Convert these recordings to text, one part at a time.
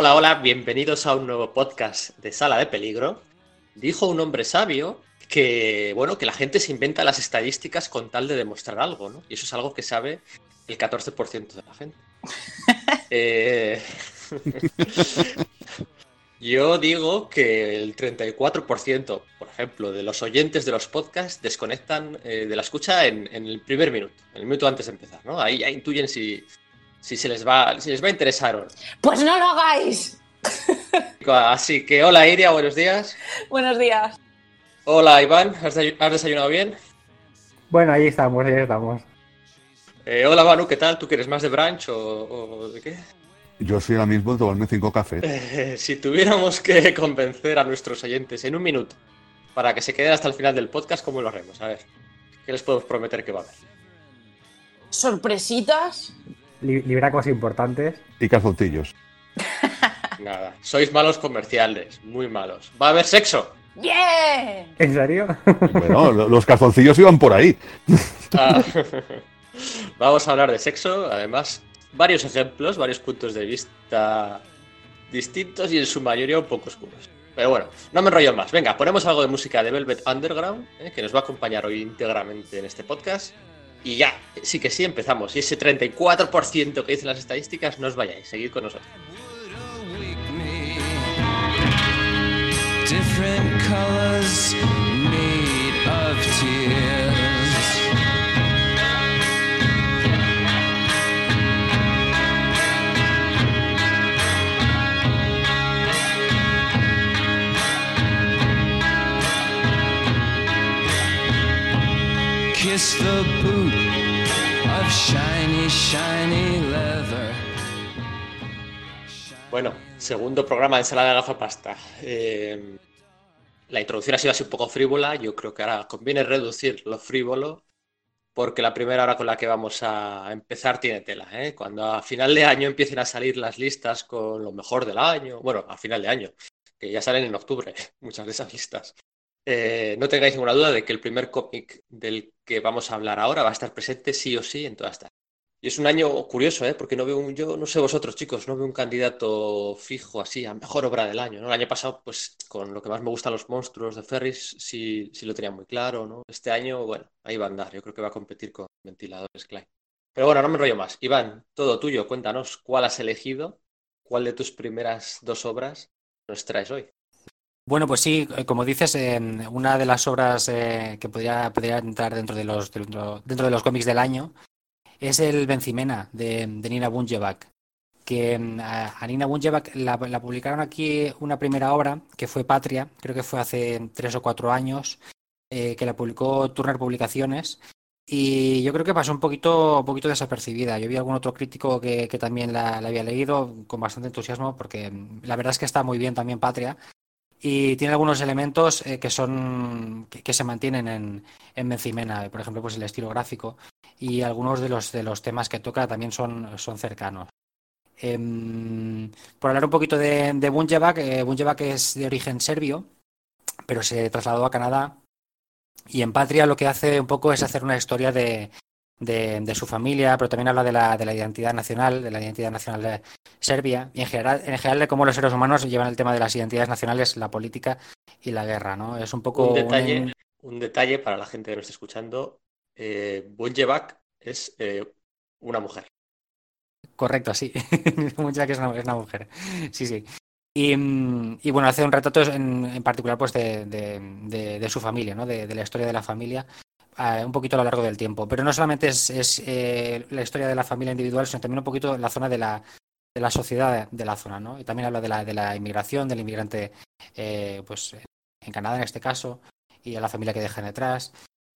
Hola, hola, bienvenidos a un nuevo podcast de Sala de Peligro. Dijo un hombre sabio que, bueno, que la gente se inventa las estadísticas con tal de demostrar algo, ¿no? Y eso es algo que sabe el 14% de la gente. Eh, Yo digo que el 34%, por ejemplo, de los oyentes de los podcasts desconectan eh, de la escucha en, en el primer minuto, en el minuto antes de empezar, ¿no? Ahí ya intuyen si, si se les va, si les va a interesar o no. Pues no lo hagáis. Así que hola Iria, buenos días. Buenos días. Hola Iván, ¿has, de- has desayunado bien? Bueno, ahí estamos, ahí estamos. Eh, hola Manu, ¿qué tal? ¿Tú quieres más de brunch o, o de qué? Yo soy ahora mismo tomarme cinco cafés. Eh, si tuviéramos que convencer a nuestros oyentes en un minuto para que se queden hasta el final del podcast, ¿cómo lo haremos? A ver, ¿qué les podemos prometer que va a haber? Sorpresitas. Li- libracos importantes. Y calzoncillos. Nada, sois malos comerciales, muy malos. ¿Va a haber sexo? ¡Bien! ¿En serio? Bueno, lo- los calzoncillos iban por ahí. Ah, Vamos a hablar de sexo, además, varios ejemplos, varios puntos de vista distintos y en su mayoría un poco oscuros. Pero bueno, no me enrollo más. Venga, ponemos algo de música de Velvet Underground, eh, que nos va a acompañar hoy íntegramente en este podcast. Y ya, sí que sí, empezamos. Y ese 34% que dicen las estadísticas, no os vayáis, seguid con nosotros. Shiny, shiny leather. Bueno, segundo programa de ensalada de gafapasta. Eh, la introducción ha sido así un poco frívola. Yo creo que ahora conviene reducir lo frívolo porque la primera hora con la que vamos a empezar tiene tela. ¿eh? Cuando a final de año empiecen a salir las listas con lo mejor del año, bueno, a final de año, que ya salen en octubre muchas de esas listas. Eh, no tengáis ninguna duda de que el primer cómic del que vamos a hablar ahora va a estar presente sí o sí en todas estas. Y es un año curioso, ¿eh? Porque no veo un, yo no sé vosotros, chicos, no veo un candidato fijo así a mejor obra del año, ¿no? El año pasado, pues, con lo que más me gustan los monstruos de Ferris, sí, sí lo tenía muy claro, ¿no? Este año, bueno, ahí va a andar. Yo creo que va a competir con ventiladores Klein. Pero bueno, no me enrollo más. Iván, todo tuyo, cuéntanos cuál has elegido, cuál de tus primeras dos obras nos traes hoy. Bueno, pues sí, eh, como dices, una de las obras eh, que podría, entrar dentro de los dentro, de los cómics del año es el Benzimena de, Nina Bunjevac. Que mm, a, Nina Bunjevac la, publicaron aquí una primera obra que fue Patria, creo que fue hace tres o cuatro años, eh, que la publicó Turner Publicaciones. Y yo creo que pasó un poquito, un poquito desapercibida. Yo vi algún otro crítico que, que también la, la había leído con bastante entusiasmo, porque mm, la verdad es que está muy bien también Patria y tiene algunos elementos eh, que son que, se mantienen en, en Benzimena, por ejemplo, pues el estilo gráfico y algunos de los de los temas que toca también son, son cercanos. Em, por hablar un poquito de, de Bunjevac, eh, Bunjevac es de origen serbio, pero se trasladó a Canadá y en Patria lo que hace un poco es hacer una historia de, de, de su familia, pero también habla de la, de la identidad nacional, de la identidad nacional de Serbia y en general, en general de cómo los seres humanos llevan el tema de las identidades nacionales, la política y la guerra, ¿no? Es un poco Un detalle, un detalle para la gente que nos está escuchando. Eh, es eh, una mujer. Correcto, sí. Mucha que es una, es una mujer. Sí, sí. Y, mm, y bueno, hace un retrato en, en particular pues de, de- de- de su familia, ¿no? De la historia de la familia, un poquito a lo largo del tiempo. Pero no solamente es, es, eh, la historia de la familia individual, sino también un poquito la zona de la, de la sociedad de la zona, ¿no? Y también habla de la, de la inmigración, del inmigrante, eh, pues en Canadá en este caso, y a la familia que dejan detrás.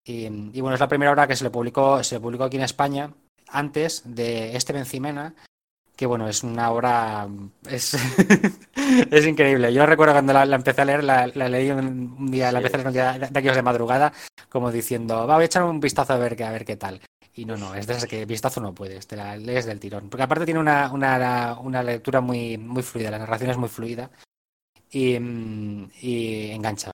Y, bueno, es la primera obra que se le publicó, se le publicó aquí en España antes de este Benzimena, que bueno, es una obra, es, es increíble. Yo recuerdo cuando la, la empecé a leer, la, la leí un, día, la empecé a leer un día de aquellos de madrugada, como diciendo, va, voy a echar un vistazo a ver, qué- a ver qué tal. Y no, no, es de esas que vistazo no puedes, te la lees del tirón. Porque aparte tiene una, una, una lectura muy, muy fluida, la narración es muy fluida y, mm, y engancha.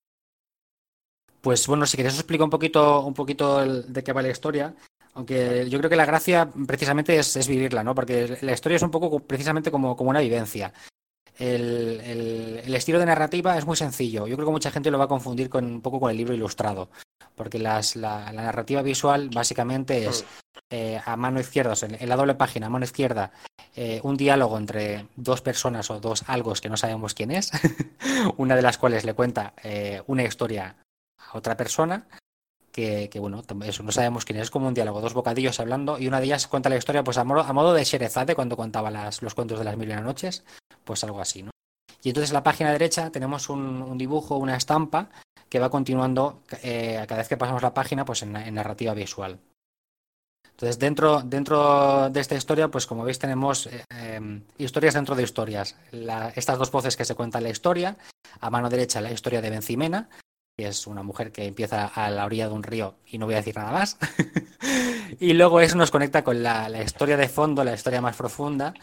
Pues bueno, si queréis os explico un poquito, un poquito de qué va la historia. Aunque yo creo que la gracia precisamente es, es vivirla, ¿no? Porque la historia es un poco co- precisamente como, como una vivencia. El, el- el estilo de narrativa es muy sencillo. Yo creo que mucha gente lo va a confundir con un poco con el libro ilustrado. Porque las- la, la narrativa visual básicamente es eh, a mano izquierda, o sea, en la doble página, a mano izquierda, eh, un diálogo entre dos personas o dos algos que no sabemos quién es, una de las cuales le cuenta eh, una historia a otra persona, que, bueno, eso no sabemos quién es, como un diálogo, dos bocadillos hablando, y una de ellas cuenta la historia pues a modo, a modo de Sherezade cuando contaba las, los cuentos de las mil y una noches, pues algo así, ¿no? Y entonces en la página derecha tenemos un, dibujo, una estampa que va continuando eh, cada vez que pasamos la página pues en, narrativa visual. Entonces, dentro, dentro de esta historia, pues como veis, tenemos eh, eh, historias dentro de historias. Estas dos voces que se cuentan la historia. A mano derecha, la historia de Benzimena, es una mujer que empieza a la orilla de un río y no voy a decir nada más. y luego eso nos conecta con la, historia de fondo, la historia más profunda,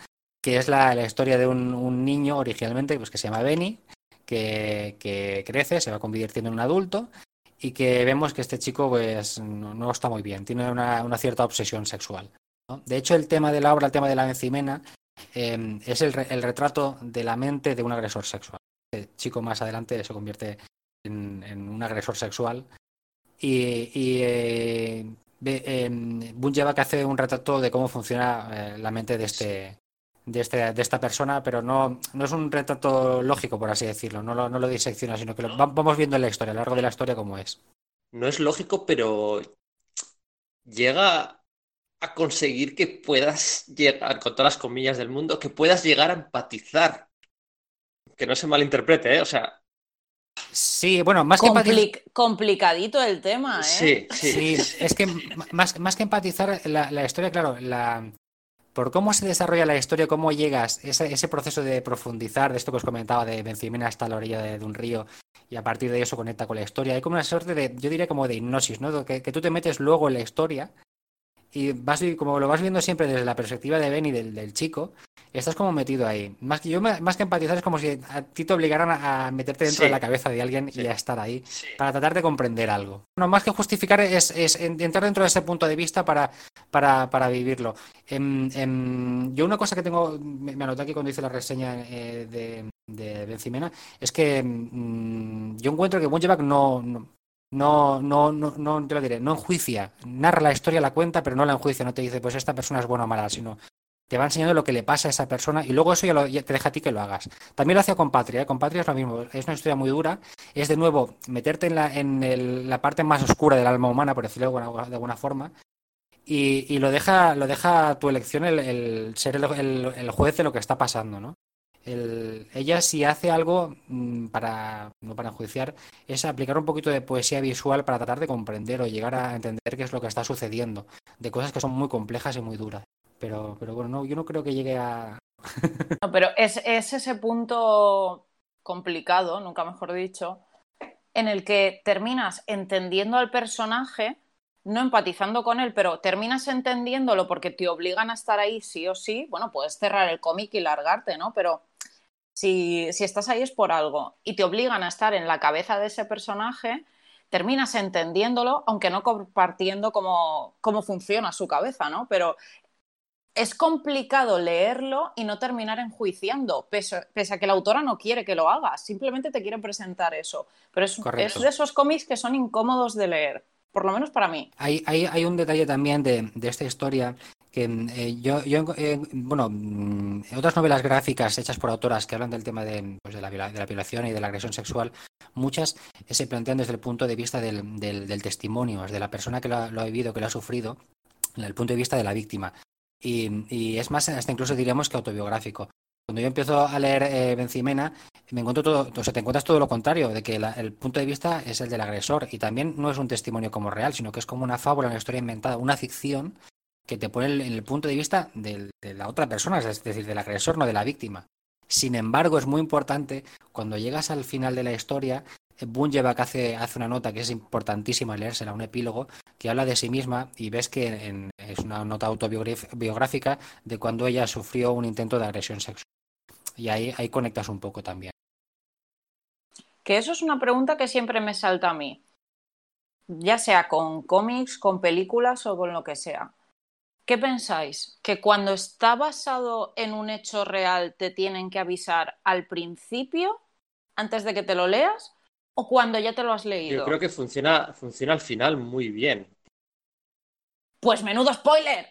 que es la, historia de un, niño originalmente pues, que se llama Benny, que, crece, se va convirtiendo en un adulto y que vemos que este chico pues no, está muy bien, tiene una, cierta obsesión sexual. De hecho, el tema de la obra, el tema de la benzimena, eh, es el, el retrato de la mente de un agresor sexual. El chico más adelante se convierte en, en un agresor sexual y, y eh, eh, Bunjevac hace un retrato de cómo funciona eh, la mente de este, de, este, de esta persona, pero no, no es un retrato lógico, por así decirlo, no lo, no lo disecciona, sino que lo va- vamos viendo en la historia, a lo largo de la historia cómo es. No es lógico, pero llega a conseguir que puedas llegar, con todas las comillas del mundo, que puedas llegar a empatizar. Que no se malinterprete, ¿eh? O sea, Sí, bueno, más que empatizar, Compli- complicadito el tema, ¿eh? sí, sí. sí, es que más, más que empatizar la, la historia, claro, la, por cómo se desarrolla la historia, cómo llegas, ese, ese proceso de profundizar, de esto que os comentaba, de Benzimena hasta la orilla de, de un río, y a partir de eso conecta con la historia. Hay como una suerte de, yo diría como de hipnosis, ¿no? Que, que tú te metes luego en la historia y vas como lo vas viendo siempre desde la perspectiva de Benny del, del chico, estás como metido ahí. Más que yo más que empatizar es como si a ti te obligaran a, a meterte dentro Sí. de la cabeza de alguien Sí. y a estar ahí Sí. para tratar de comprender algo. No, más que justificar es, es en- entrar dentro de ese punto de vista para, para, para vivirlo. Em, em, yo una cosa que tengo, me, me anoté aquí cuando hice la reseña eh, de, de Benzimena, es que mm, yo encuentro que Bunjevac no, no, no, no, no, no te lo diré, no enjuicia, narra la historia, la cuenta, pero no la enjuicia, no te dice, pues esta persona es buena o mala, sino te va enseñando lo que le pasa a esa persona y luego eso ya, lo- te deja a ti que lo hagas. También lo hacía con Patria, ¿eh? con Patria es lo mismo, es una historia muy dura, es de nuevo meterte en la, en la parte más oscura del alma humana, por decirlo de alguna, forma, y, y lo deja, lo deja a tu elección el, el ser el- el juez de lo que está pasando, ¿no? El- ella si hace algo mm, para, no para enjuiciar, es aplicar un poquito de poesía visual para tratar de comprender o llegar a entender qué es lo que está sucediendo, de cosas que son muy complejas y muy duras. Pero, pero bueno, no, yo no creo que llegue a, No, pero es, es ese punto complicado, nunca mejor dicho, en el que terminas entendiendo al personaje, no empatizando con él, pero terminas entendiéndolo porque te obligan a estar ahí sí o sí. Bueno, puedes cerrar el cómic y largarte, ¿no? Pero si, si estás ahí es por algo y te obligan a estar en la cabeza de ese personaje, terminas entendiéndolo, aunque no compartiendo cómo, cómo funciona su cabeza, ¿no? Pero es complicado leerlo y no terminar enjuiciando, pese, pese a que la autora no quiere que lo hagas, simplemente te quiere presentar eso. Pero es, es de esos cómics que son incómodos de leer, por lo menos para mí. Hay, hay, hay un detalle también de, de esta historia que eh, yo, yo eh, bueno, mm, otras novelas gráficas hechas por autoras que hablan del tema de, pues, de, la, de la violación y de la agresión sexual, muchas eh, se plantean desde el punto de vista del, del, del testimonio, de la persona que lo ha, vivido, que lo ha sufrido, desde el punto de vista de la víctima. Y, y es más, hasta incluso diríamos que autobiográfico. Cuando yo empiezo a leer eh, Benzimena, me encuentro todo, o sea, te encuentras todo lo contrario, de que el punto de vista es el del agresor y también no es un testimonio como real, sino que es como una fábula, una historia inventada, una ficción que te pone en el punto de vista de la otra persona, es decir, del agresor, no de la víctima. Sin embargo, es muy importante cuando llegas al final de la historia, eh, Bunjevac hace, hace una nota que es importantísima leérsela, un epílogo, que habla de sí misma y ves que en- es una nota autobiográfica de cuando ella sufrió un intento de agresión sexual. Y ahí, ahí conectas un poco también. Que eso es una pregunta que siempre me salta a mí. ya sea con cómics, con películas o con lo que sea. ¿Qué pensáis? ¿Que cuando está basado en un hecho real te tienen que avisar al principio, antes de que te lo leas, o cuando ya te lo has leído? Yo creo que funciona, funciona al final muy bien. Pues menudo spoiler.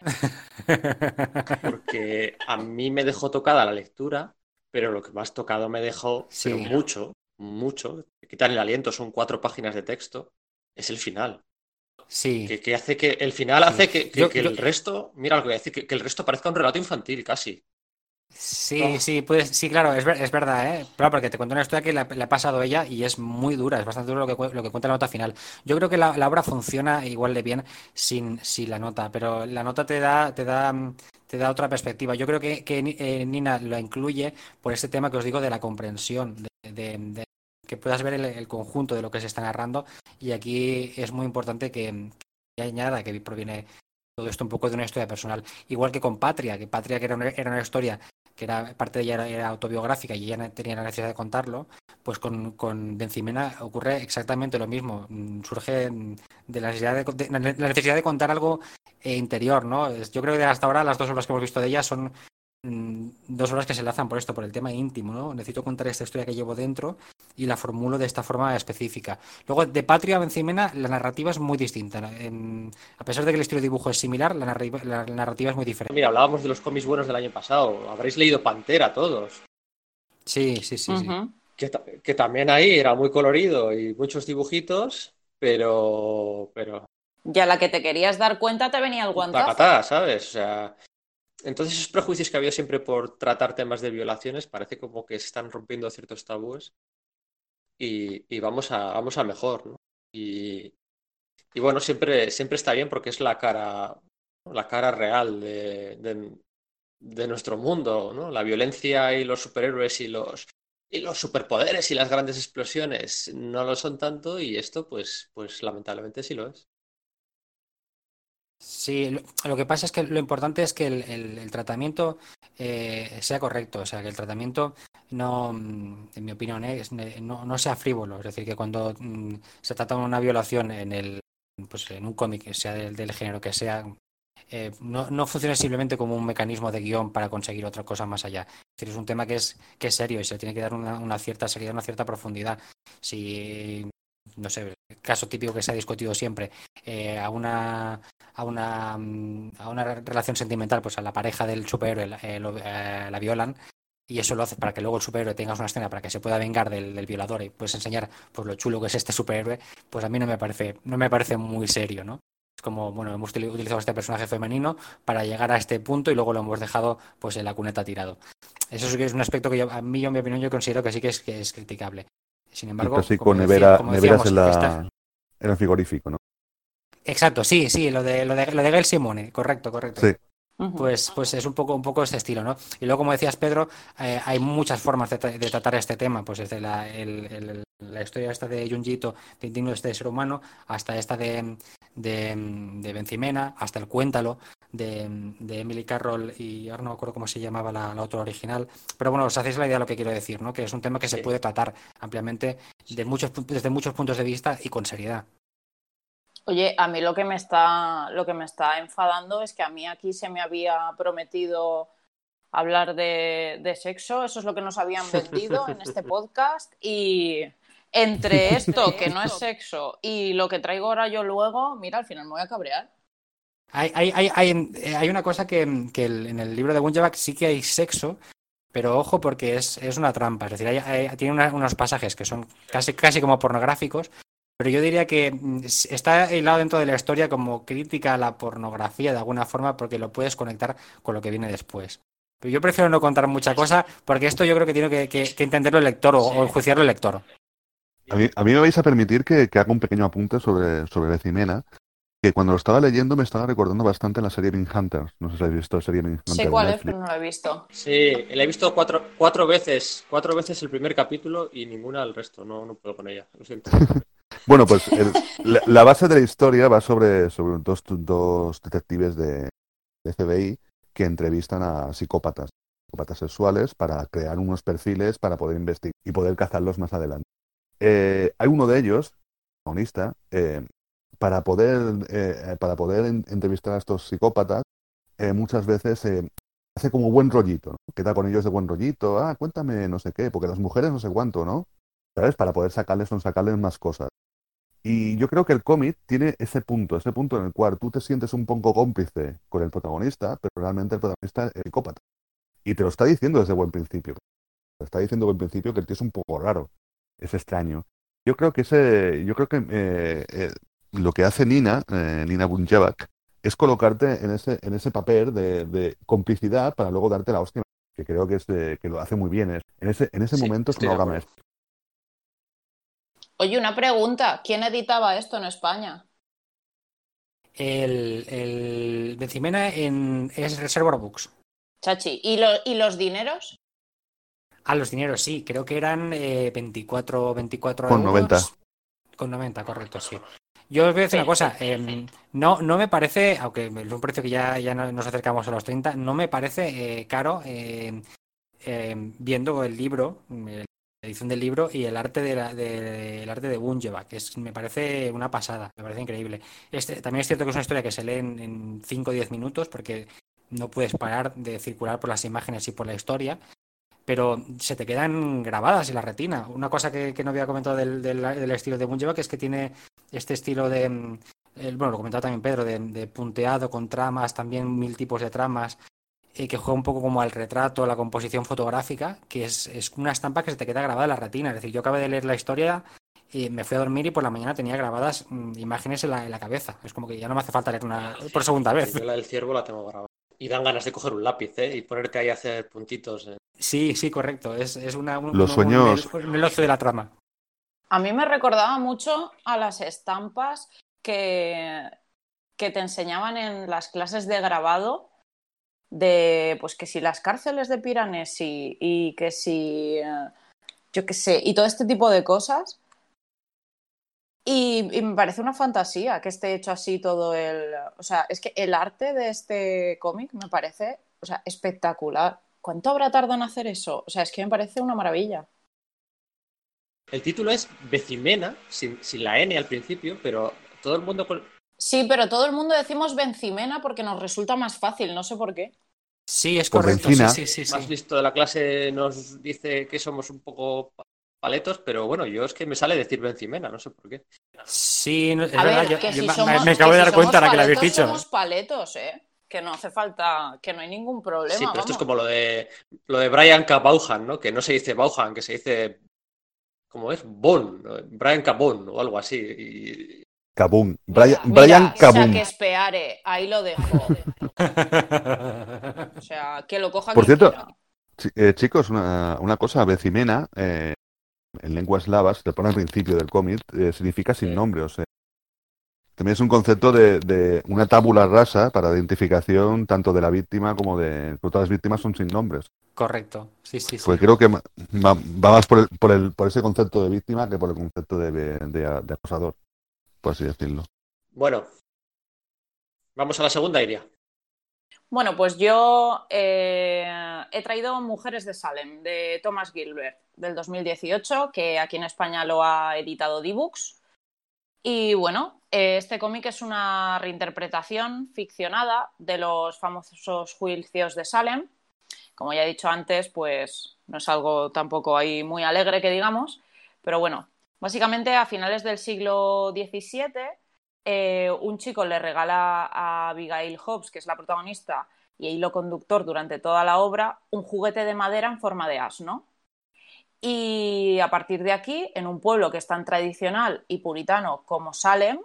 Porque a mí me dejó tocada la lectura, pero lo que más tocado me dejó, Sí. pero mucho, mucho, te quitan el aliento, son cuatro páginas de texto, es el final. Sí, Que, que hace que el final hace que, que- Yo- que yo- el resto, mira lo que voy a decir, que, el resto parezca un relato infantil casi. sí, Oh. sí, pues, sí, claro, es, ver- es verdad, ¿eh? Claro, porque te cuento una historia que le, ha- le ha pasado a ella y es muy dura, es bastante duro lo que, lo que cuenta la nota final. Yo creo que la, la obra funciona igual de bien sin, sin la nota, pero la nota te da, te da, te da otra perspectiva. Yo creo que, que eh, Nina lo incluye por este tema que os digo de la comprensión, de, de- de que puedas ver el, conjunto de lo que se está narrando y aquí es muy importante que, que añada que proviene todo esto un poco de una historia personal. Igual que con Patria, que Patria que era una, historia que era parte de ella era, autobiográfica y ella tenía la necesidad de contarlo, pues con, con Benzimena ocurre exactamente lo mismo. Mm, Surge de la necesidad de, de- la necesidad de contar algo eh, interior, ¿no? Yo creo que hasta ahora las dos obras que hemos visto de ella son dos obras que se enlazan por esto, por el tema íntimo, ¿no? Necesito contar esta historia que llevo dentro y la formulo de esta forma específica. Luego, de Patria a Benzimena, la narrativa es muy distinta. a pesar de que el estilo de dibujo es similar, la narrativa, la narrativa es muy diferente. Mira, hablábamos de los cómics buenos del año pasado, habréis leído Pantera todos, Sí, sí, sí, sí. Que, ta- que también ahí era muy colorido y muchos dibujitos, pero, pero Ya la que te querías dar cuenta te venía el guantazo. tacatá, ¿sabes? O sea, entonces esos prejuicios que había siempre por tratar temas de violaciones parece como que se están rompiendo ciertos tabúes y, vamos a, vamos a mejor, ¿no? Y, bueno, siempre, siempre está bien porque es la cara, la cara real de, de, de nuestro mundo, ¿no? La violencia y los superhéroes y los, y los superpoderes y las grandes explosiones no lo son tanto y esto pues, pues lamentablemente sí lo es. Sí, lo, que pasa es que lo importante es que el, tratamiento eh, sea correcto, o sea, que el tratamiento no, mm, en mi opinión, eh, no, no sea frívolo, es decir, que cuando mm, se trata de una violación en el, pues en un cómic, sea del, género que sea, eh, no, no funcione simplemente como un mecanismo de guion para conseguir otra cosa más allá. Es decir, es un tema que es, que es serio y se tiene que dar una, una cierta seriedad, una cierta profundidad. Si, no sé, el caso típico que se ha discutido siempre, eh, a una a una, mm, a una relación sentimental, pues a la pareja del superhéroe la- eh, eh, la violan y eso lo hace para que luego el superhéroe tenga una escena para que se pueda vengar del, del violador y puedes enseñar pues lo chulo que es este superhéroe, pues a mí no me parece, no me parece muy serio, ¿no? Es como, bueno, hemos util- utilizado este personaje femenino para llegar a este punto y luego lo hemos dejado pues en la cuneta tirado. Eso sí que es un aspecto que yo, a mí, en mi opinión, yo considero que sí que es, que es criticable. Sin embargo, Casi como con decía- nevera, como neveras decíamos, en, la, esta- en el frigorífico, ¿no? Exacto, sí, sí, lo de, lo de, lo de Gail Simone, correcto, correcto. Sí. Pues, pues es un poco, un poco este estilo, ¿no? Y luego, como decías, Pedro, eh, hay muchas formas de, de tratar este tema, pues desde la, el- el- la historia esta de Junjito, de Indigno de este ser humano, hasta esta de, de, de Benzimena, hasta el Cuéntalo, de, de Emily Carroll y ahora no me acuerdo cómo se llamaba la, la otra original, pero bueno, os hacéis la idea de lo que quiero decir, ¿no? Que es un tema que se puede tratar ampliamente de muchos, desde muchos puntos de vista y con seriedad. Oye, a mí lo que me está, lo que me está enfadando es que a mí aquí se me había prometido hablar de, de sexo, eso es lo que nos habían vendido en este podcast y entre esto que no es sexo y lo que traigo ahora yo luego, mira, al final me voy a cabrear. Hay, hay, hay, hay, eh, hay una cosa que, que el- en el libro de Bunjabak sí que hay sexo, pero ojo porque es, es una trampa. Es decir, hay- hay- tiene una- unos pasajes que son casi, casi como pornográficos, pero yo diría que mm, está hilado dentro de la historia como crítica a la pornografía de alguna forma porque lo puedes conectar con lo que viene después. Pero yo prefiero no contar mucha cosa porque esto yo creo que tiene que, que- que entenderlo el lector o, o enjuiciarlo el lector. A mí, a mí me vais a permitir que, que haga un pequeño apunte sobre, sobre Becimena, que cuando lo estaba leyendo me estaba recordando bastante la serie Bean Hunters. No sé si habéis visto la serie Bean Hunters. Sé cuál es, Netflix. pero no lo he visto. Sí, la he visto cuatro, cuatro veces, cuatro veces el primer capítulo y ninguna el resto. No, no puedo con ella, lo siento. Bueno, pues el- la, la base de la historia va sobre, sobre dos, dos detectives de, de FBI que entrevistan a psicópatas, psicópatas sexuales, para crear unos perfiles para poder investigar y poder cazarlos más adelante. Eh, hay uno de ellos, protagonista, eh, para poder, eh, para poder en- entrevistar a estos psicópatas, eh, muchas veces eh, hace como buen rollito, ¿no? Queda con ellos de buen rollito, ah, cuéntame no sé qué, porque las mujeres no sé cuánto, ¿no? ¿Sabes? Para poder sacarles sacarles más cosas. Y yo creo que el cómic tiene ese punto, ese punto en el cual tú te sientes un poco cómplice con el protagonista, pero realmente el protagonista es psicópata. Y te lo está diciendo desde buen principio. Te está diciendo desde buen principio que el tío es un poco raro, es extraño. Yo creo que ese, yo creo que eh, eh, lo que hace Nina, eh, Nina Bunjevak, es colocarte en ese, en ese papel de, de complicidad para luego darte la hostia, que creo que es de- que lo hace muy bien. Es- en ese, en ese Sí, momento es una de obra maestra. Oye, una pregunta. ¿Quién editaba esto en España? El, el Benzimena en, es Reservoir Books. Chachi. ¿Y, lo- ¿Y los dineros? Ah, los dineros, sí, creo que eran eh, 24, 24 Con euros. 90. Con 90, correcto, sí. Yo os voy a decir una cosa, em, no, no me parece, aunque es un precio que ya, ya no- nos acercamos a los 30, no me parece eh, caro em, em, viendo el libro, el- la edición del libro y el arte de la, de- el arte de Bunjeva, que es, me parece una pasada, me parece increíble. Este, también es cierto que es una historia que se lee en, en 5 o 10 minutos porque no puedes parar de circular por las imágenes y por la historia pero se te quedan grabadas en la retina. Una cosa que, que no había comentado del, del- del estilo de Bunjeva, que es que tiene este estilo de, mm, el- bueno, lo comentaba también Pedro, de, de punteado con tramas, también mil tipos de tramas, eh, que juega un poco como al retrato, a la composición fotográfica, que es, es una estampa que se te queda grabada en la retina. Es decir, yo acabé de leer la historia y me fui a dormir y por la mañana tenía grabadas mm, imágenes en la, en la cabeza. Es como que ya no me hace falta leer una por segunda vez. Yo la del ciervo la tengo grabada. Y dan ganas de coger un lápiz, ¿eh? Y ponerte ahí a hacer puntitos. ¿eh? Sí, sí, correcto. Es, es una, un, Los sueños- un, un de la trama. A mí me recordaba mucho a las estampas que, que te enseñaban en las clases de grabado de, pues que si las cárceles de Piranesi y que si, eh, yo qué sé, y todo este tipo de cosas. Y, y me parece una fantasía que esté hecho así todo el... O sea, es que el arte de este cómic me parece, o sea, espectacular. ¿Cuánto habrá tardado en hacer eso? O sea, es que me parece una maravilla. El título es Becimena, sin, sin la N al principio, pero todo el mundo con... Sí, pero todo el mundo decimos Benzimena porque nos resulta más fácil, no sé por qué. Sí, es Por correcto. Sí, sí, sí, más sí. listo de la clase nos dice que somos un poco paletos, pero bueno, yo es que me sale decir Benzimena, no sé por qué. Sí, no- es A verdad, ver, yo- que yo si me- somos, me acabo de si dar cuenta ahora que lo habéis dicho. Somos paletos, ¿eh? Que no hace falta, que no hay ningún problema. Sí, pero esto es como lo de lo de Brian K. Vaughan, ¿no? Que no se dice Vaughan, que se dice ¿cómo es? Bon, ¿no? Brian K. Bon o algo así. Y... Kabum. Brian, mira, Brian Kabum. Shakespeare, ahí lo dejo. O sea, que lo coja Por cierto, eh, chicos, una, una cosa, Becimena, eh, en lengua eslava, se te pone al principio del cómic, eh, significa sin nombre. O sea, también es un concepto de, de una tábula rasa para identificación tanto de la víctima como de... Todas las víctimas son sin nombres. Correcto. Sí, sí, sí. Pues creo que va, va más por, el, por, el, por ese concepto de víctima que por el concepto de, de, de- acosador, por así decirlo. Bueno, vamos a la segunda, Iria. Bueno, pues yo eh, he traído Mujeres de Salem, de Thomas Gilbert, del 2018, que aquí en España lo ha editado D-Books. Y bueno, eh, este cómic es una reinterpretación ficcionada de los famosos juicios de Salem. Como ya he dicho antes, pues no es algo tampoco ahí muy alegre que digamos, pero bueno, básicamente a finales del siglo XVII eh, un chico le regala a Abigail Hobbs, que es la protagonista y hilo conductor durante toda la obra, un juguete de madera en forma de asno. Y a partir de aquí, en un pueblo que es tan tradicional y puritano como Salem,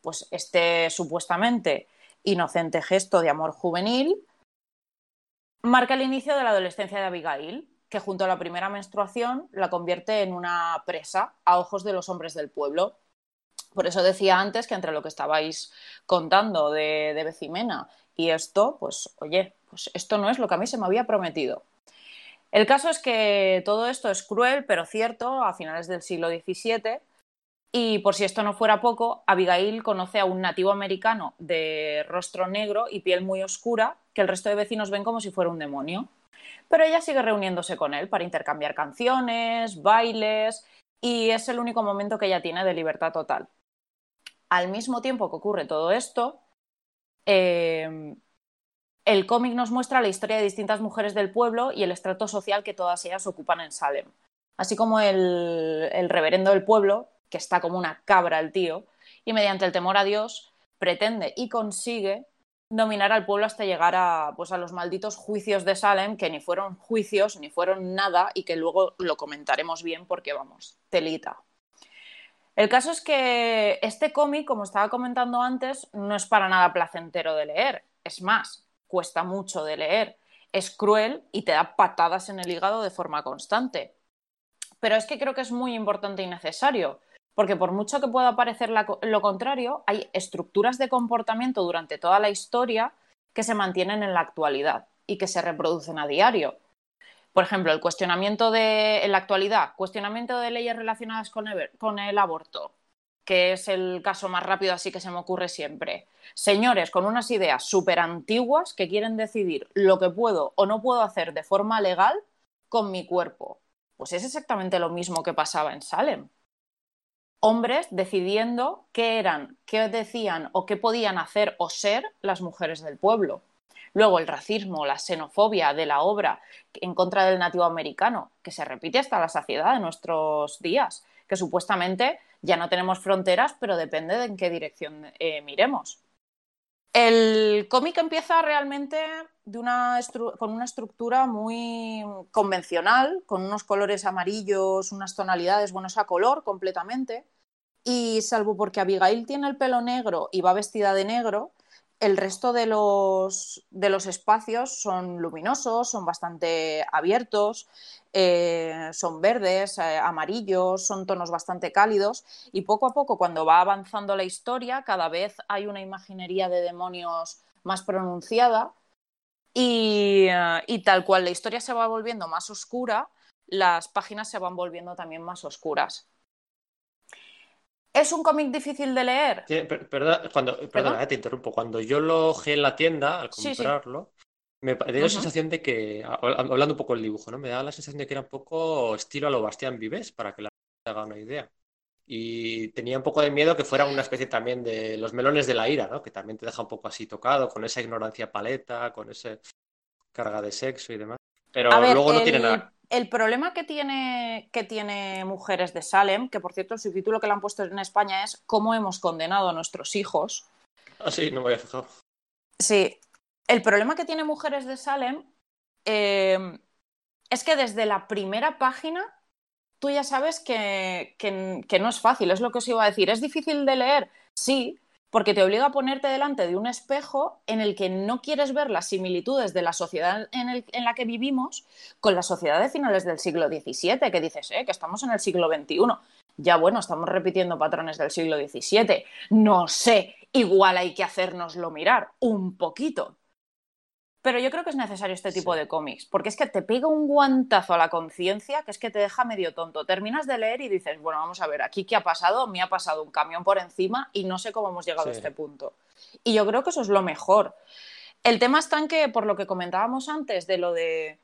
pues este supuestamente inocente gesto de amor juvenil marca el inicio de la adolescencia de Abigail, que junto a la primera menstruación la convierte en una presa a ojos de los hombres del pueblo. Por eso decía antes que entre lo que estabais contando de, Becimena y esto, pues oye, pues esto no es lo que a mí se me había prometido. El caso es que todo esto es cruel, pero cierto, a finales del siglo XVII. Y por si esto no fuera poco, Abigail conoce a un nativo americano de rostro negro y piel muy oscura que el resto de vecinos ven como si fuera un demonio. Pero ella sigue reuniéndose con él para intercambiar canciones, bailes y es el único momento que ella tiene de libertad total. Al mismo tiempo que ocurre todo esto, eh, el cómic nos muestra la historia de distintas mujeres del pueblo y el estrato social que todas ellas ocupan en Salem. Así como el, el reverendo del pueblo, que está como una cabra el tío, y mediante el temor a Dios pretende y consigue dominar al pueblo hasta llegar a, pues, a los malditos juicios de Salem, que ni fueron juicios, ni fueron nada, y que luego lo comentaremos bien porque, vamos, telita. El caso es que este cómic, como estaba comentando antes, no es para nada placentero de leer. Es más, cuesta mucho de leer. Es cruel y te da patadas en el hígado de forma constante. Pero es que creo que es muy importante y necesario, porque por mucho que pueda parecer lo contrario, hay estructuras de comportamiento durante toda la historia que se mantienen en la actualidad y que se reproducen a diario. Por ejemplo, el cuestionamiento de, en la actualidad, cuestionamiento de leyes relacionadas con el, con el aborto, que es el caso más rápido así que se me ocurre siempre. Señores con unas ideas súper antiguas que quieren decidir lo que puedo o no puedo hacer de forma legal con mi cuerpo. Pues es exactamente lo mismo que pasaba en Salem. Hombres decidiendo qué eran, qué decían o qué podían hacer o ser las mujeres del pueblo. Luego el racismo, la xenofobia de la obra en contra del nativo americano, que se repite hasta la saciedad de nuestros días, que supuestamente ya no tenemos fronteras, pero depende de en qué dirección eh, miremos. El cómic empieza realmente con una estructura muy convencional, con unos colores amarillos, unas tonalidades, bueno, es a color completamente. Y salvo porque Abigail tiene el pelo negro y va vestida de negro, el resto de los, de los espacios son luminosos, son bastante abiertos, eh, son verdes, eh, amarillos, son tonos bastante cálidos y poco a poco cuando va avanzando la historia cada vez hay una imaginería de demonios más pronunciada y, eh, y tal cual la historia se va volviendo más oscura, las páginas se van volviendo también más oscuras. ¿Es un cómic difícil de leer? Per- perdona, cuando, perdona, eh, te interrumpo. Cuando yo lo ojeé en la tienda al Sí, sí. comprarlo, me dio la sensación de que, hablando un poco del dibujo, ¿no? Me daba la sensación de que era un poco estilo a lo Bastián Vives, para que la gente haga una idea. Y tenía un poco de miedo que fuera una especie también de los melones de la ira, ¿no? Que también te deja un poco así tocado, con esa ignorancia paleta, con esa carga de sexo y demás. Pero ver, luego no el, tiene nada. El problema que tiene, que tiene Mujeres de Salem, que por cierto el subtítulo que le han puesto en España es ¿Cómo hemos condenado a nuestros hijos? Ah, sí, no me había fijado. Sí, el problema que tiene Mujeres de Salem eh, es que desde la primera página tú ya sabes que, que- que no es fácil, es lo que os iba a decir. ¿Es difícil de leer? Sí, porque te obliga a ponerte delante de un espejo en el que no quieres ver las similitudes de la sociedad en, la que vivimos con la sociedad de finales del siglo XVII, que dices, eh, que estamos en el siglo XXI. Ya bueno, estamos repitiendo patrones del siglo XVII. No sé, igual hay que hacérnoslo mirar un poquito. Pero yo creo que es necesario este tipo Sí. de cómics, porque es que te pega un guantazo a la conciencia que es que te deja medio tonto. Terminas de leer y dices, bueno, vamos a ver, aquí qué ha pasado, me ha pasado un camión por encima y no sé cómo hemos llegado a este punto. Y yo creo que eso es lo mejor. El tema está en que, por lo que comentábamos antes, de lo de,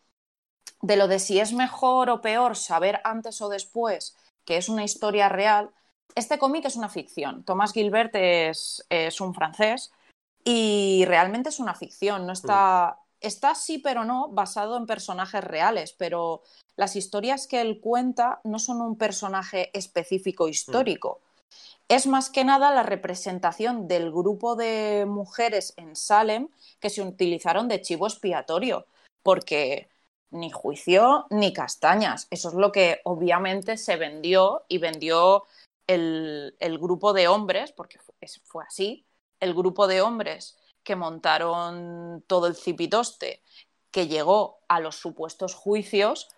de lo de si es mejor o peor saber antes o después que es una historia real, este cómic es una ficción. Thomas Gilbert es, es un francés y realmente es una ficción. No está, está sí, pero no, basado en personajes reales, pero las historias que él cuenta no son un personaje específico histórico. Es más que nada la representación del grupo de mujeres en Salem que se utilizaron de chivo expiatorio, porque ni juicio ni castañas. Eso es lo que obviamente se vendió y vendió el, el grupo de hombres, porque fue así, el grupo de hombres que montaron todo el cipitoste que llegó a los supuestos juicios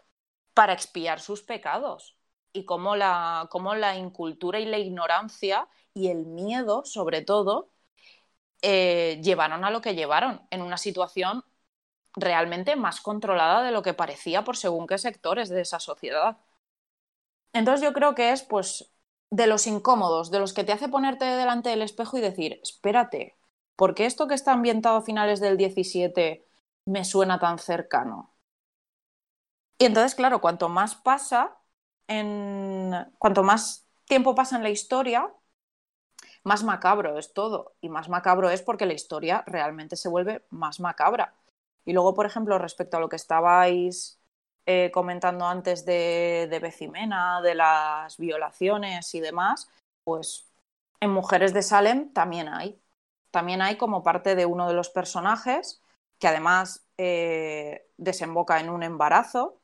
para expiar sus pecados y cómo la, cómo la incultura y la ignorancia y el miedo, sobre todo, eh, llevaron a lo que llevaron en una situación realmente más controlada de lo que parecía por según qué sectores de esa sociedad. Entonces yo creo que es pues de los incómodos, de los que te hace ponerte delante del espejo y decir, espérate, ¿por qué esto que está ambientado a finales del 17 me suena tan cercano? Y entonces, claro, cuanto más pasa, en... cuanto más tiempo pasa en la historia, más macabro es todo. Y más macabro es porque la historia realmente se vuelve más macabra. Y luego, por ejemplo, respecto a lo que estabais eh, comentando antes de, de Becimena, de las violaciones y demás, pues en Mujeres de Salem también hay. También hay como parte de uno de los personajes, que además eh, desemboca en un embarazo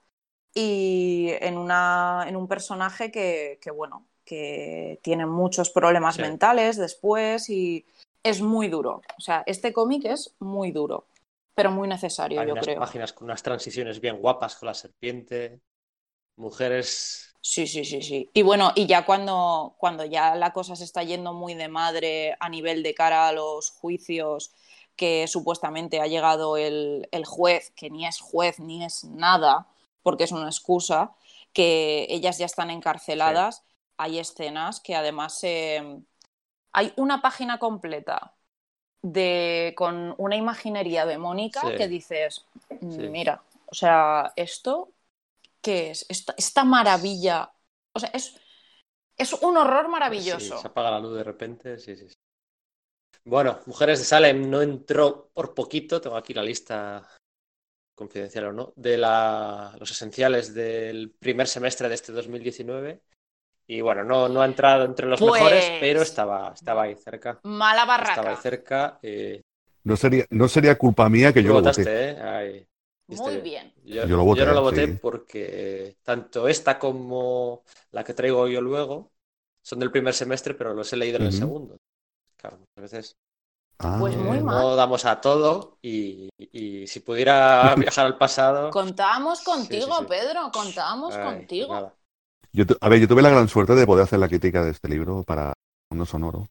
y en, una, en un personaje que, que, bueno, que tiene muchos problemas Sí. mentales después y es muy duro. O sea, este cómic es muy duro, pero muy necesario, Hay yo unas creo. páginas con unas transiciones bien guapas con la serpiente. Mujeres. Sí, sí, sí, sí. Y bueno, y ya cuando, cuando ya la cosa se está yendo muy de madre a nivel de cara a los juicios que supuestamente ha llegado el, el juez, que ni es juez ni es nada, porque es una excusa, que ellas ya están encarceladas, hay escenas que además eh, hay una página completa de con una imaginería demónica Sí. que dices, Sí. mira, o sea, esto ¿qué es? Esta, esta maravilla. O sea, es, es un horror maravilloso. Sí, se apaga la luz de repente. Sí, sí, sí. Bueno, Mujeres de Salem no entró por poquito. Tengo aquí la lista confidencial o no, de la, los esenciales del primer semestre de este 2019. Y bueno, no, no ha entrado entre los Pues- mejores, pero estaba, estaba ahí cerca. Mala Estaba ahí barraca. cerca. eh, No sería, no sería culpa mía que yo lo votaste, voté. ¿eh? Muy bien. Yo, Yo lo voté, yo no lo voté sí. porque tanto esta como la que traigo yo luego son del primer semestre, pero los he leído en el segundo. Claro, a veces Ah, Pues muy eh, mal. no damos a todo y, y si pudiera viajar al pasado. Contábamos contigo, sí, sí. Pedro, contábamos ay, pues contigo. nada. Yo, a ver, yo tuve la gran suerte de poder hacer la crítica de este libro para Mundo Sonoro.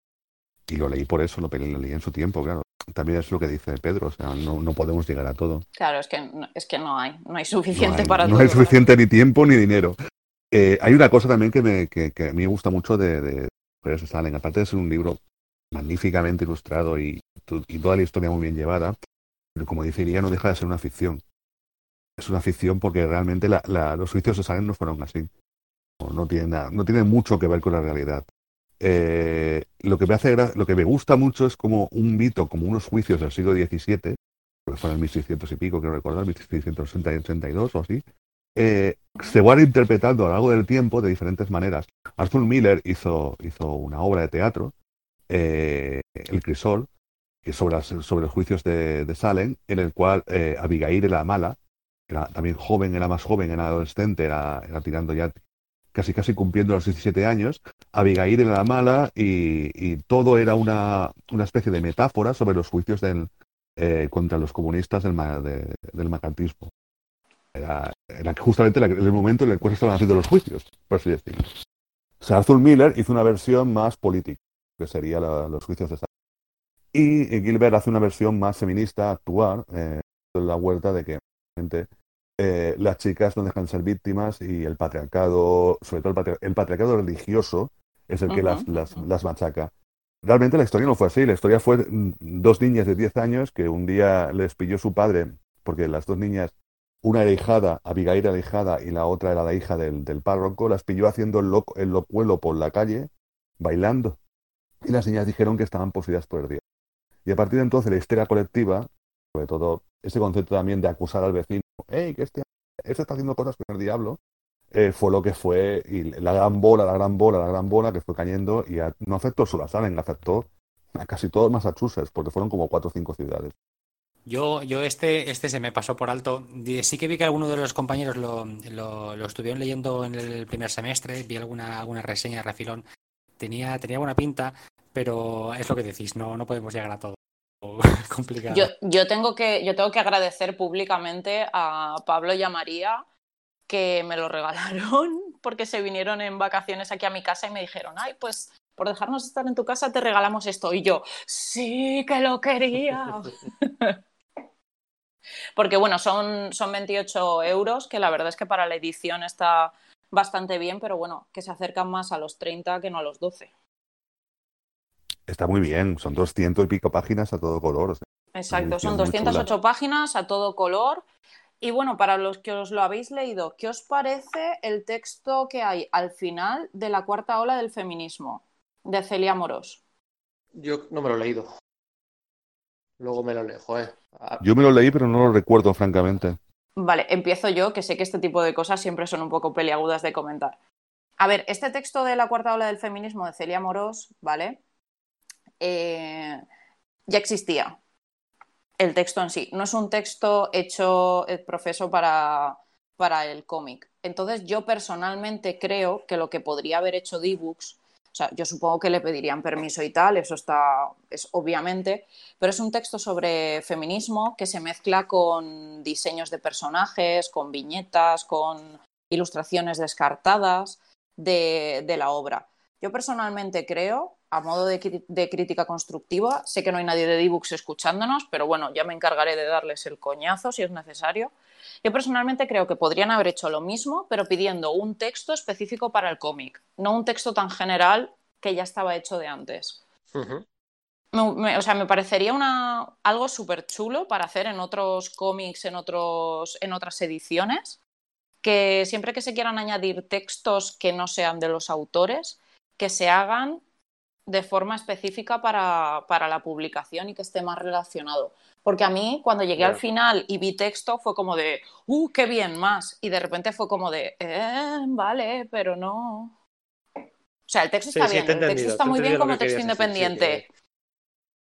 Y lo leí por eso, lo, leí en su tiempo, claro. También es lo que dice Pedro, o sea, no, no podemos llegar a todo. Claro, es que, no- es que no hay, no hay No suficiente hay, para no todo. hay suficiente ni tiempo ni dinero. Eh, hay una cosa también que, me, que, que a mí me gusta mucho de, de Mujeres Salen, aparte de ser un libro magníficamente ilustrado y, y toda la historia muy bien llevada, pero como dice Iría, no deja de ser una ficción. Es una ficción porque realmente la- la- los juicios de Salen no fueron así. No, tiene nada- no tiene mucho que ver con la realidad. Eh, lo, que me hace, lo que me gusta mucho es como un mito, como unos juicios del siglo XVII, que fueron en 1600 y pico, quiero recordar, 1662 o así, eh, se van interpretando a lo largo del tiempo de diferentes maneras. Arthur Miller hizo, hizo una obra de teatro, eh, El Crisol, sobre los juicios de, de Salem, en el cual eh, Abigail era mala, era también joven, era más joven, era adolescente, era, era tirando ya casi casi cumpliendo los 17 años, Abigail era la mala y, y todo era una, una especie de metáfora sobre los juicios del, eh, contra los comunistas del, de- del macartismo. Era, era justamente la- el momento en el cual se estaban haciendo los juicios, por así decirlo. Arthur Miller hizo una versión más política, que sería la- los juicios de Stalin. Y Gilbert hace una versión más feminista, actual, eh, en la vuelta de que eh, las chicas no dejan ser víctimas y el patriarcado, sobre todo el, el patriarcado religioso, es el que las, las, machaca. Realmente la historia no fue así, la historia fue mm, dos niñas de 10 años que un día les pilló su padre, porque las dos niñas, una era hijada, Abigail era la hijada y la otra era la hija del, del párroco, las pilló haciendo el, loco, el locuelo por la calle, bailando. Y las niñas dijeron que estaban poseídas por el diablo. Y a partir de entonces la histeria colectiva, sobre todo ese concepto también de acusar al vecino, hey, que este, este está haciendo cosas con el diablo, eh, fue lo que fue, y la gran bola, la gran bola, la gran bola que fue cayendo y no afectó solo a Salem, afectó a casi todo Massachusetts, porque fueron como cuatro o cinco ciudades. Yo, yo este, este se me pasó por alto. Sí que vi que algunos de los compañeros lo, lo, lo estuvieron leyendo en el primer semestre, vi alguna, alguna reseña de refilón. Tenía, tenía buena pinta, pero es lo que decís, no, no podemos llegar a todo. Complicado. Yo, yo, tengo que, yo tengo que agradecer públicamente a Pablo y a María que me lo regalaron porque se vinieron en vacaciones aquí a mi casa y me dijeron, ay, pues por dejarnos estar en tu casa te regalamos esto. Y yo, sí, que lo quería. porque bueno, son, son 28 euros, que la verdad es que para la edición está bastante bien, pero bueno, que se acercan más a los 30 que no a los 12. Está muy bien, son 200 y pico páginas a todo color. o sea, Exacto, son edición muy 208 páginas a todo color. Y bueno, para los que os lo habéis leído, ¿qué os parece el texto que hay al final de la cuarta ola del feminismo de Celia Moros? Yo no me lo he leído. Luego me lo leo, joder. Ah, Yo me lo leí, pero no lo recuerdo, francamente. Vale, empiezo yo, que sé que este tipo de cosas siempre son un poco peliagudas de comentar. A ver, este texto de la cuarta ola del feminismo de Celia Morós, ¿vale? Eh, ya existía el texto en sí. No es un texto hecho, eh, profeso, para, para el cómic. Entonces, yo personalmente creo que lo que podría haber hecho D-Books, o sea, yo supongo que le pedirían permiso y tal, eso está, es obviamente, pero es un texto sobre feminismo que se mezcla con diseños de personajes, con viñetas, con ilustraciones descartadas de, de la obra. Yo personalmente creo, a modo de, crítica constructiva, sé que no hay nadie de D-Books escuchándonos, pero bueno, ya me encargaré de darles el coñazo si es necesario. Yo personalmente creo que podrían haber hecho lo mismo, pero pidiendo un texto específico para el cómic, no un texto tan general que ya estaba hecho de antes. me- o sea, me parecería una, algo súper chulo para hacer en otros cómics, en, otros, en otras ediciones, que siempre que se quieran añadir textos que no sean de los autores, que se hagan de forma específica para, para la publicación y que esté más relacionado. Porque a mí, cuando llegué al Ya. final y vi texto, fue como de, ¡uh, qué bien más! Y de repente fue como de, eh, vale, pero no. O sea, el texto Sí, está sí, bien, el texto está muy bien como que texto decir, sí, independiente. que-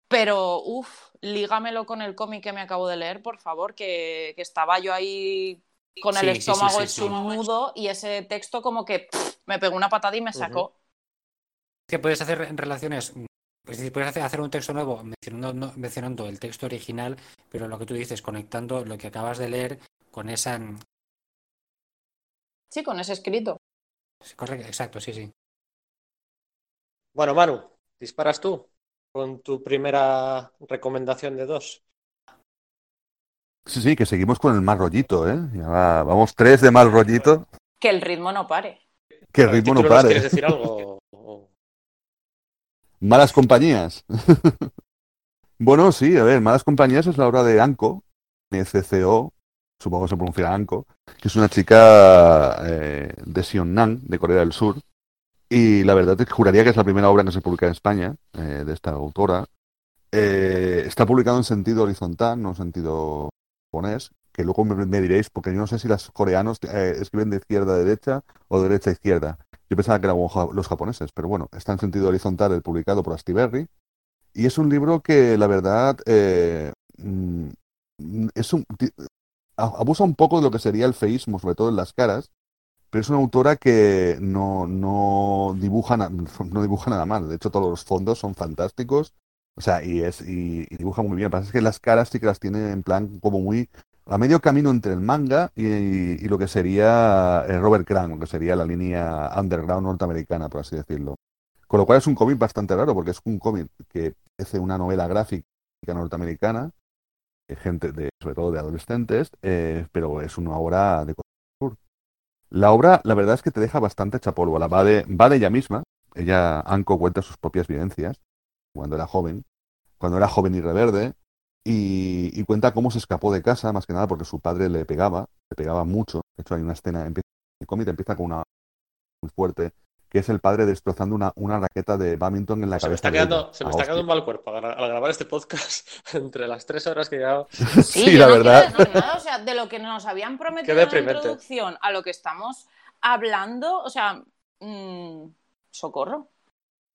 Pero, uff, lígamelo con el cómic que me acabo de leer, por favor, que, que estaba yo ahí con el Sí, sí, sí, estómago sí, hecho sí. un nudo y ese texto como que pff, me pegó una patada y me sacó. Que puedes hacer en relaciones, mm, es decir, puedes hacer, un texto nuevo mencionando, no- mencionando el texto original, pero lo que tú dices, conectando lo que acabas de leer con esa... mm, Sí, con ese escrito. Correcto, exacto, sí, sí. Bueno, Manu, disparas tú con tu primera recomendación de dos. Sí, sí, que seguimos con el mal rollito, ¿eh? Ya va- vamos tres de mal rollito. Que el ritmo no pare. Que el ¿Al ritmo no pare. ¿Quieres decir algo? Malas compañías. bueno, sí, a ver, Malas compañías es la obra de Anko, NCCO, supongo que se pronuncia Anko, que es una chica eh, de Seongnam, de Corea del Sur. Y la verdad es que juraría que es la primera obra que se publica en España, eh, de esta autora. Eh, está publicado en sentido horizontal, no en sentido japonés, que luego me, me diréis, porque yo no sé si los coreanos eh, escriben de izquierda a derecha o de derecha a izquierda. Yo pensaba que eran los japoneses, pero bueno, está en sentido horizontal, el publicado por Astiberri. Y es un libro que, la verdad, eh, mm, es un, abusa un poco de lo que sería el feísmo, sobre todo en las caras, pero es una autora que no, no, dibuja, no dibuja nada mal. De hecho, todos los fondos son fantásticos. O sea, y, es, y, dibuja muy bien. Lo pasa es que las caras sí que las tiene en plan como muy a medio camino entre el manga y, lo que sería eh, Robert Crumb, lo que sería la línea underground norteamericana, por así decirlo. Con lo cual es un cómic bastante raro, porque es un cómic que hace una novela gráfica norteamericana, de gente, de, sobre todo de adolescentes, eh, pero es una obra de Sur. La obra, la verdad es que te deja bastante hecha polvo. La va de, va de ella misma. Ella, Anko, cuenta sus propias vivencias cuando era joven, cuando era joven y reverde, y, y cuenta cómo se escapó de casa, más que nada porque su padre le pegaba, le pegaba mucho. De hecho, hay una escena, empieza, el cómic empieza con una muy fuerte, que es el padre destrozando una, una raqueta de badminton en la Se me cabeza. está de quedando, se me a está quedando un mal cuerpo al gra- al grabar este podcast entre las tres horas que llevamos. Sí, yo la no verdad. quiero decir nada, o sea, de lo que nos habían prometido en la introducción a lo que estamos hablando, o sea, mm, socorro.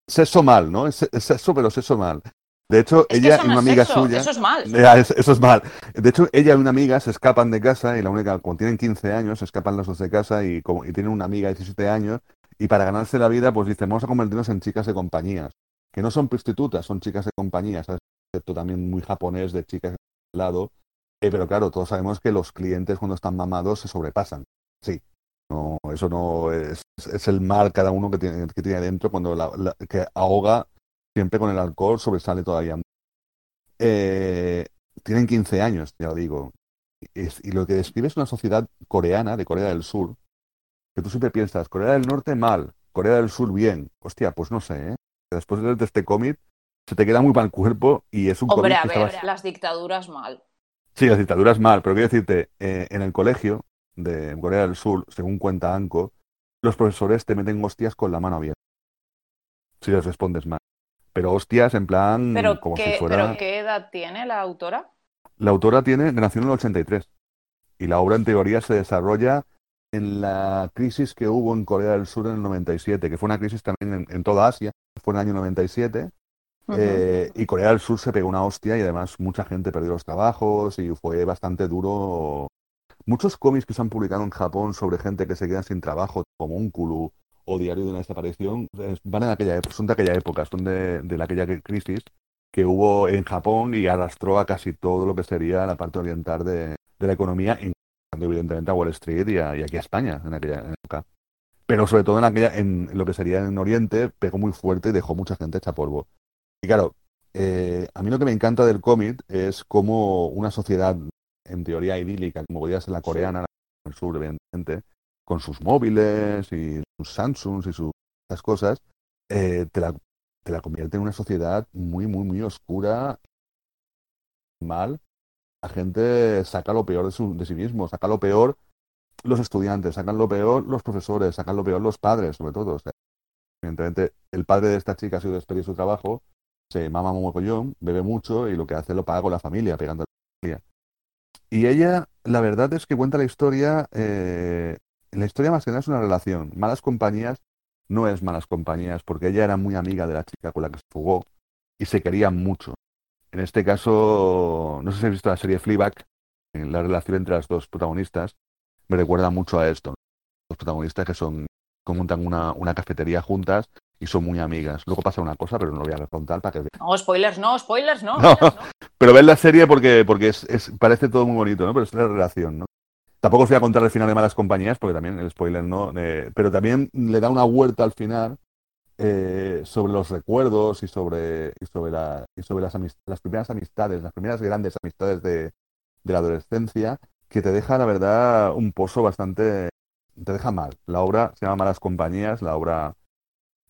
Sexo mal, ¿no? Sexo, pero sexo mal. De hecho, Es ella y una amiga sexo, suya. eso es mal. Eso es mal. De hecho, ella y una amiga se escapan de casa y la única, cuando tienen 15 años, se escapan las dos de casa y, como, y tienen una amiga de 17 años y para ganarse la vida, pues dicen, vamos a convertirnos en chicas de compañías. Que no son prostitutas, son chicas de compañías. Concepto también muy japonés de chicas de lado. Eh, pero claro, todos sabemos que los clientes cuando están mamados se sobrepasan. Sí. No, eso no es, es el mal cada uno que tiene, que tiene dentro cuando la- la- que ahoga siempre con el alcohol sobresale todavía eh, tienen 15 años, ya lo digo. Es- y lo que describe es una sociedad coreana, de Corea del Sur, que tú siempre piensas, Corea del Norte mal, Corea del Sur bien. Hostia, pues no sé, ¿eh? Después de este cómic, se te queda muy mal el cuerpo y es un Hombre, a que ver, las dictaduras mal. Sí, las dictaduras mal, pero quiero decirte, eh, en el colegio de Corea del Sur, según cuenta Anko, los profesores te meten hostias con la mano abierta. Si les respondes mal. Pero hostias en plan ¿Pero, como qué, si fuera... ¿Pero qué edad tiene la autora? La autora tiene, nació en el 83 y la obra en teoría se desarrolla en la crisis que hubo en Corea del Sur en el 97, que fue una crisis también en, en toda Asia, fue en el año 97, Ujú. eh, y Corea del Sur se pegó una hostia y además mucha gente perdió los trabajos y fue bastante duro. Muchos cómics que se han publicado en Japón sobre gente que se queda sin trabajo, como Unkulu o Diario de una desaparición, es- van en aquella, son de aquella época, son de, de la- aquella crisis que hubo en Japón y arrastró a casi todo lo que sería la parte oriental de, de la economía, incluyendo evidentemente a Wall Street y, a- y aquí a España en aquella época. Pero sobre todo en aquella, en lo que sería en Oriente, pegó muy fuerte y dejó mucha gente hecha polvo. Y claro, eh, a mí lo que me encanta del cómic es como una sociedad en teoría idílica, como podría ser la coreana, la del sur, evidentemente, con sus móviles y sus Samsungs y sus esas cosas, eh, te la, te la convierte en una sociedad muy, muy, muy oscura, mal. La gente saca lo peor de, su- de sí mismo, saca lo peor los estudiantes, sacan lo peor los profesores, sacan lo peor los padres, sobre todo. O sea, evidentemente, el padre de esta chica ha sido despedido de su trabajo, se mama un mogollón, bebe mucho y lo que hace lo paga con la familia, pegando a la familia. Y ella, la verdad es que cuenta la historia, eh, la historia más que nada es una relación. Malas compañías no es malas compañías, porque ella era muy amiga de la chica con la que se fugó y se querían mucho. En este caso, no sé si has visto la serie Fleabag, en la relación entre las dos protagonistas me recuerda mucho a esto. Los protagonistas que son, que montan una, una cafetería juntas y son muy amigas. Luego pasa una cosa, pero no lo voy a contar para que. No, spoilers no, spoilers no. No, pero ver la serie porque, porque es, es- parece todo muy bonito, ¿no? Pero es la relación, ¿no? Tampoco os voy a contar el final de Malas Compañías, porque también el spoiler no. eh, pero también le da una vuelta al final eh, sobre los recuerdos y sobre, sobre, la, y sobre las, las primeras amistades, las primeras grandes amistades de, de la adolescencia, que te deja, la verdad, un pozo bastante. Te deja mal. La obra se llama Malas Compañías, la obra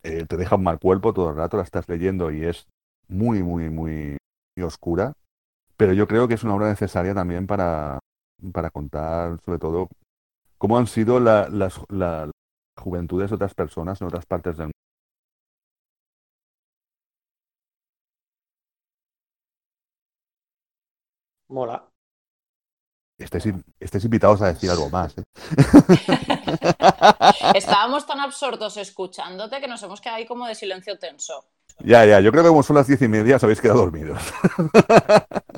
eh, te deja un mal cuerpo todo el rato, la estás leyendo y es muy, muy, muy, muy oscura. Pero yo creo que es una obra necesaria también para, para contar, sobre todo, cómo han sido la- las, la- las juventudes de otras personas en otras partes del mundo. Mola. Estáis invitados a decir algo más. ¿eh? Estábamos tan absortos escuchándote que nos hemos quedado ahí como de silencio tenso. Ya, ya, yo creo que como son las diez y media os habéis quedado dormidos.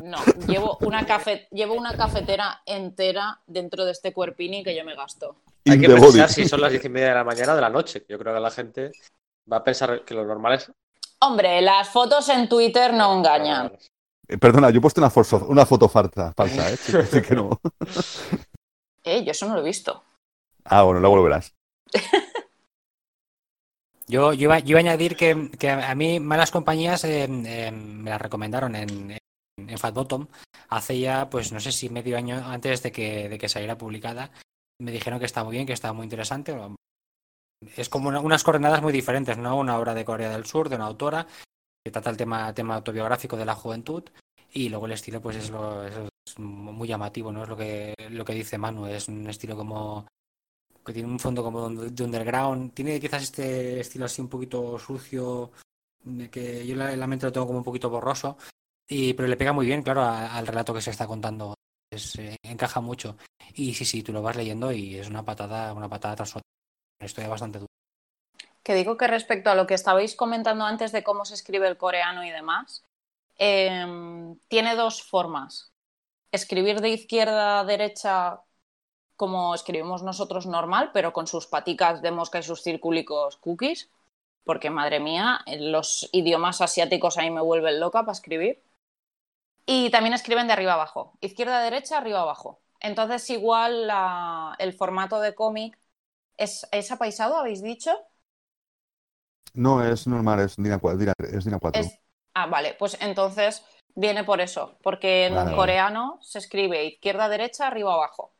No, llevo una, cafe- llevo una cafetera entera dentro de este cuerpini que yo me gasto. Hay que pensar body. si son las diez y media de la mañana o de la noche. Yo creo que la gente va a pensar que lo normal es. Hombre, las fotos en Twitter no engañan. Eh, Perdona, yo he puesto una, forzo- una foto falsa, falsa, ¿eh? Sí, sí que no. Eh, yo eso no lo he visto. Ah, bueno, luego lo verás. Yo, yo, iba, yo iba a añadir que, que a mí Malas Compañías eh, eh, me las recomendaron en, en, en Fat Bottom hace ya, pues no sé si medio año antes de que, de que saliera publicada. Me dijeron que está muy bien, que está muy interesante. Es como una- unas coordenadas muy diferentes, ¿no? Una obra de Corea del Sur, de una autora, que trata el tema, tema autobiográfico de la juventud. Y luego el estilo, pues es, lo, es muy llamativo, ¿no? Es lo que, lo que dice Manu, es un estilo como que tiene un fondo como de underground. Tiene quizás este estilo así un poquito sucio, que yo la, la mente lo tengo como un poquito borroso, y, pero le pega muy bien, claro, a- al relato que se está contando. Es, eh, encaja mucho. Y sí, sí, tú lo vas leyendo y es una patada, una patada tras otra. Historia bastante dura. Que digo que respecto a lo que estabais comentando antes de cómo se escribe el coreano y demás, em, tiene dos formas. Escribir de izquierda a derecha como escribimos nosotros normal, pero con sus paticas de mosca y sus circúlicos cookies, porque madre mía, los idiomas asiáticos a mí me vuelven loca para escribir. Y también escriben de arriba abajo, izquierda a derecha, arriba abajo. Entonces igual la- el formato de cómic es, es apaisado, habéis dicho. No, es normal, es DINA 4. Es DINA 4. Es- Ah, vale, pues entonces viene por eso, porque en Vale, vale. coreano se escribe izquierda derecha, arriba abajo.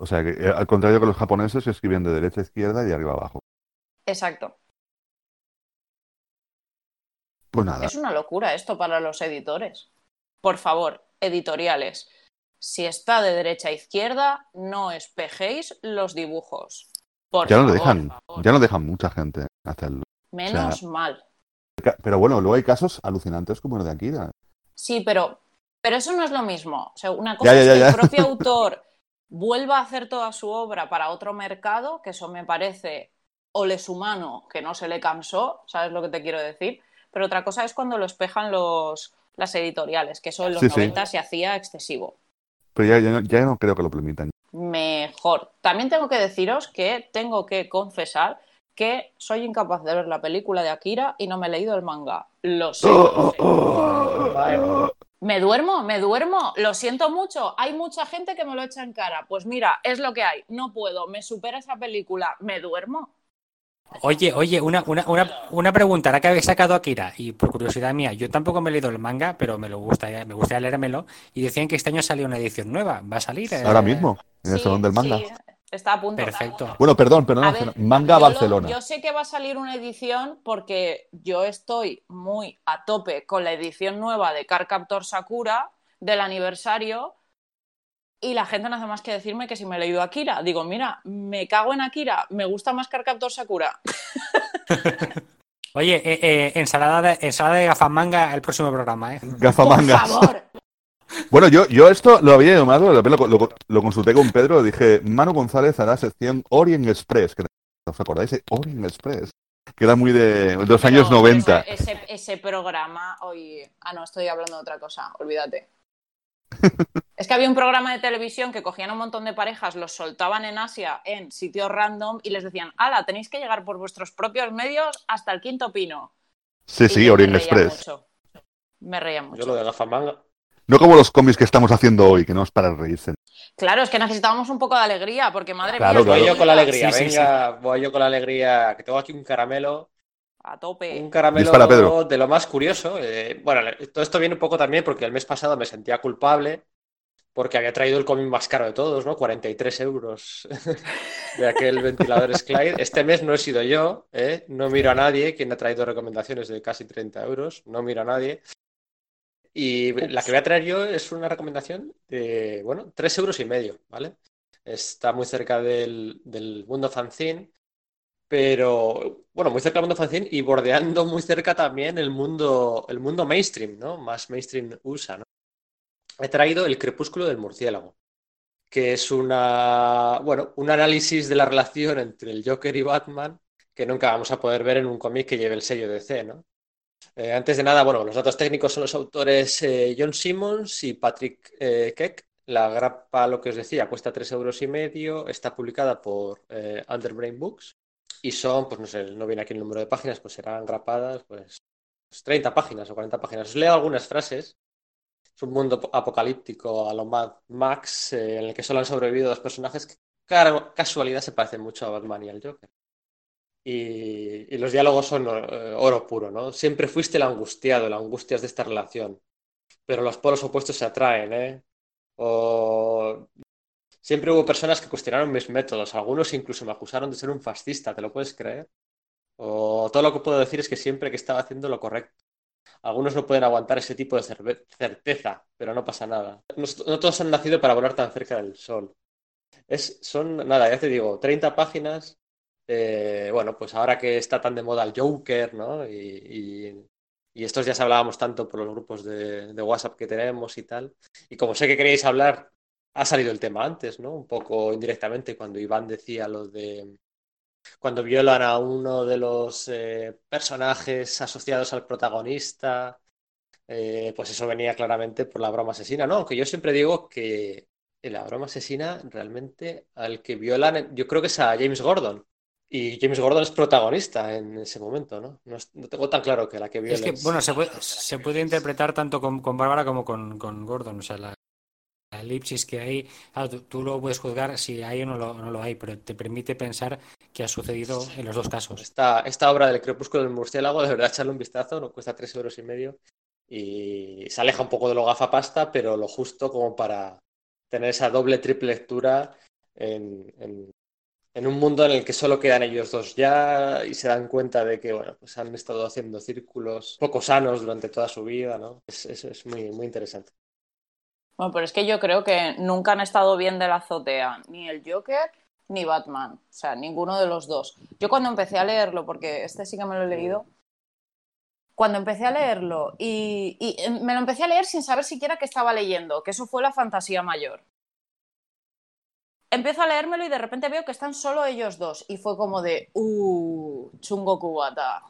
O sea, que eh, al contrario que los japoneses que escriben de derecha a izquierda y de arriba a abajo. Exacto. Pues nada, Es una locura esto para los editores. Por favor, editoriales, si está de derecha a izquierda, no espejéis los dibujos. Por ya no favor. dejan, ya no dejan mucha gente hacerlo. Menos mal. Pero bueno, luego hay casos alucinantes como el de Akira. Sí, pero, pero eso no es lo mismo. O sea, una cosa Ya, ya, es que ya. el propio autor vuelva a hacer toda su obra para otro mercado, que eso me parece oles humano, que no se le cansó, ¿sabes lo que te quiero decir? Pero otra cosa es cuando lo espejan los, las editoriales, que eso en los Sí, sí. 90 se hacía excesivo. Pero ya, ya no, ya no creo que lo permitan. Mejor. También tengo que deciros que tengo que confesar que soy incapaz de ver la película de Akira y no me he leído el manga. Lo sé. lo sé. Vale. Me duermo, me duermo, lo siento mucho. Hay mucha gente que me lo echa en cara. Pues mira, es lo que hay. No puedo, me supera esa película. Me duermo. Oye, oye, una, una, una, una pregunta, ahora que habéis sacado Akira, y por curiosidad mía, yo tampoco me he leído el manga, pero me lo gusta, me gustaría leérmelo, y decían que este año salió una edición nueva, ¿va a salir? eh? Ahora mismo, en el Sí, salón del manga. sí, está a punto. Perfecto. Bueno, perdón, perdón. A ver, manga yo lo- Barcelona. yo sé que va a salir una edición porque yo estoy muy a tope con la edición nueva de Car Captor Sakura del aniversario y la gente no hace más que decirme que si me he leído Akira. Digo, mira, me cago en Akira, me gusta más Car Captor Sakura. Oye, eh, eh, ensalada, de, ensalada de gafamanga el próximo programa, ¿eh? Por Gafamangas. favor. Bueno, yo, yo esto lo había llamado, lo, lo- consulté con Pedro, dije, Manu González hará sección Orient Express, que ¿os acordáis de Orient Express? Que era muy de, de los años Pero 90. Ese, ese- ese programa, hoy. Ah, no, estoy hablando de otra cosa, olvídate. Es que había un programa de televisión que cogían un montón de parejas, los soltaban en Asia en sitios random y les decían, ala, tenéis que llegar por vuestros propios medios hasta el quinto pino. Sí, Y sí, Orient Express. mucho. Me reía mucho. Yo lo de Gafamanga. No como los cómics que estamos haciendo hoy, que no es para reírse. Claro, es que necesitábamos un poco de alegría, porque madre Claro, mía, claro. Voy yo con la alegría, Sí, sí, venga, voy yo con la alegría, que tengo aquí un caramelo. A tope. Un caramelo Pedro. de lo más curioso. eh, bueno, todo esto viene un poco también porque el mes pasado me sentía culpable porque había traído el cómic más caro de todos, ¿no? 43 euros de aquel ventilador Clyde. Este mes no he sido yo, ¿eh? No miro a nadie, quien ha traído recomendaciones de casi 30 euros, no miro a nadie. Y la que voy a traer yo es una recomendación de, bueno, 3 euros y medio, ¿vale? Está muy cerca del, del mundo fanzine pero bueno, muy cerca del mundo fanzine y bordeando muy cerca también el mundo, el mundo mainstream, ¿no? Más mainstream USA, ¿no? He traído El crepúsculo del murciélago, que es una, bueno, un análisis de la relación entre el Joker y Batman que nunca vamos a poder ver en un cómic que lleve el sello de C, ¿no? Eh, antes de nada, bueno, los datos técnicos son los autores eh, John Simmons y Patrick eh, Keck. La grapa, lo que os decía, cuesta 3 euros y medio, está publicada por Underbrain Books y son, pues no sé, no viene aquí el número de páginas, pues serán grapadas, pues, pues 30 páginas o 40 páginas. Os leo algunas frases. Es un mundo apocalíptico a lo Mad Max, en el que solo han sobrevivido dos personajes que, casualidad, se parecen mucho a Batman y al Joker. Y, y los diálogos son eh, oro puro, ¿no? Siempre fuiste el angustiado, la angustia es de esta relación. Pero los polos opuestos se atraen, ¿eh? O Siempre hubo personas que cuestionaron mis métodos, algunos incluso me acusaron de ser un fascista, ¿te lo puedes creer? O todo lo que puedo decir es que siempre que estaba haciendo lo correcto. Algunos no pueden aguantar ese tipo de certeza, pero no pasa nada. No, no todos han nacido para volar tan cerca del sol. Es, son, nada, ya te digo, 30 páginas. Eh, bueno, pues ahora que está tan de moda el Joker, ¿no? Y, estos ya hablábamos tanto por los grupos de, WhatsApp que tenemos y tal. Y como sé que queríais hablar ha salido el tema antes, ¿no? Un poco indirectamente cuando Iván decía lo de cuando violan a uno de los eh, personajes asociados al protagonista, eh, pues eso venía claramente por la broma asesina, ¿no? Aunque yo siempre digo que la broma asesina realmente al que violan, yo creo que es a James Gordon. Y James Gordon es protagonista en ese momento, ¿no? No, es- no tengo tan claro que la que Es violen que, bueno, se puede, se puede interpretar tanto con, con Bárbara como con, con Gordon. O sea, la, la elipsis que hay, claro, tú, tú lo puedes juzgar si hay o no lo, no lo hay, pero te permite pensar que ha sucedido en los dos casos. Esta, esta obra del Crepúsculo del Murciélago, de verdad, echarle un vistazo, nos cuesta tres euros y medio y se aleja un poco de lo gafapasta, pero lo justo como para tener esa doble, triple lectura en, en- en un mundo en el que solo quedan ellos dos ya y se dan cuenta de que, bueno, pues han estado haciendo círculos poco sanos durante toda su vida, ¿no? Es, es, es muy, muy interesante. Bueno, pero es que yo creo que nunca han estado bien de la azotea, ni el Joker ni Batman. O sea, ninguno de los dos. Yo cuando empecé a leerlo, porque este sí que me lo he leído, cuando empecé a leerlo y, y, eh, me lo empecé a leer sin saber siquiera que estaba leyendo, que eso fue la fantasía mayor. Empiezo a leérmelo y de repente veo que están solo ellos dos y fue como de, uh, chungo cubata.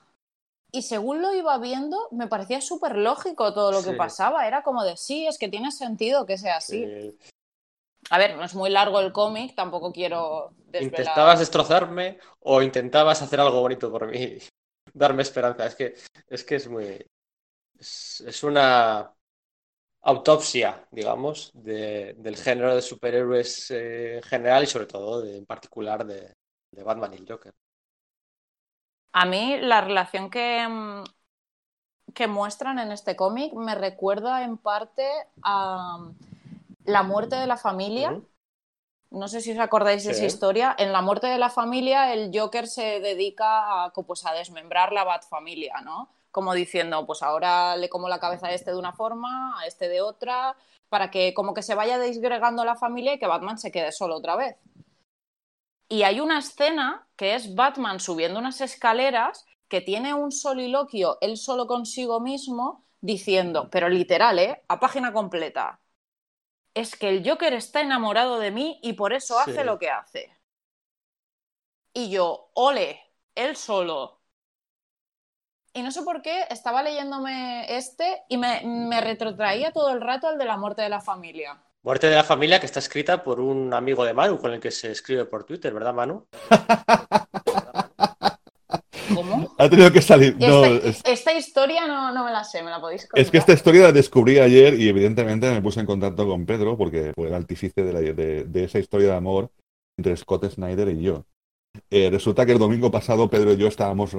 Y según lo iba viendo, me parecía súper lógico todo lo que Sí. pasaba. Era como de, sí, es que tiene sentido que sea así. Sí. A ver, no es muy largo el cómic, tampoco quiero desvelar. ¿Intentabas destrozarme o intentabas hacer algo bonito por mí? Darme esperanza. Es que es, que es muy. Es, es una autopsia, digamos, de- del género de superhéroes eh, en general y sobre todo de- en particular de, de Batman y el Joker. A mí la relación que, mm, que muestran en este cómic me recuerda en parte a mm, la muerte de la familia. No sé si os acordáis de esa historia. En la muerte de la familia, el Joker se dedica a, pues, a desmembrar la Batfamilia, ¿no? Como diciendo, pues ahora le como la cabeza a este de una forma, a este de otra, para que como que se vaya disgregando la familia y que Batman se quede solo otra vez. Y hay una escena que es Batman subiendo unas escaleras que tiene un soliloquio él solo consigo mismo diciendo, pero literal, ¿eh? A página completa. Es que el Joker está enamorado de mí y por eso Sí. hace lo que hace. Y yo, ole, él solo. Y no sé por qué estaba leyéndome este y me, me retrotraía todo el rato al de la muerte de la familia. Muerte de la familia que está escrita por un amigo de Manu con el que se escribe por Twitter, ¿verdad, Manu? ¿Cómo? Ha tenido que salir. No, Esta, es, esta historia no, no me la sé, me la podéis contar. es que esta historia la descubrí ayer y evidentemente me puse en contacto con Pedro porque fue el artífice de, la- de- de esa historia de amor entre Scott Snyder y yo. Eh, resulta que el domingo pasado Pedro y yo estábamos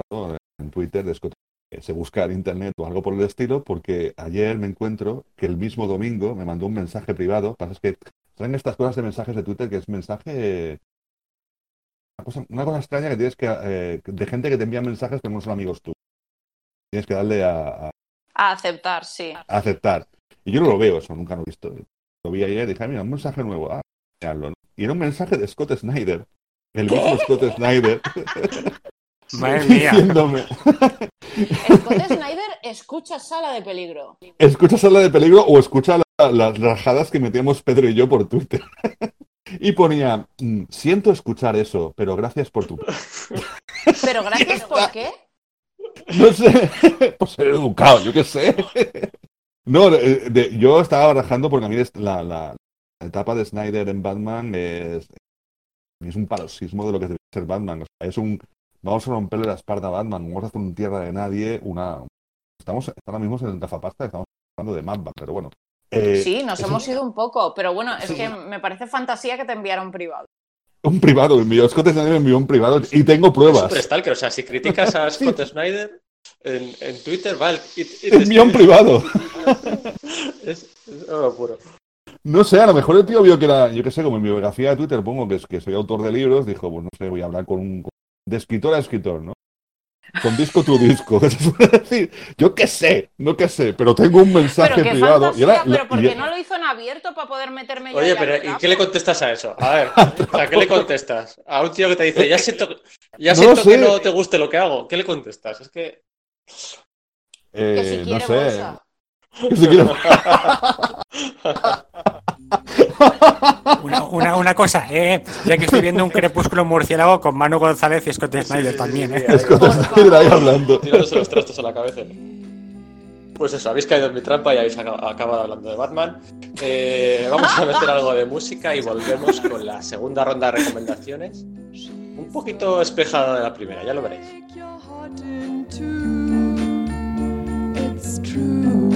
en Twitter de Scott. Eh, Se busca en internet o algo por el estilo porque ayer me encuentro que el mismo domingo me mandó un mensaje privado. Pasa es que traen estas cosas de mensajes de Twitter que es mensaje una cosa, una cosa extraña que tienes que eh, de gente que te envía mensajes pero no son amigos tú. Tienes que darle a- a, A aceptar, sí. a aceptar. Y yo no lo veo, eso nunca lo he visto. Lo vi ayer y dije, "Ah, mira, un mensaje nuevo. Ah, mirarlo, ¿no? Y era un mensaje de Scott Snyder. El mismo Scott Snyder. Madre mía. diciéndome, Scott Snyder escucha Sala de Peligro. escucha Sala de Peligro o escucha la- las rajadas que metíamos Pedro y yo por Twitter. y ponía, "Mm, siento escuchar eso, pero gracias por tu... Pero gracias, ¿por qué? No sé, por ser educado, yo qué sé. No, de- de- yo estaba barajando porque a mí es la, la- la etapa de Snyder en Batman es, es un paroxismo de lo que debe ser Batman. O sea, es un, vamos a romperle la espalda a Batman, vamos a hacer un tierra de nadie, una... Estamos ahora mismo en el gafapasta, estamos hablando de Batman, pero bueno. Eh, Sí, nos es hemos un, ido un poco, pero bueno, es Sí. que me parece fantasía que te enviara un privado. un privado, me envió, Scott Snyder me envió un privado y tengo Es pruebas. super stalker, o sea, si criticas a Scott Snyder en, en Twitter, va, envió un privado. Es, es oro puro. No sé, a lo mejor el tío vio que era, yo qué sé, como en mi biografía de Twitter pongo que, es, que soy autor de libros, dijo, pues no sé, voy a hablar con un... con- de escritor a escritor, ¿no? Con disco tu disco. Yo qué sé, no qué sé, pero tengo un mensaje Pero qué privado. fantasía, y pero y- ¿por qué no lo hizo en abierto para poder meterme yo Oye, ahí pero ¿y qué le contestas a eso? A ver, o sea, ¿qué le contestas? A un tío que te dice, ya siento, ya No siento sé. que no te guste lo que hago. ¿Qué le contestas? Es que. eh, Que si no sé. bolsa. Una, una, una cosa, eh, ya que estoy viendo un crepúsculo murciélago con Manu González y Scott Snyder sí, también, sí, eh. Scott Snyder ahí hablando. tirándose los trastos a la cabeza. Pues eso, habéis caído en mi trampa y habéis aca- acabado hablando de Batman. Eh, vamos a meter algo de música y volvemos con la segunda ronda de recomendaciones. Un poquito espejada de la primera, ya lo veréis. It's true.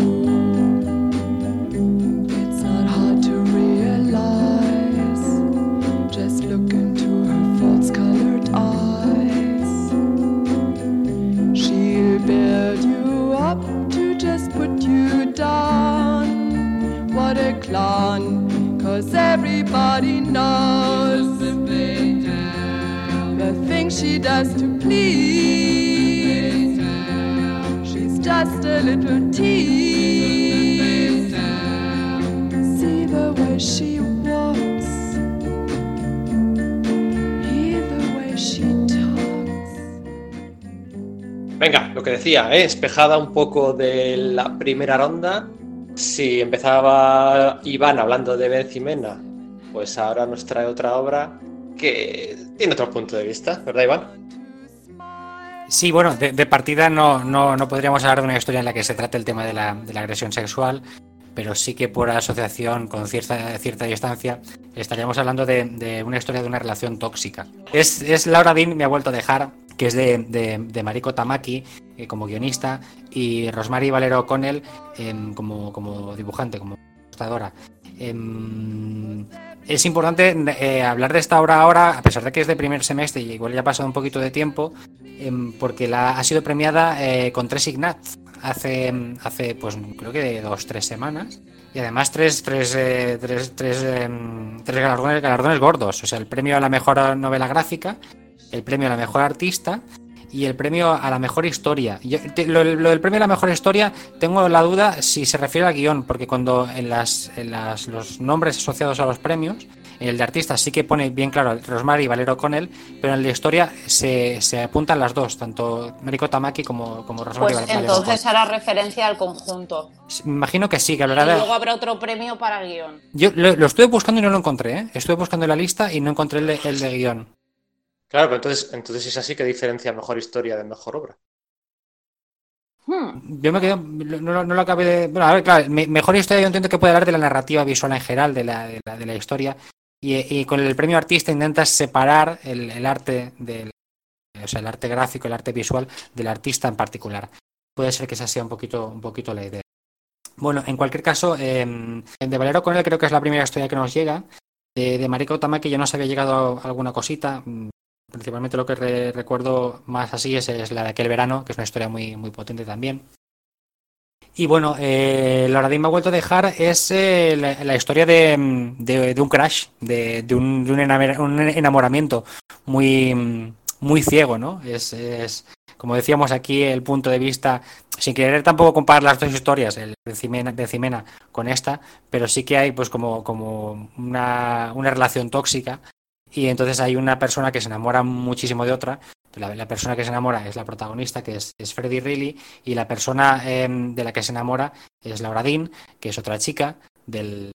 What a clown, cause everybody knows the things she does to please. She's just a little tease. See the way she Venga, lo que decía, ¿eh? espejada un poco de la primera ronda. Si empezaba Iván hablando de Benzimena, pues ahora nos trae otra obra que tiene otro punto de vista, ¿verdad, Iván? Sí, bueno, de, de partida no, no, no podríamos hablar de una historia en la que se trate el tema de la, de la agresión sexual, pero sí que por asociación con cierta, cierta distancia estaríamos hablando de, de una historia de una relación tóxica. Es, es Laura Dean me ha vuelto a dejar, que es de, de, de Mariko Tamaki eh, como guionista y Rosemary Valero O'Connell em, como, como dibujante, como ilustradora. Em, es importante eh, hablar de esta obra ahora, a pesar de que es de primer semestre y igual ya ha pasado un poquito de tiempo, em, porque la, ha sido premiada eh, con tres Ignatz hace, hace, pues creo que de dos, tres semanas. Y además tres, tres, tres, tres, tres galardones, galardones gordos. O sea, el premio a la mejor novela gráfica, el premio a la mejor artista y el premio a la mejor historia. Yo- te- lo, lo del premio a la mejor historia, tengo la duda si se refiere al guion, porque cuando en, las, en las, los nombres asociados a los premios, en el de artistas sí que pone bien claro Rosemary y Valero Connell, pero en el de historia se, se apuntan las dos, tanto Mariko Tamaki como, como Rosemary Pues Valero entonces hará referencia al conjunto. Me imagino que sí, que Y hablará de... luego habrá otro premio para guion. Yo lo, lo estuve buscando y no lo encontré, ¿eh? Estuve buscando en la lista y no encontré el de, el de guion. Claro, pero entonces, entonces es así que diferencia mejor historia de mejor obra. Hmm. Yo me quedo, no, no- no lo acabé de. Bueno, a ver, claro, me- mejor historia yo entiendo que puede hablar de la narrativa visual en general, de la, de la, de la historia. Y, y con el premio artista intentas separar el, el arte del. O sea, el arte gráfico, el arte visual del artista en particular. Puede ser que esa sea un poquito, un poquito la idea. Bueno, en cualquier caso, eh, de Valero con él creo que es la primera historia que nos llega. De, de Mariko Tamaki ya nos había llegado alguna cosita. Principalmente lo que re- recuerdo más así es, la de aquel verano, que es una historia muy, muy potente también. Y bueno, eh, la verdad me ha vuelto a dejar es eh, la, historia de, mm, de- de un crash, de, de un, de un enamor- un enamoramiento muy, mm, muy ciego, ¿no? Es, como decíamos aquí, el punto de vista, sin querer tampoco comparar las dos historias, el de Cimena, de Cimena con esta, pero sí que hay pues como, como una, una relación tóxica y entonces hay una persona que se enamora muchísimo de otra. La, persona que se enamora es la protagonista, que es, es Freddie Reilly, y la persona eh, de la que se enamora es Laura Dean, que es otra chica, del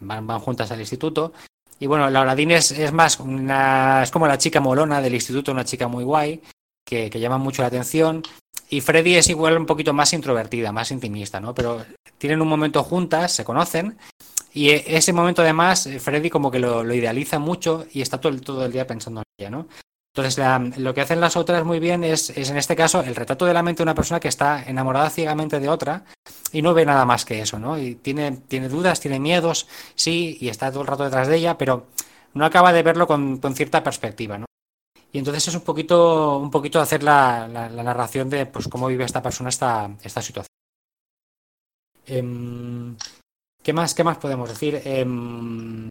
van, van juntas al instituto. Y bueno, Laura Dean es, es más una, es como la chica molona del instituto, una chica muy guay, que, que llama mucho la atención. Y Freddie es igual un poquito más introvertida, más intimista, ¿no? Pero tienen un momento juntas, se conocen, y e- ese momento además, eh, Freddy como que lo, idealiza mucho y está todo, todo el día pensando en ella, ¿no? Entonces lo que hacen las otras muy bien es, es en este caso el retrato de la mente de una persona que está enamorada ciegamente de otra y no ve nada más que eso, ¿no? Y tiene, tiene dudas, tiene miedos, sí, y está todo el rato detrás de ella, pero no acaba de verlo con, con cierta perspectiva, ¿no? Y entonces es un poquito, un poquito hacer la narración de pues cómo vive esta persona esta, esta situación. Em, ¿Qué más, qué más podemos decir? Em,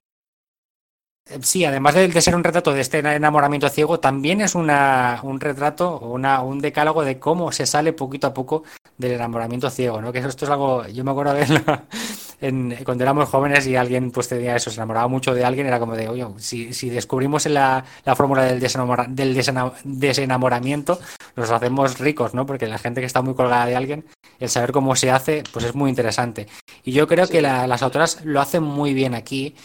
sí, además de, de ser un retrato de este enamoramiento ciego, también es una, un retrato o una, un decálogo de cómo se sale poquito a poco del enamoramiento ciego, ¿no? Que esto es algo, yo me acuerdo de verlo en- cuando éramos jóvenes y alguien pues tenía eso, se enamoraba mucho de alguien, era como de, oye, si, si descubrimos la, la fórmula del, desenamora- del desena- desenamoramiento, nos hacemos ricos, ¿no? Porque la gente que está muy colgada de alguien, el saber cómo se hace, pues es muy interesante. Y yo creo que la- las autoras lo hacen muy bien aquí.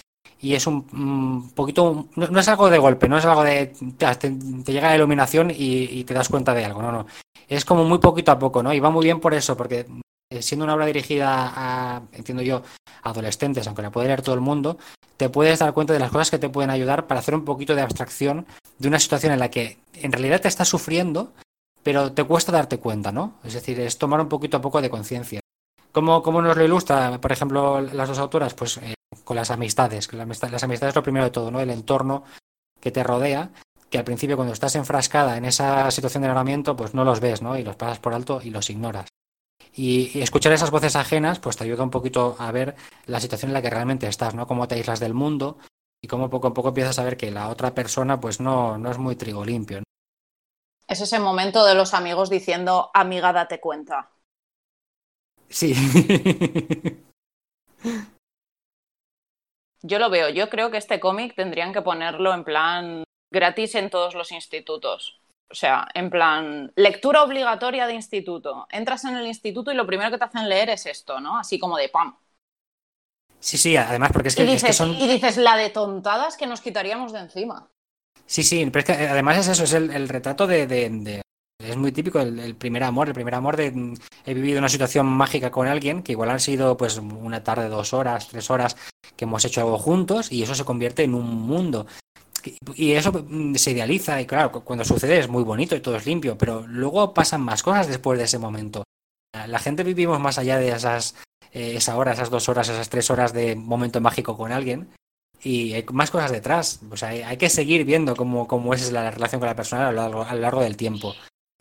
Y es un, poquito, no, no es algo de golpe, no es algo de, te, llega la iluminación y, y te das cuenta de algo, no, no. Es como muy poquito a poco, ¿no? Y va muy bien por eso, porque eh, siendo una obra dirigida a, entiendo yo, adolescentes, aunque la puede leer todo el mundo, te puedes dar cuenta de las cosas que te pueden ayudar para hacer un poquito de abstracción de una situación en la que en realidad te estás sufriendo, pero te cuesta darte cuenta, ¿no? Es decir, es tomar un poquito a poco de conciencia. ¿Cómo, ¿Cómo nos lo ilustra, por ejemplo, las dos autoras? Pues eh, con las amistades. que la amistad- las amistades es lo primero de todo, ¿no? El entorno que te rodea, que al principio cuando estás enfrascada en esa situación de enamoramiento, pues no los ves, ¿no? Y los pasas por alto y los ignoras. Y, y escuchar esas voces ajenas, pues te ayuda un poquito a ver la situación en la que realmente estás, ¿no? Cómo te aíslas del mundo y cómo poco a poco empiezas a ver que la otra persona, pues no, no es muy trigo limpio, ¿no? Es ese momento de los amigos diciendo, amiga, date cuenta. Sí. Yo lo veo, yo creo que este cómic tendrían que ponerlo en plan gratis en todos los institutos. O sea, en plan, lectura obligatoria de instituto. Entras en el instituto y lo primero que te hacen leer es esto, ¿no? Así como de pam. Sí, sí, además porque es que, y, es que son... y dices, la de tontadas que nos quitaríamos de encima. Sí, sí, pero es que además es eso, es el, el retrato de, de- de- Es muy típico el, primer amor, el primer amor de... mm, He vivido una situación mágica con alguien que igual han sido pues una tarde, dos horas, tres horas que hemos hecho algo juntos y eso se convierte en un mundo. Y eso mm, se idealiza y claro, cu- cuando sucede es muy bonito y todo es limpio, pero luego pasan más cosas después de ese momento. La gente vivimos más allá de esas, eh, esas dos horas, esas tres horas de momento mágico con alguien y hay más cosas detrás. O sea, hay, hay que seguir viendo cómo, cómo es la relación con la persona a lo largo, a lo largo del tiempo.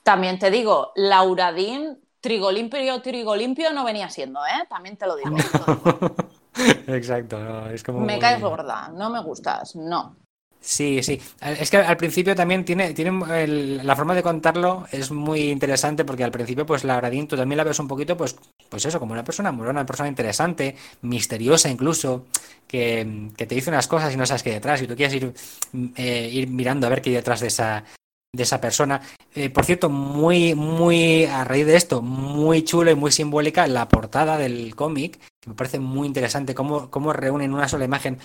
También te digo, Lauradín, trigo limpio, trigo limpio no venía siendo, ¿eh? También te lo digo. Exacto, no, es como... Me caes gorda, no me gustas, no. Sí, sí. Es que al principio también tiene, tiene el- la forma de contarlo es muy interesante porque al principio pues la Gradín tú también la ves un poquito pues, pues eso, como una persona morona, una persona interesante, misteriosa incluso, que, que te dice unas cosas y no sabes qué hay detrás y tú quieres ir, eh, ir mirando a ver qué hay detrás de esa, de esa persona. Eh, por cierto, muy, muy a raíz de esto, muy chulo y muy simbólica la portada del cómic, que me parece muy interesante cómo, cómo reúne en una sola imagen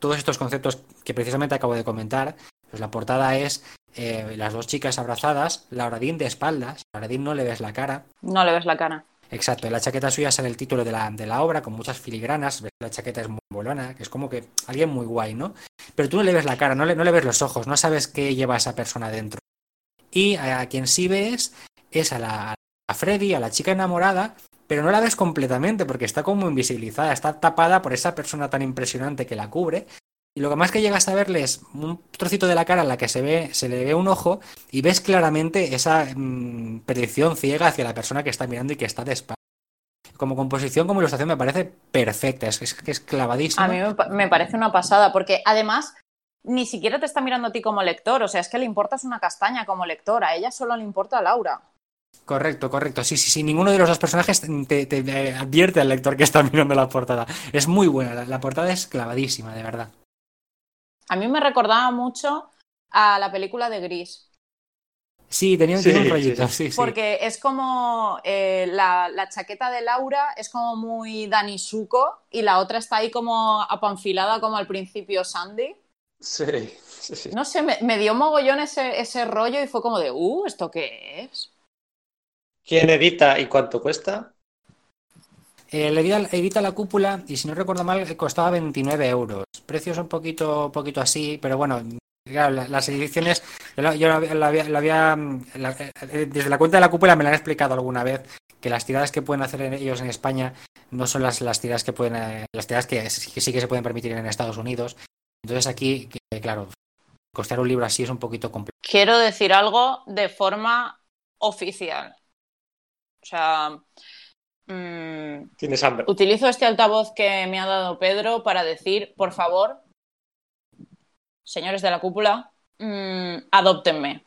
todos estos conceptos que precisamente acabo de comentar. Pues la portada es eh, las dos chicas abrazadas, Laura Dean de espaldas, Laura Dean no le ves la cara. No le ves la cara. Exacto, en la chaqueta suya sale el título de la, de la obra con muchas filigranas, la chaqueta es muy bolona, que es como que alguien muy guay, ¿no? Pero tú no le ves la cara, no le, no le ves los ojos, no sabes qué lleva esa persona dentro. Y a, quien sí ves es a la a Freddy, a la chica enamorada, pero no la ves completamente porque está como invisibilizada, está tapada por esa persona tan impresionante que la cubre. Y lo que más que llegas a verle es un trocito de la cara en la que se ve, se le ve un ojo y ves claramente esa mm, predicción ciega hacia la persona que está mirando y que está de. Como composición, como ilustración me parece perfecta, es, es que es clavadísima. A mí me parece una pasada, porque además ni siquiera te está mirando a ti como lector, o sea, es que le importas una castaña como lector, a ella solo le importa a Laura. Correcto, correcto. Sí, sí, sí. Ninguno de los dos personajes te, te- te advierte al lector que está mirando la portada. Es muy buena. La, la portada es clavadísima, de verdad. A mí me recordaba mucho a la película de Gris, Sí, tenía, Sí, un rollito. sí. Sí, porque es como eh, la, la chaqueta de Laura es como muy Dani Suco y la otra está ahí como apanfilada como al principio Sandy. Sí, sí, sí. No sé, me, me dio mogollón ese, ese rollo y fue como de, uh, ¿esto qué es? ¿Quién edita y cuánto cuesta? Eh, le edita, edita la cúpula y si no recuerdo mal costaba 29 euros. Precios un poquito, poquito así, pero bueno, claro, la- las ediciones, yo, la- yo la, la había, la había, la- eh, desde la cuenta de la cúpula me la han explicado alguna vez que las tiradas que pueden hacer en- ellos en España no son las, las tiradas que pueden, eh, las tiradas que, sí- que sí que se pueden permitir en Estados Unidos. Entonces aquí, que, claro, costear un libro así es un poquito complicado. Quiero decir algo de forma oficial. O sea, mm, Tienes hambre. utilizo este altavoz que me ha dado Pedro para decir, por favor, señores de la cúpula, mm, adóptenme.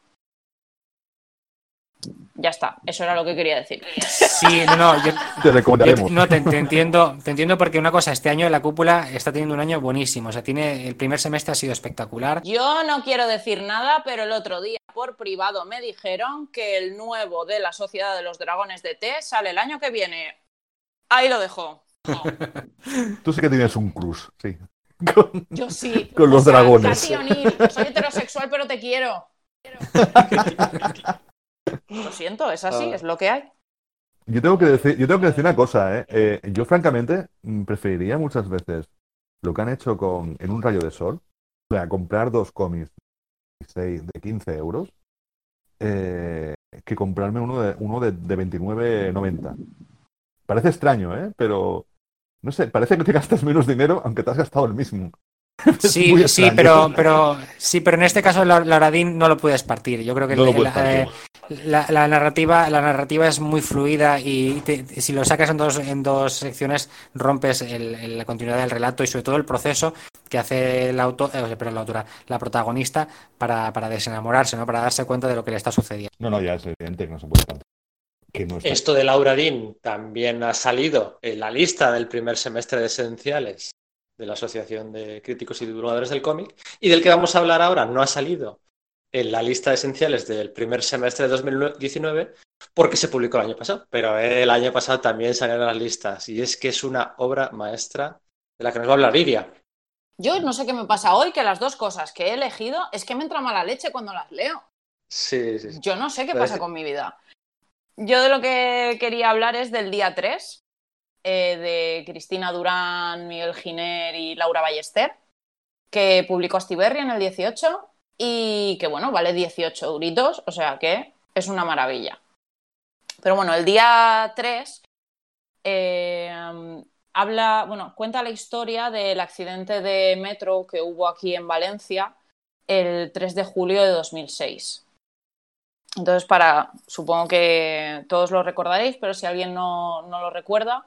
Ya está, eso era lo que quería decir. Sí, no, no, yo, Te Yo recomendaremos. no, te, te entiendo, te entiendo porque una cosa, este año la cúpula está teniendo un año buenísimo. O sea, tiene, el primer semestre ha sido espectacular. Yo no quiero decir nada, pero el otro día por privado me dijeron que el nuevo de la Sociedad de los Dragones de Té sale el año que viene. Ahí lo dejo. Tú sí que tienes un cruz, sí. Con- Yo sí. Con los dragones. O'Neill, yo soy heterosexual, pero te quiero. Lo siento, es así, Ah. es lo que hay. Yo tengo que decir, yo tengo que decir una cosa, ¿eh? Eh, yo francamente mm, preferiría muchas veces lo que han hecho con En un rayo de sol, o sea, comprar dos cómics de 16 de 15 euros, eh, que comprarme uno de, uno de, de 29,90. Parece extraño, ¿eh? Pero, no sé, parece que te gastas menos dinero aunque te has gastado el mismo. Sí, sí, pero, pero sí, pero en este caso la, la Oradín no lo puedes partir. Yo creo que No la, eh, la- la narrativa, la narrativa es muy fluida y te- si lo sacas en dos, en dos secciones rompes el- el- la continuidad del relato y sobre todo el proceso que hace la auto, eh, perdón, la autora, la protagonista para, para desenamorarse, ¿no? Para darse cuenta de lo que le está sucediendo. No, no, ya es evidente que no se puede partir. No Esto de Laura Dean también ha salido en la lista del primer semestre de esenciales de la Asociación de Críticos y Divulgadores del Cómic y del que vamos a hablar ahora no ha salido en la lista de esenciales del primer semestre de 2019 porque se publicó el año pasado, pero el año pasado también salieron las listas y es que es una obra maestra de la que nos va a hablar Lidia. Yo no sé qué me pasa hoy, que las dos cosas que he elegido es que me entra mala leche cuando las leo. Sí, sí, sí. Yo no sé qué Pero pasa con mi vida. Yo de lo que quería hablar es del día 3, eh, de Cristina Durán, Miguel Giner y Laura Ballester, que publicó Astiberri en el 18 y que, bueno, vale 18 euritos, o sea que es una maravilla. Pero bueno, el día 3 eh, habla, bueno, cuenta la historia del accidente de metro que hubo aquí en Valencia el 3 de julio de 2006. Entonces, para, supongo que todos lo recordaréis, pero si alguien no, no lo recuerda,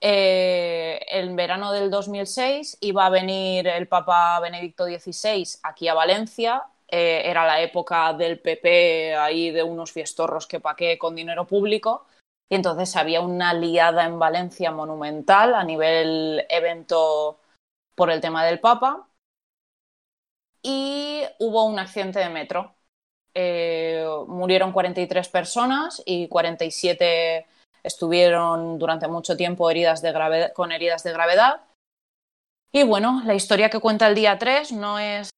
eh, en verano del 2006 iba a venir el Papa Benedicto XVI aquí a Valencia. eh, era la época del PP ahí de unos fiestorros que paqué con dinero público. Y entonces había una liada en Valencia monumental a nivel evento por el tema del Papa. Y hubo un accidente de metro. Eh, murieron 43 personas y 47 estuvieron durante mucho tiempo heridas de grave- con heridas de gravedad. Y bueno, la historia que cuenta el día 3 no es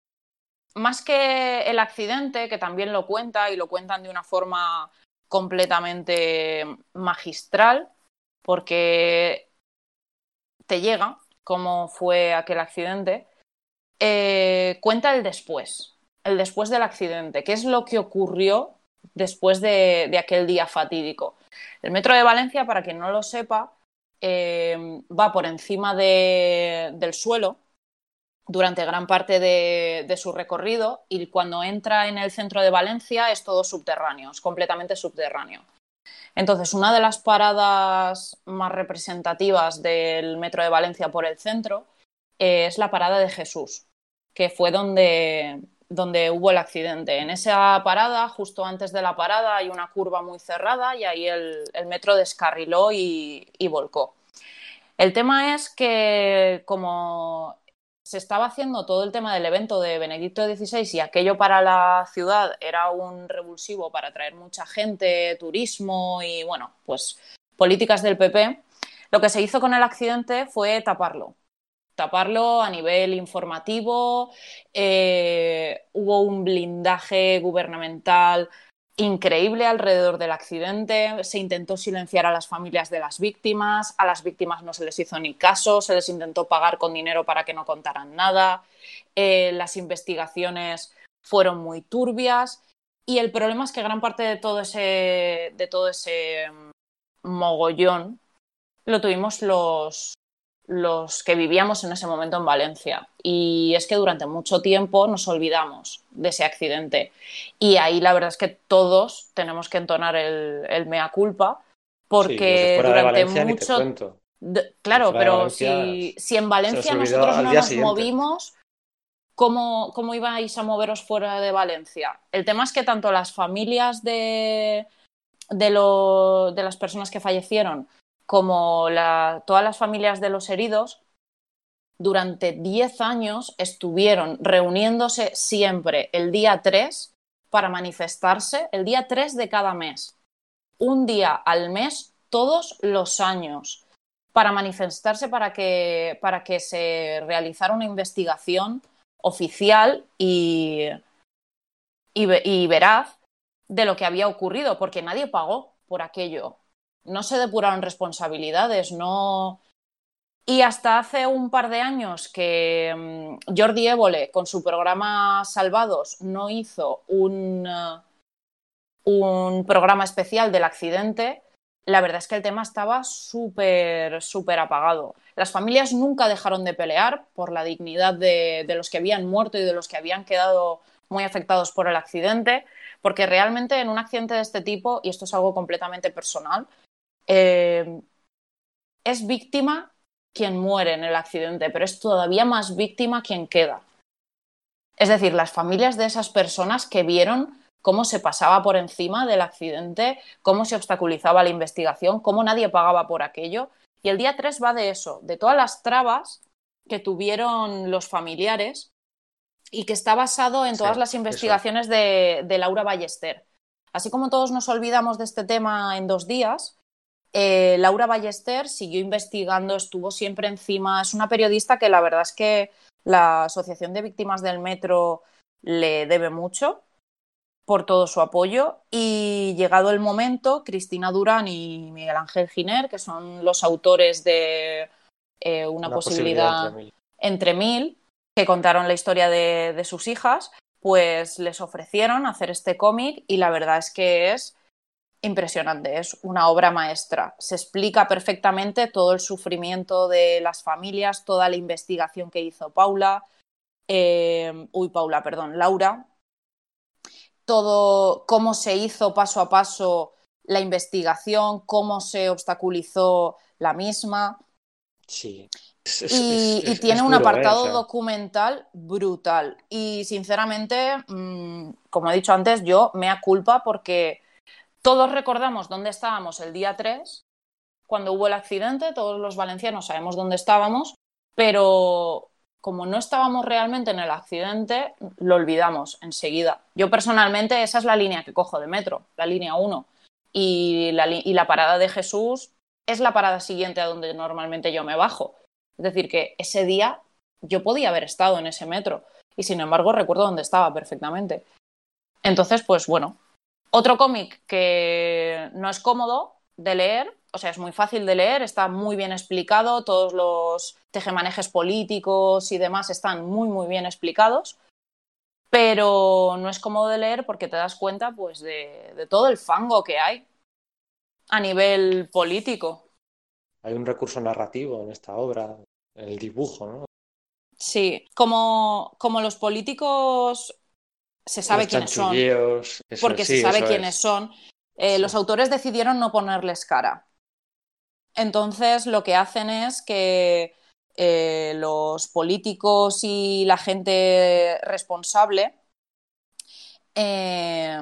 más que el accidente, que también lo cuenta y lo cuentan de una forma completamente magistral, porque te llega cómo fue aquel accidente, eh, cuenta el después, el después del accidente, qué es lo que ocurrió después de, de aquel día fatídico. El metro de Valencia, para quien no lo sepa, eh, va por encima de- del suelo durante gran parte de, de su recorrido y cuando entra en el centro de Valencia es todo subterráneo, es completamente subterráneo. Entonces, una de las paradas más representativas del metro de Valencia por el centro eh, es la parada de Jesús, que fue donde, donde hubo el accidente. En esa parada, justo antes de la parada, hay una curva muy cerrada y ahí el, metro descarriló y, y volcó. El tema es que como se estaba haciendo todo el tema del evento de Benedicto XVI y aquello para la ciudad era un revulsivo para atraer mucha gente, turismo y bueno, pues políticas del PP, lo que se hizo con el accidente fue taparlo. Taparlo a nivel informativo, eh, hubo un blindaje gubernamental increíble alrededor del accidente, se intentó silenciar a las familias de las víctimas, a las víctimas no se les hizo ni caso, se les intentó pagar con dinero para que no contaran nada, eh, las investigaciones fueron muy turbias y el problema es que gran parte de todo ese, de todo ese mogollón lo tuvimos los, los que vivíamos en ese momento en Valencia. Y es que durante mucho tiempo nos olvidamos de ese accidente. Y ahí la verdad es que todos tenemos que entonar el, el mea culpa, porque durante Valencia mucho de- claro, pero Valencia si, si en Valencia nosotros no nos siguiente. movimos, ¿cómo, ¿cómo ibais a moveros fuera de Valencia? El tema es que tanto las familias de, de, lo- de las personas que fallecieron como todas las familias de los heridos durante 10 años estuvieron reuniéndose siempre el día 3 para manifestarse, el día 3 de cada mes, un día al mes todos los años, para manifestarse para que, para que se realizara una investigación oficial y, y, y veraz de lo que había ocurrido, porque nadie pagó por aquello. No se depuraron responsabilidades, no, y hasta hace un par de años que mm, Jordi Évole, con su programa Salvados, no hizo un, eh, un programa especial del accidente, la verdad es que el tema estaba súper, súper apagado. Las familias nunca dejaron de pelear por la dignidad de, de los que habían muerto y de los que habían quedado muy afectados por el accidente, porque realmente en un accidente de este tipo, y esto es algo completamente personal, eh, es víctima quien muere en el accidente, pero es todavía más víctima quien queda. Es decir, las familias de esas personas que vieron cómo se pasaba por encima del accidente, cómo se obstaculizaba la investigación, cómo nadie pagaba por aquello. Y el día 3 va de eso, de todas las trabas que tuvieron los familiares y que está basado en Sí, todas las investigaciones de, de Laura Ballester. Así como todos nos olvidamos de este tema en dos días, eh, Laura Ballester siguió investigando, estuvo siempre encima. Es una periodista que la verdad es que la Asociación de Víctimas del Metro le debe mucho por todo su apoyo y llegado el momento, Cristina Durán y Miguel Ángel Giner, que son los autores de eh, una, posibilidad, entre mil. entre mil, que contaron la historia de, de sus hijas, pues les ofrecieron hacer este cómic y la verdad es que es impresionante, es una obra maestra. Se explica perfectamente todo el sufrimiento de las familias, toda la investigación que hizo Paula, eh, uy, Paula, perdón, Laura, todo cómo se hizo paso a paso la investigación, cómo se obstaculizó la misma. Sí. Es- es- Y, es- y es- tiene un ¿eh? apartado O sea, documental brutal. Y sinceramente, mm, como he dicho antes, yo mea culpa porque todos recordamos dónde estábamos el día 3, cuando hubo el accidente, todos los valencianos sabemos dónde estábamos, pero como no estábamos realmente en el accidente, lo olvidamos enseguida. Yo personalmente esa es la línea que cojo de metro, la línea 1. Y la, y la parada de Jesús es la parada siguiente a donde normalmente yo me bajo. Es decir, que ese día yo podía haber estado en ese metro y sin embargo recuerdo dónde estaba perfectamente. Entonces, pues bueno, otro cómic que no es cómodo de leer, o sea, es muy fácil de leer, está muy bien explicado, todos los tejemanejes políticos y demás están muy, muy bien explicados, pero no es cómodo de leer porque te das cuenta pues de, de todo el fango que hay a nivel político. Hay un recurso narrativo en esta obra, en el dibujo, ¿no? Sí, como, como los políticos se sabe quiénes son, porque se sabe quiénes es. son, eh, Sí. los autores decidieron no ponerles cara. Entonces lo que hacen es que eh, los políticos y la gente responsable eh,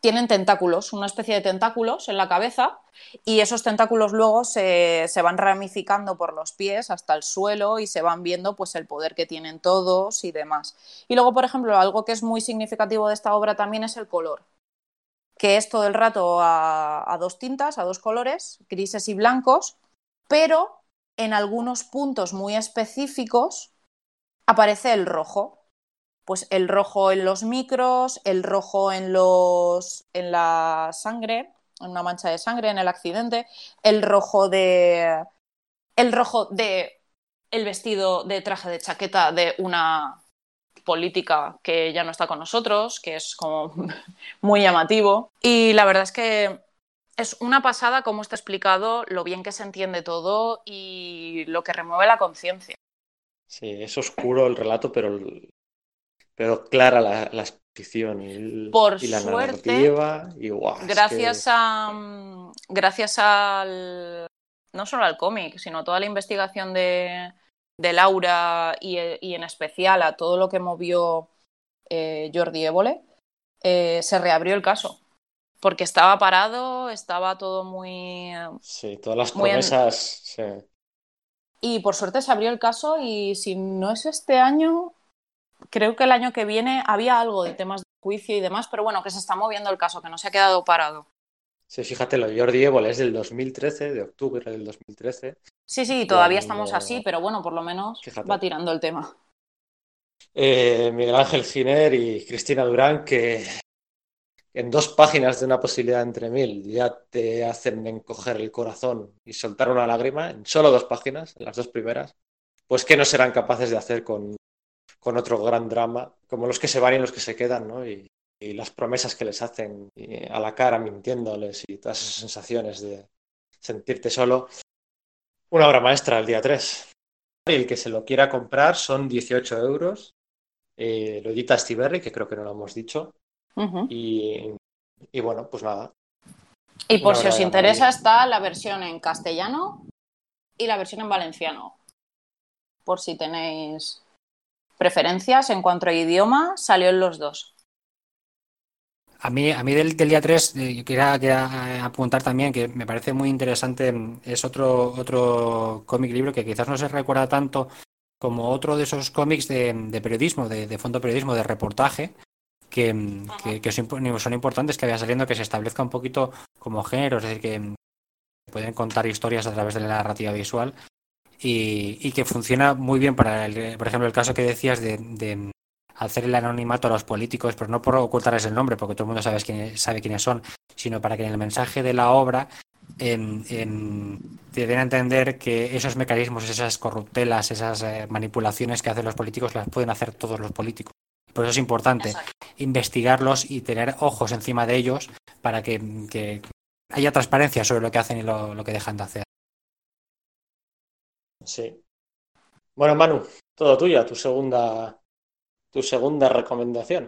tienen tentáculos, una especie de tentáculos en la cabeza y esos tentáculos luego se, se van ramificando por los pies hasta el suelo y se van viendo pues el poder que tienen todos y demás. Y luego, por ejemplo, algo que es muy significativo de esta obra también es el color, que es todo el rato a, a dos tintas, a dos colores, grises y blancos, pero en algunos puntos muy específicos aparece el rojo. Pues el rojo en los micros, el rojo en los en la sangre, en una mancha de sangre en el accidente, el rojo de el rojo de el vestido de traje de chaqueta de una política que ya no está con nosotros, que es como muy llamativo. Y la verdad es que es una pasada cómo está explicado, lo bien que se entiende todo y lo que remueve la conciencia. Sí, es oscuro el relato, pero, pero clara la, la exposición y, Por y la suerte, narrativa. Y, guau, es Gracias que- a mm, gracias al no solo al cómic, sino a toda la investigación de, de Laura y, y en especial a todo lo que movió eh, Jordi Évole, eh, se reabrió el caso. Porque estaba parado, estaba todo muy Sí, todas las en- promesas. sí. Y por suerte se abrió el caso y si no es este año, creo que el año que viene había algo de temas de juicio y demás, pero bueno, que se está moviendo el caso, que no se ha quedado parado. Sí, fíjate, lo de Jordi Évole es del 2013, de octubre del 2013. Sí, sí, todavía estamos así, pero bueno, por lo menos Fíjate. va tirando el tema. Eh, Miguel Ángel Giner y Cristina Durán, que en dos páginas de una posibilidad entre mil ya te hacen encoger el corazón y soltar una lágrima, en solo dos páginas, en las dos primeras, pues que no serán capaces de hacer con, con otro gran drama, como los que se van y los que se quedan, ¿no? Y, y las promesas que les hacen a la cara mintiéndoles y todas esas sensaciones de sentirte solo. Una obra maestra el día 3. Y el que se lo quiera comprar son 18 euros. Eh, lo edita Stiberri, que creo que no lo hemos dicho. Y, y bueno, pues nada. Y por Una si os interesa está la versión en castellano y la versión en valenciano. Por si tenéis preferencias en cuanto a idioma, salió en los dos. A mí, a mí del, del día 3, eh, yo quería, quería, eh, apuntar también que me parece muy interesante, mm, es otro, otro cómic libro que quizás no se recuerda tanto como otro de esos cómics de, de periodismo, de, de fondo periodismo, de reportaje, que, que- que son, imp- son importantes que vaya saliendo, que se establezca un poquito como género, es decir, que pueden contar historias a través de la narrativa visual y, y que funciona muy bien para, el, por ejemplo, el caso que decías de, de hacer el anonimato a los políticos, pero no por ocultarles el nombre, porque todo el mundo sabe, quién, sabe quiénes son, sino para que en el mensaje de la obra en- en- te den a entender que esos mecanismos, esas corruptelas, esas eh, manipulaciones que hacen los políticos las pueden hacer todos los políticos. Por eso es importante investigarlos y tener ojos encima de ellos para que, que haya transparencia sobre lo que hacen y lo, lo que dejan de hacer. Sí. Bueno, Manu, todo tuyo, tu segunda, tu segunda recomendación.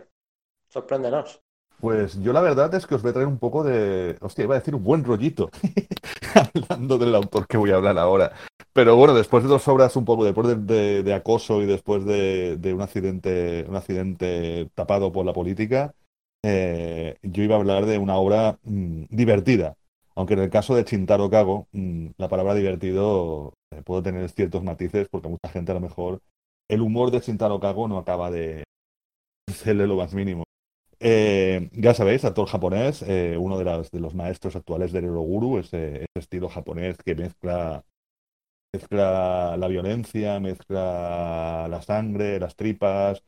Sorpréndenos. Pues yo la verdad es que os voy a traer un poco de... Hostia, iba a decir un buen rollito. Hablando del autor que voy a hablar ahora. Pero bueno, después de dos obras un poco, después de, de- acoso y después de, de un accidente, un accidente tapado por la política, eh, yo iba a hablar de una obra mm, divertida. Aunque en el caso de Chintaro Kago, mm, la palabra divertido eh, puede tener ciertos matices porque mucha gente a lo mejor el humor de Chintaro Kago no acaba de hacerle lo más mínimo. Eh, ya sabéis, actor japonés, eh, uno de, los maestros actuales del Eroguru, ese, ese estilo japonés que mezcla, mezcla la violencia, mezcla la sangre, las tripas,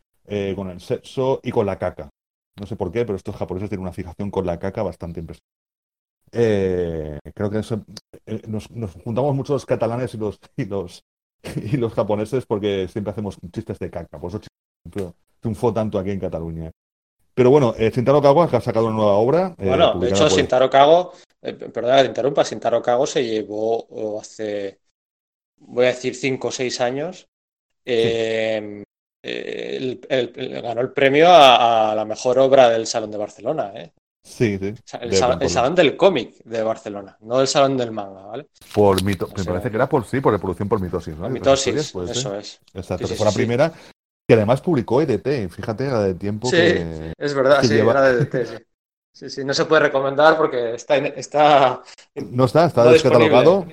con el sexo y con la caca. No sé por qué, pero estos japoneses tienen una fijación con la caca bastante impresionante. Eh, creo que eso- eh, nos, nos juntamos mucho los catalanes y los, y los, y los japoneses porque siempre hacemos chistes de caca. Por eso triunfó tanto aquí en Cataluña. Pero bueno, eh, Shintaro Kago ha sacado una nueva obra. eh, Bueno, de hecho, por- Sintaro Kago, perdona que te interrumpa, Sintaro Kago se llevó oh, hace, voy a decir, cinco o seis años, el- el- el- ganó el premio a, a la mejor obra del Salón de Barcelona, ¿eh? Sí, sí. El, sal- Salón del Cómic de Barcelona, no el Salón del Manga, ¿vale? por mito- me O sea, parece que era por sí, por reproducción por mitosis, ¿no? Mitosis, ser. eso es. Exacto, Sí, fue la primera que además publicó EDT, fíjate la de tiempo Sí. que Es verdad, que sí, lleva- era de DT, sí. Sí, sí, no se puede recomendar porque está, está, no está, está no descatalogado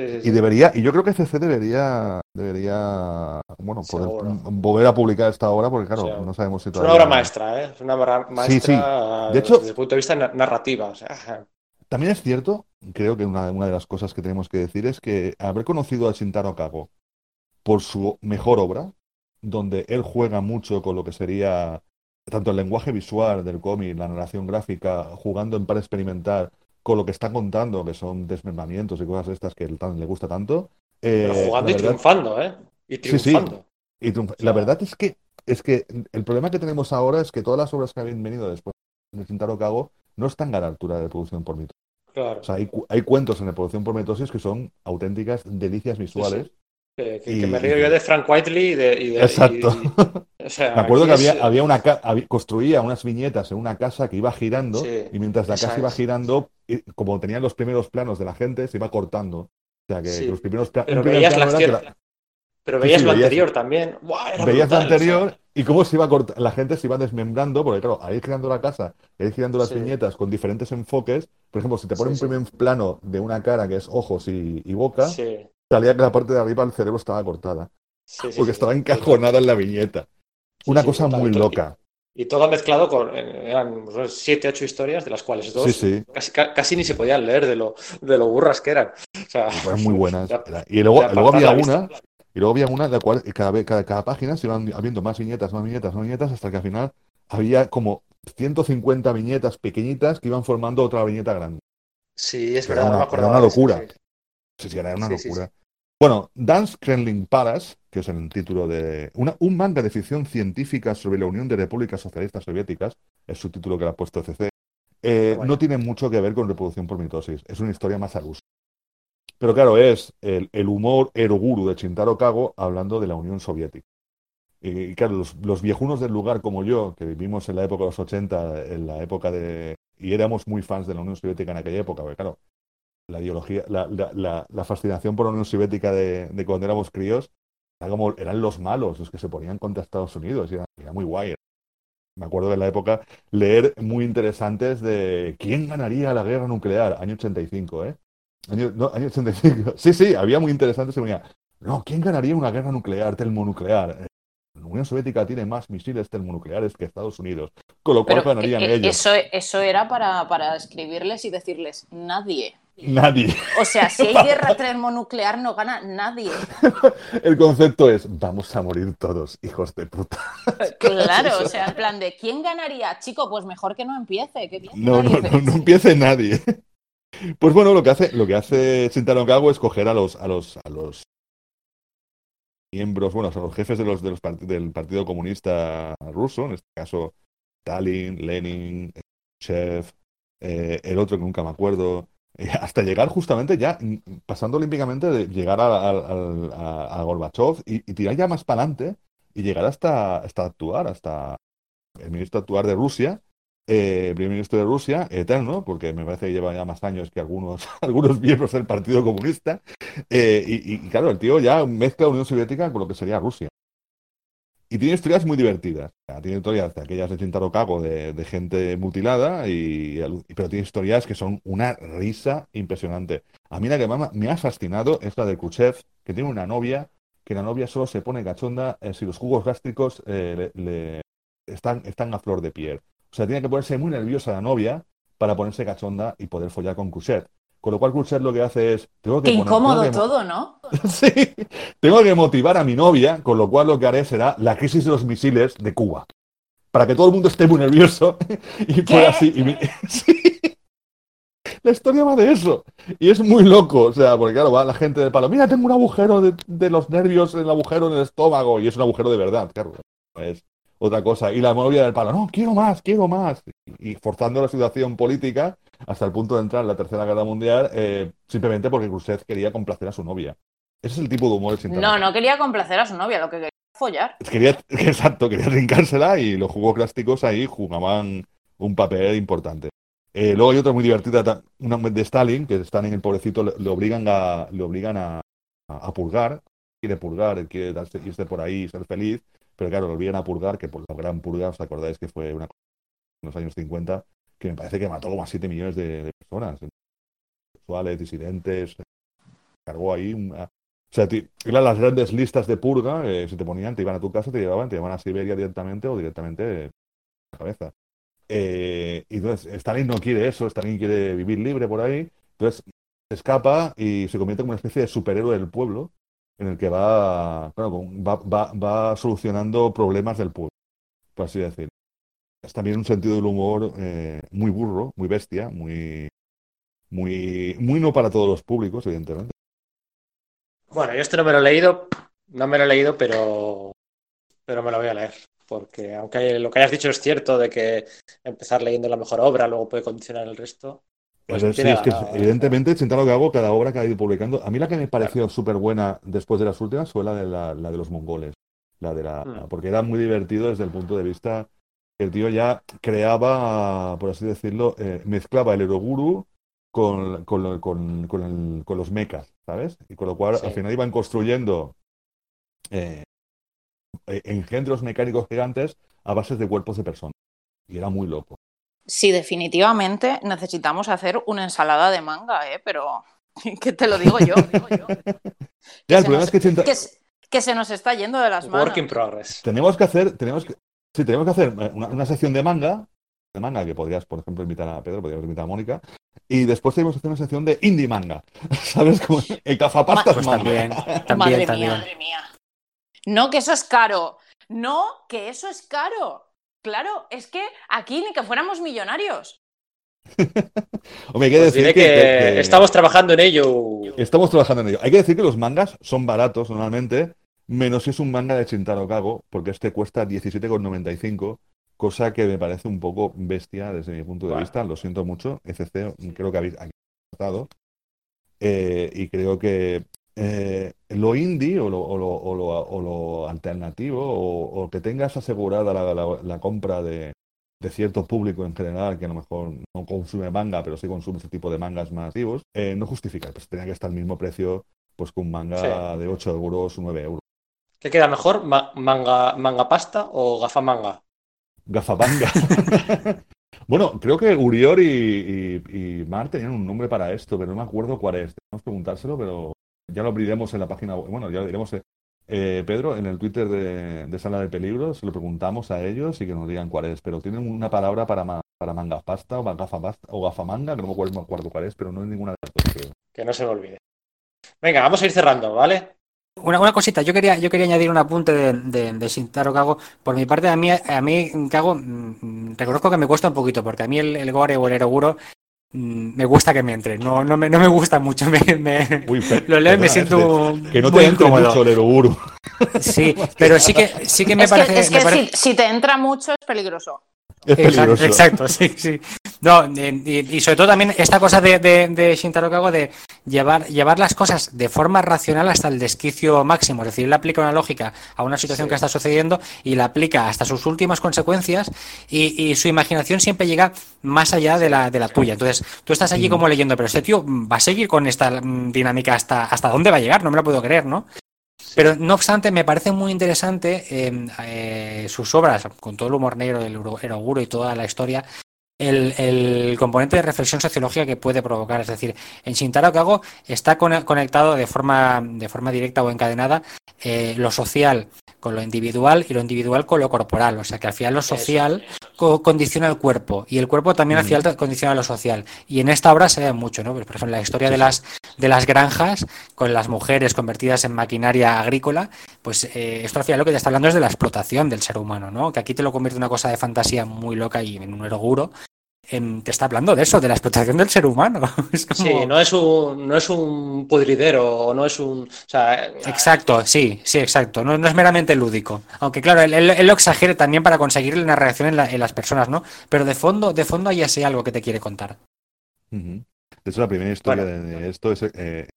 disponible. Sí, sí, y debería, y yo creo que CC debería, debería, bueno, poder mm, volver a publicar esta obra porque claro, no sabemos si Es una todavía- obra maestra, ¿eh? Es una obra maestra sí. De hecho- desde el punto de vista na- narrativa. O sea, También es cierto, creo que una, una de las cosas que tenemos que decir es que haber conocido a Shintaro Kago por su mejor obra, donde él juega mucho con lo que sería tanto el lenguaje visual del cómic, la narración gráfica, jugando en par experimental con lo que está contando, que son desmembramientos y cosas estas que tan- le gusta tanto. eh, pero jugando y verdad- triunfando, ¿eh? Y Sí, sí. triunfando. y sea- La verdad es que, es que el problema que tenemos ahora es que todas las obras que habían venido después de Shintaro Kago no están a la altura de producción por mito. Claro. O sea, hay, cu- hay cuentos en la producción por mitosis que son auténticas delicias visuales. Que, que- y- que me río yo de Frank Whiteley y de. y de- Exacto. Y- o sea, Me acuerdo que aquí es- había, había una había- construía unas viñetas en una casa que iba girando Sí, y mientras la casa iba girando, y como tenían los primeros planos de la gente, se iba cortando. O sea que Sí, los primeros pla- Pero veías, plano la pero veías sí, lo veías- anterior también. Veías lo brutal, o sea, anterior y cómo se iba la gente se iba desmembrando, porque claro, ir girando la casa, ir girando las viñetas con diferentes enfoques, por ejemplo, si te ponen un primer plano de una cara que es ojos y, y boca, salía que la parte de arriba del cerebro estaba cortada, porque estaba encajonada en la viñeta. Una sí, cosa muy loca. Y todo mezclado con. eh, Eran unos siete, ocho historias, de las cuales dos Sí, sí. Casi, ca- casi ni se podían leer de lo, de lo burras que eran. O sea, Fueron muy buenas. Y luego, había una, y luego había una de la cual cada, vez- cada, cada página se iban habiendo más viñetas, más viñetas, más viñetas, hasta que al final había como 150 viñetas pequeñitas que iban formando otra viñeta grande. Sí, es verdad, no una- me acordaba era una locura. sí. Sí, era una locura. Bueno, Dance Kremlin Palace, que es el título de una, un manga de ficción científica sobre la Unión de Repúblicas Socialistas Soviéticas, es su título que le ha puesto CC, eh, no tiene mucho que ver con reproducción por mitosis, es una historia más al uso. Pero claro, es el, el humor eroguru de Chintaro Kago hablando de la Unión Soviética. Y, y claro, los, los viejunos del lugar como yo, que vivimos en la época de los 80, en la época de... y éramos muy fans de la Unión Soviética en aquella época, porque claro, la ideología, la, la- la- fascinación por la Unión Soviética de, de cuando éramos críos, era como, eran los malos, los que se ponían contra Estados Unidos, y era, era muy guay. Me acuerdo de la época leer muy interesantes de quién ganaría la guerra nuclear, año 85, ¿eh? Año, no, año 85. Sí, sí, había muy interesantes. y ponía, no, ¿quién ganaría una guerra nuclear, termonuclear? Eh, La Unión Soviética tiene más misiles termonucleares que Estados Unidos, con lo cual Pero ganarían eh, eh, ellos. eso, eso era para, para escribirles y decirles nadie. Nadie. O sea, si hay guerra termonuclear no gana nadie. El concepto es, vamos a morir todos, hijos de puta. Claro, o sea, en plan de ¿quién ganaría? Chico, pues mejor que no empiece. que No, no, no, no empiece nadie. Pues bueno, lo que hace, lo que hace Shintaro Kago es coger a los, a los, a los miembros, bueno, a los jefes de los, de los part- del Partido Comunista Ruso, en este caso Stalin, Lenin, Chef, eh, el otro que nunca me acuerdo, eh, hasta llegar justamente ya, mm, pasando olímpicamente, de llegar a, a- a- Gorbachev y, tirar ya más para adelante y llegar hasta, hasta actuar, hasta el ministro actuar de Rusia, eh, primer ministro de Rusia, eterno, porque me parece que lleva ya más años que algunos, algunos miembros del Partido Comunista. Eh, y, y, claro, el tío ya mezcla la Unión Soviética con lo que sería Rusia. Y tiene historias muy divertidas. Tiene historias de aquellas de Shintaro Kago de, de gente mutilada, y, pero tiene historias que son una risa impresionante. A mí la que más me ha fascinado es la de Khrushchev, que tiene una novia, que la novia solo se pone cachonda eh, si los jugos gástricos eh, le, están, están a flor de piel. O sea, tiene que ponerse muy nerviosa la novia para ponerse cachonda y poder follar con Khrushchev. Con lo cual Khrushchev lo que hace es... Tengo que Qué poner- incómodo tengo que mo- todo, ¿no? Sí, tengo que motivar a mi novia, con lo cual lo que haré será la crisis de los misiles de Cuba. Para que todo el mundo esté muy nervioso y pueda así. y Sí. La historia va de eso. Y es muy loco. O sea, porque claro, va la gente del palo. Mira, tengo un agujero de, de los nervios, el agujero en el estómago. Y es un agujero de verdad, claro. Es otra cosa. Y la novia del palo, no, quiero más, quiero más. Y forzando la situación política hasta el punto de entrar en la Tercera Guerra Mundial, eh, simplemente porque Khrushchev quería complacer a su novia. Ese es el tipo de humor No, no quería complacer a su novia, lo que quería follar. Quería, exacto, quería rincársela y los jugos plásticos ahí jugaban un papel importante. Eh, luego hay otra muy divertida, una de Stalin, que Stalin, el pobrecito, le, le obligan a, le obligan a, a- a purgar. Quiere purgar, quiere darse, irse por ahí y ser feliz, pero claro, le obligan a purgar, que por la gran purga, ¿os acordáis que fue una en los años 50, que me parece que mató como a 7 millones de, personas, sexuales, disidentes, cargó ahí una, o sea, eran las grandes listas de purga, eh, se te ponían, te iban a tu casa, te llevaban, te llevaban a Siberia directamente o directamente eh, a la cabeza. Eh, y entonces, Stalin no quiere eso, Stalin quiere vivir libre por ahí, entonces escapa y se convierte en una especie de superhéroe del pueblo, en el que va, con- va, solucionando problemas del pueblo, por así decirlo. Es también un sentido del humor eh, muy burro, muy bestia, muy, muy, muy no para todos los públicos, evidentemente. Bueno, yo este no me lo he leído, no me lo he leído, pero, pero me lo voy a leer. Porque aunque lo que hayas dicho es cierto de que empezar leyendo la mejor obra luego puede condicionar el resto, pues sí, es que ¿eh? evidentemente, Chintaro que hago, cada obra que ha ido publicando. A mí la que me pareció súper buena después de las últimas fue la de, la, la de los mongoles. La de la, Mm. porque era muy divertido desde el punto de vista el tío ya creaba, por así decirlo, eh, mezclaba el Eroguru con, con, lo- con, con el- con los mechas, ¿sabes? Y con lo cual Sí. al final iban construyendo eh, eh, engendros mecánicos gigantes a bases de cuerpos de personas. Y era muy loco. Sí, definitivamente necesitamos hacer una ensalada de manga, ¿eh? Pero que te lo digo yo. digo yo. Ya, el problema nos- es que Que, se- que se nos está yendo de las manos. Work in progress. Tenemos que hacer, tenemos que, sí, tenemos que hacer una, una sección de manga, de manga que podrías, por ejemplo, invitar a Pedro, podrías invitar a Mónica, y después tenemos que hacer una sección de indie manga, ¿sabes? Como el cazapastas Pues manga. también, Madre también, mía, madre mía. No, que eso es caro. No, que eso es caro. Claro, es que aquí ni que fuéramos millonarios. Hombre, hay que Pues decir que estamos trabajando en ello. estamos trabajando en ello. Hay que decir que los mangas son baratos normalmente, menos si es un manga de Shintaro Kago, porque este cuesta 17,95, cosa que me parece un poco bestia desde mi punto de Bueno. vista. Lo siento mucho, ECC, creo que habéis aquí tratado. Eh, y creo que eh, lo indie o lo, o lo- o lo- o lo alternativo o, o que tengas asegurada la, la- la compra de, de cierto público en general que a lo mejor no consume manga, pero sí consume ese tipo de mangas masivos, eh, no justifica. Pues tenía que estar al mismo precio pues que un manga Sí. de 8 euros, 9 euros. ¿Qué queda mejor? Ma- manga, ¿Manga pasta o gafamanga? Gafamanga. Bueno, creo que Urior y, y, y Mar tenían un nombre para esto, pero no me acuerdo cuál es. Tenemos que preguntárselo, pero ya lo abriremos en la página, web. bueno, ya lo diremos, eh, eh, Pedro, en el Twitter de, de Sala de Peligros, se lo preguntamos a ellos y que nos digan cuál es, pero tienen una palabra para, ma- para manga pasta o gafa pasta o gafamanga, que no me acuerdo, cuál es, pero no es ninguna de las dos. Que no se me olvide. Venga, vamos a ir cerrando, ¿vale? Una, una cosita, yo quería, yo quería añadir un apunte de, de, de Shintaro Kago. Por mi parte, a mí, a mí Kago, mm, reconozco que me cuesta un poquito, porque a mí el, el gore o el eroguro mm, me gusta que me entre. No, no, me, no me gusta mucho. Me, me- Uy, pe- lo leo y me siento que no muy te entre incómodo. mucho el eroguro. Sí, pero sí que, sí que me es parece. que, es que parece- si, si te entra mucho es peligroso. Es Exacto, peligroso. exacto, sí, sí. No, eh, y, y sobre todo también esta cosa de, de, de Shintaro Kago de llevar, llevar las cosas de forma racional hasta el desquicio máximo. Es decir, él aplica una lógica a una situación Sí. que está sucediendo y la aplica hasta sus últimas consecuencias y, y su imaginación siempre llega más allá de la, de la tuya. Entonces, tú estás allí como leyendo, pero este tío va a seguir con esta mm, dinámica hasta, hasta dónde va a llegar, no me lo puedo creer, ¿no? Pero no obstante, me parece muy interesante eh, eh, sus obras, con todo el humor negro del Uro- Eroguro y toda la historia, el, el componente de reflexión sociológica que puede provocar. Es decir, en Shintaro Kago está con- conectado de forma, de forma directa o encadenada eh, lo social con lo individual y lo individual con lo corporal. O sea que al final lo Eso, social co- condiciona el cuerpo y el cuerpo también al Mm. final condiciona lo social. Y en esta obra se ve mucho, ¿no? Pues, por ejemplo, la historia de las, de las granjas con las mujeres convertidas en maquinaria agrícola, pues eh, esto al final lo que te está hablando es de la explotación del ser humano, ¿no? Que aquí te lo convierte en una cosa de fantasía muy loca y en un eroguro. Te está hablando de eso, de la explotación del ser humano. Es como- Sí, no es un, no es un pudridero, no es un. O sea, Exacto, sí, sí, exacto. No, no es meramente lúdico. Aunque claro, él, él- él lo exagere también para conseguir una reacción en, la- en las personas, ¿no? Pero de fondo, de fondo hay ese algo que te quiere contar. Ujú. De hecho, la primera historia Bueno. de, de esto es, eh,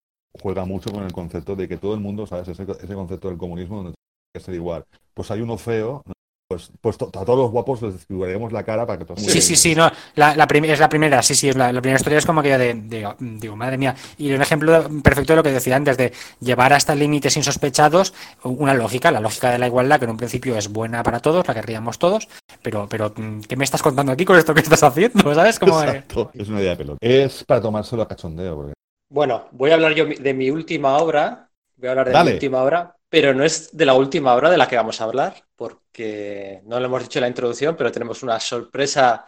juega mucho con el concepto de que todo el mundo, ¿sabes? Ese, ese concepto del comunismo donde tiene que ser igual. Pues hay uno feo, ¿no? Pues, pues to- a todos los guapos les desfiguraremos la cara para que todos Sí, sí, sí, no. La, la prim- es la primera, sí, sí, es la, la primera historia es como aquella de, de- digo, madre mía. Y un ejemplo perfecto de lo que decía antes, de llevar hasta límites insospechados una lógica, la lógica de la igualdad, que en un principio es buena para todos, la querríamos todos, pero, pero mm, ¿qué me estás contando aquí con esto que estás haciendo? ¿Sabes? Como, eh, Exacto. Es una idea de pelota. Es para tomárselo a cachondeo. Porque... Bueno, voy a hablar yo de mi última obra. Voy a hablar de Dale. mi última obra, pero no es de la última obra de la que vamos a hablar, porque no lo hemos dicho en la introducción, pero tenemos una sorpresa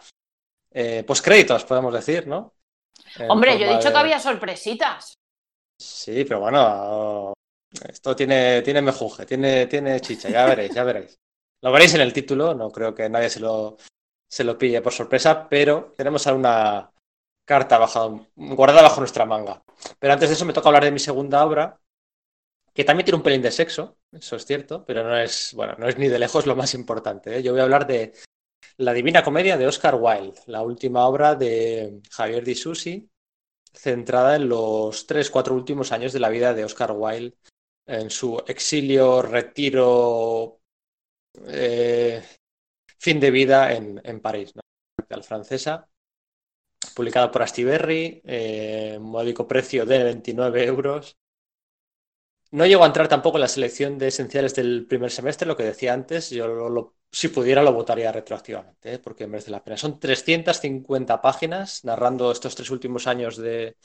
eh, postcréditos, podemos decir, ¿no? En Hombre, yo he dicho de- que había sorpresitas. Sí, pero bueno, esto tiene, tiene mejunje, tiene, tiene chicha, ya veréis, ya veréis. Lo veréis en el título, no creo que nadie se lo, se lo pille por sorpresa, pero tenemos una carta bajo, guardada bajo nuestra manga. Pero antes de eso me toca hablar de mi segunda obra, que también tiene un pelín de sexo, eso es cierto, pero no es, bueno, no es ni de lejos lo más importante. ¿eh? Yo voy a hablar de La Divina Comedia de Oscar Wilde, la última obra de Javier Di Susi, centrada en los tres, cuatro últimos años de la vida de Oscar Wilde, en su exilio, retiro, eh, fin de vida en, en París, ¿no? capital francesa, publicada por Astiberri, eh, módico precio de 29 euros. No llego a entrar tampoco en la selección de esenciales del primer semestre, lo que decía antes, yo lo- si pudiera lo votaría retroactivamente, ¿eh? porque merece la pena. Son 350 páginas narrando estos tres últimos años de,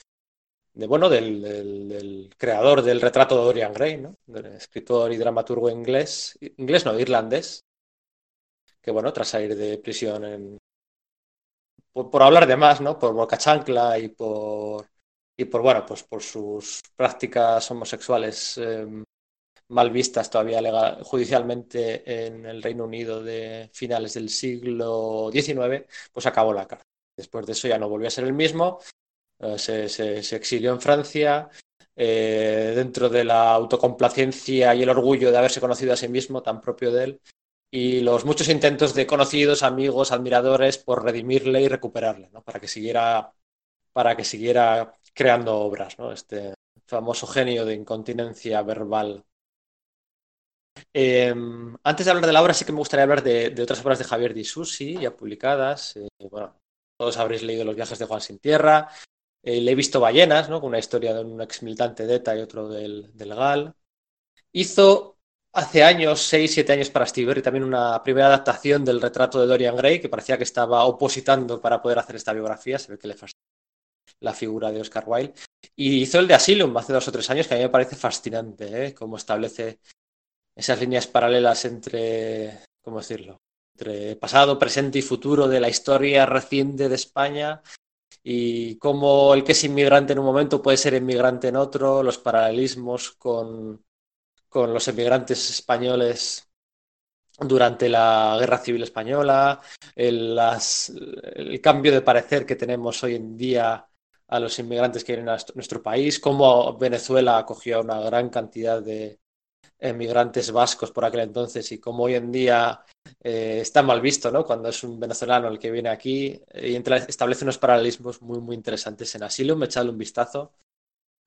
de, bueno, del, creador del retrato de Dorian Gray, ¿no? Escritor y dramaturgo inglés, inglés no, irlandés, que bueno, tras salir de prisión en, por, hablar de más, ¿no? Por Boca Chancla y por, y por, bueno, pues por sus prácticas homosexuales eh, mal vistas todavía judicialmente en el Reino Unido de finales del siglo XIX, pues acabó la cárcel. Después de eso ya no volvió a ser el mismo, eh, se exilió en Francia, eh, dentro de la autocomplacencia y el orgullo de haberse conocido a sí mismo, tan propio de él, y los muchos intentos de conocidos, amigos, admiradores por redimirle y recuperarle, ¿no? Para que siguiera, para que siguiera creando obras, ¿no? Este famoso genio de incontinencia verbal. Eh, antes de hablar de la obra, sí que me gustaría hablar de, otras obras de Javier Di Susi, ya publicadas. Eh, bueno, todos habréis leído Los viajes de Juan Sin Tierra. Eh, le he visto Ballenas, ¿no? Con una historia de un ex militante de ETA y otro del, del GAL. Hizo hace años, 6, 7 años para Steve Berry, también una primera adaptación del retrato de Dorian Gray, que parecía que estaba opositando para poder hacer esta biografía. Se ve que le la figura de Oscar Wilde. Y hizo el de Asylum hace dos o tres años, que a mí me parece fascinante, ¿eh? Cómo establece esas líneas paralelas entre, ¿cómo decirlo? Entre pasado, presente y futuro de la historia reciente de España y cómo el que es inmigrante en un momento puede ser inmigrante en otro, los paralelismos con, con los emigrantes españoles durante la Guerra Civil Española, el, el cambio de parecer que tenemos hoy en día a los inmigrantes que vienen a nuestro- país, cómo Venezuela acogió a una gran cantidad de emigrantes vascos por aquel entonces y cómo hoy en día eh, está mal visto, ¿no? Cuando es un venezolano el que viene aquí eh, y establece unos paralelismos muy, muy interesantes en Asylum, echadle un vistazo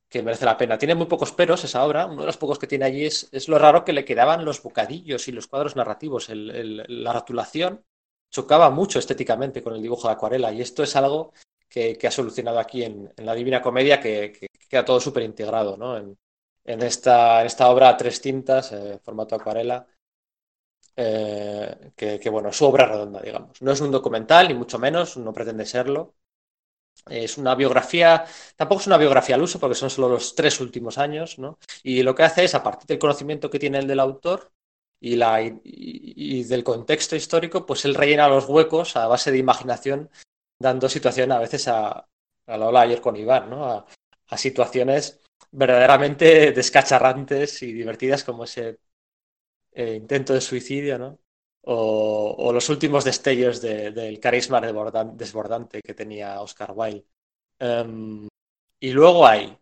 que merece la pena. Tiene muy pocos peros esa obra. Uno de los pocos que tiene allí es, es lo raro que le quedaban los bocadillos y los cuadros narrativos. La rotulación chocaba mucho estéticamente con el dibujo de acuarela y esto es algo que, ha solucionado aquí en, la Divina Comedia que, que queda todo súper integrado ¿no? en, esta, esta obra a tres tintas, eh, formato acuarela. eh, que, bueno, es su obra redonda, digamos. No es un documental, ni mucho menos, no pretende serlo. Es una biografía, tampoco es una biografía al uso, porque son solo los tres últimos años, ¿no? Y lo que hace es, a partir del conocimiento que tiene el del autor y, la, y del contexto histórico, pues él rellena los huecos a base de imaginación, dando situación a veces a, a lo hablaba ayer con Iván, ¿no? A, situaciones verdaderamente descacharrantes y divertidas como ese eh, intento de suicidio, ¿no? O, los últimos destellos de- del carisma desbordan- desbordante que tenía Oscar Wilde. Em, y luego hay,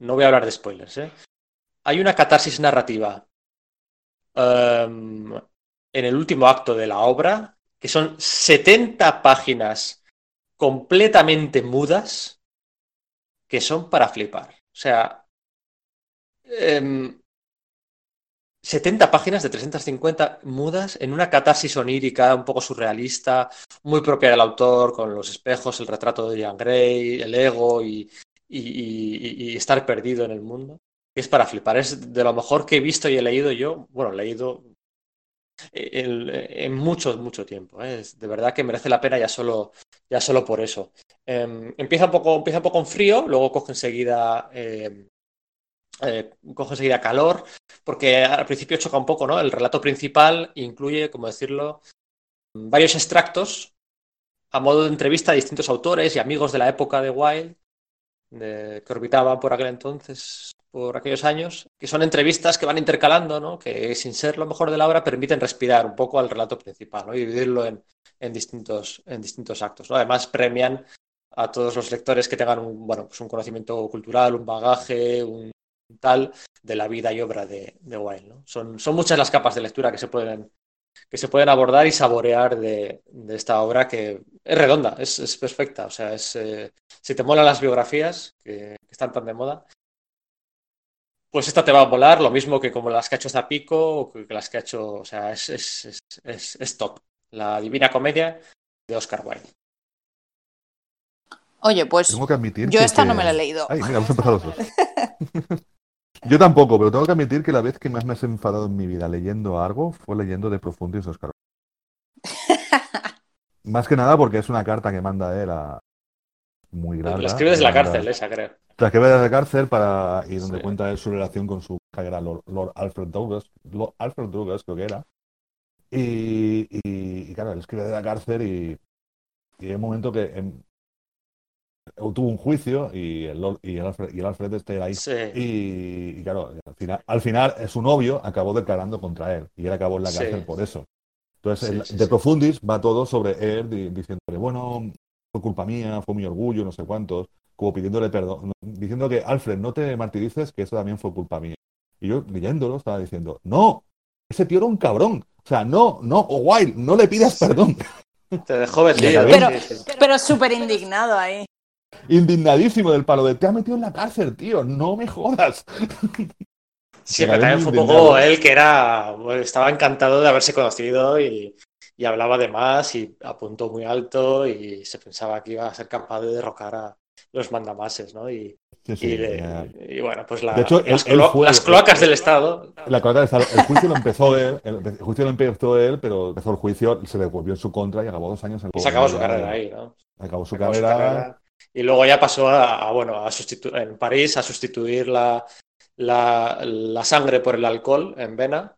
no voy a hablar de spoilers, ¿eh? Hay una catarsis narrativa em, en el último acto de la obra, que son 70 páginas completamente mudas, que son para flipar. O sea, em, 70 páginas de 350 mudas en una catarsis onírica un poco surrealista, muy propia del autor, con los espejos, el retrato de Jean Grey, el ego y, y- y- y estar perdido en el mundo. Es para flipar, es de lo mejor que he visto y he leído yo, bueno, leído en, mucho, mucho tiempo. ¿eh? Es de verdad que merece la pena ya solo, ya solo por eso. Eh, empieza, un poco, empieza un poco en frío, luego coge enseguida, eh, eh, coge enseguida calor, porque al principio choca un poco, ¿no? El relato principal incluye, como decirlo, varios extractos a modo de entrevista a distintos autores y amigos de la época de Wilde, de- que orbitaban por aquel entonces, por aquellos años, que son entrevistas que van intercalando, ¿no? Que sin ser lo mejor de la obra permiten respirar un poco al relato principal, ¿no? Y dividirlo en, en distintos, en distintos actos, ¿no? Además premian a todos los lectores que tengan un, bueno, pues un conocimiento cultural, un bagaje, un tal de la vida y obra de, de ¿no? Son, son muchas las capas de lectura que se pueden, que se pueden abordar y saborear de, de esta obra que es redonda, es, es perfecta. O sea, es, eh, si te molan las biografías que están tan de moda, pues esta te va a volar, lo mismo que como las que ha hecho Zapico o que las que ha hecho, o sea, es, es, es, es, es top. La Divina Comedia de Oscar Wilde. Oye, pues Tengo que admitir yo que- esta no me la he leído. Ay, mira, hemos empezado los dos. Yo tampoco, pero tengo que admitir que la vez que más me has enfadado en mi vida leyendo algo fue leyendo de Profundis de Oscar. Más que nada porque es una carta que manda él a muy larga. La escribe desde la cárcel, esa creo. La escribe desde la cárcel para y donde Sí. cuenta él su relación con su que era Lord, Lord Alfred Douglas, Lord Alfred Douglas creo que era. Y, y- y claro, él escribe desde la cárcel y, y hay un momento que tuvo un juicio y el, Lord- y el Alfred, y el Alfred está ahí Sí. y, y claro, al final, al final eh, su novio acabó declarando contra él y él acabó en la Sí. cárcel por eso. Entonces, Sí, el- de. Profundis va todo sobre él di- diciéndole, bueno, fue culpa mía, fue mi orgullo, no sé cuántos, como pidiéndole perdón, diciendo que Alfred, no te martirices, que eso también fue culpa mía. Y yo leyéndolo estaba diciendo, no, ese tío era un cabrón. O sea, no, no, o Wild, no le pidas perdón. Te dejó vendido. Pero-. Pero súper indignado ahí. Indignadísimo del palo de, te ha metido en la cárcel, tío, no me jodas. Sí, pero también fue un poco él que era, estaba encantado de haberse conocido y, y hablaba de más y apuntó muy alto y se pensaba que iba a ser capaz de derrocar a los mandamases, ¿no? Y, Sí, sí, y, bueno, pues la- De hecho, él- las, él cloa- fue- las cloacas del Estado. La cosa es, el juicio lo empezó él, el, el juicio lo empezó él, pero empezó el juicio, se le volvió en su contra y acabó dos años en Y se acabó su carrera ahí, ¿no? Acabó su Acabó su carrera, carrera. Y luego ya pasó a, a, bueno, a en París a sustituir la, la, la sangre por el alcohol en vena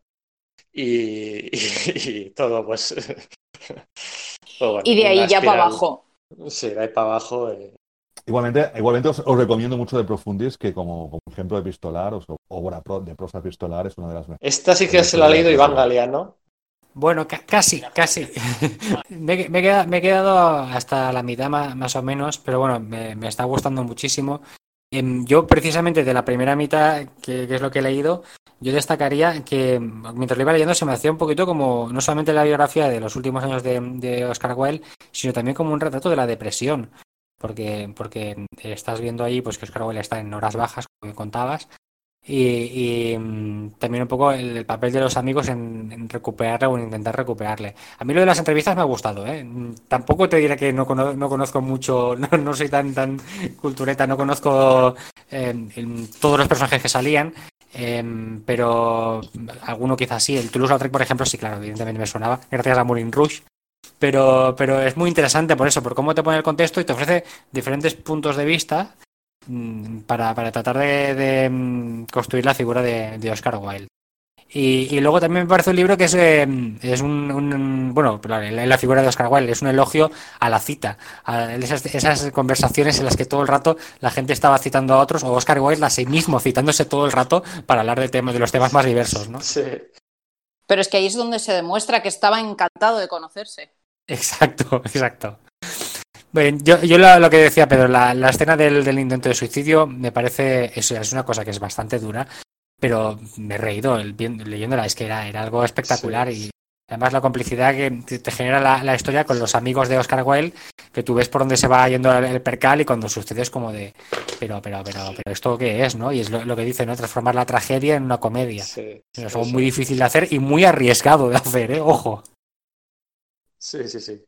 y, y- y todo, pues. pues bueno, Y de ahí ya para abajo. Sí, de ahí para abajo. eh, Igualmente, igualmente os, os recomiendo mucho de Profundis, que como, como ejemplo epistolar, o obra pro- de prosa epistolar, es una de las mejores. Esta sí que se la ha leído Iván Galeano. Bueno, ca- casi, casi. me, me he quedado, me he quedado hasta la mitad ma- más, o menos, pero bueno, me, me está gustando muchísimo. Em, Yo precisamente de la primera mitad, que, que es lo que he leído, yo destacaría que mientras lo iba leyendo se me hacía un poquito como no solamente la biografía de los últimos años de, de Oscar Wilde, sino también como un retrato de la depresión. Porque, porque estás viendo ahí pues que Oscar Wilde está en horas bajas, como contabas, y, y, mm, también un poco el, el papel de los amigos en, en recuperarle o en intentar recuperarle. A mí lo de las entrevistas me ha gustado, ¿eh? Tampoco te diré que no, cono- no conozco mucho, no, no soy tan, tan cultureta, no conozco eh, todos los personajes que salían, eh, pero alguno quizás sí. El Toulouse-Lautrec, por ejemplo, sí, claro, evidentemente me sonaba, gracias a Moulin Rouge. Pero, pero es muy interesante por eso, por cómo te pone el contexto y te ofrece diferentes puntos de vista mm, para, para tratar de, mm, construir la figura de, Oscar Wilde. Y, y luego también me parece un libro que es, eh, es un, bueno, la figura de Oscar Wilde es un elogio a la cita, a esas, esas conversaciones en las que todo el rato la gente estaba citando a otros o Oscar Wilde a sí mismo citándose todo el rato para hablar de temas de los temas más diversos, ¿no? Sí. Pero es que ahí es donde se demuestra que estaba encantado de conocerse. Exacto, exacto. Bueno, yo, yo lo, lo que decía Pedro, la, la escena del, del intento de suicidio me parece, es, es una cosa que es bastante dura, pero me he reído el- leyéndola, es que era, era algo espectacular Sí. y además la complicidad que te, genera la, la historia con los amigos de Oscar Wilde, que tú ves por dónde se va yendo el, el percal y cuando sucede es como de, pero, pero, pero, pero esto qué es, ¿no? Y es lo, lo que dice, ¿no? Transformar la tragedia en una comedia. Sí, Es algo sí. muy difícil de hacer y muy arriesgado de hacer, ¿eh? Ojo. Sí, sí, sí.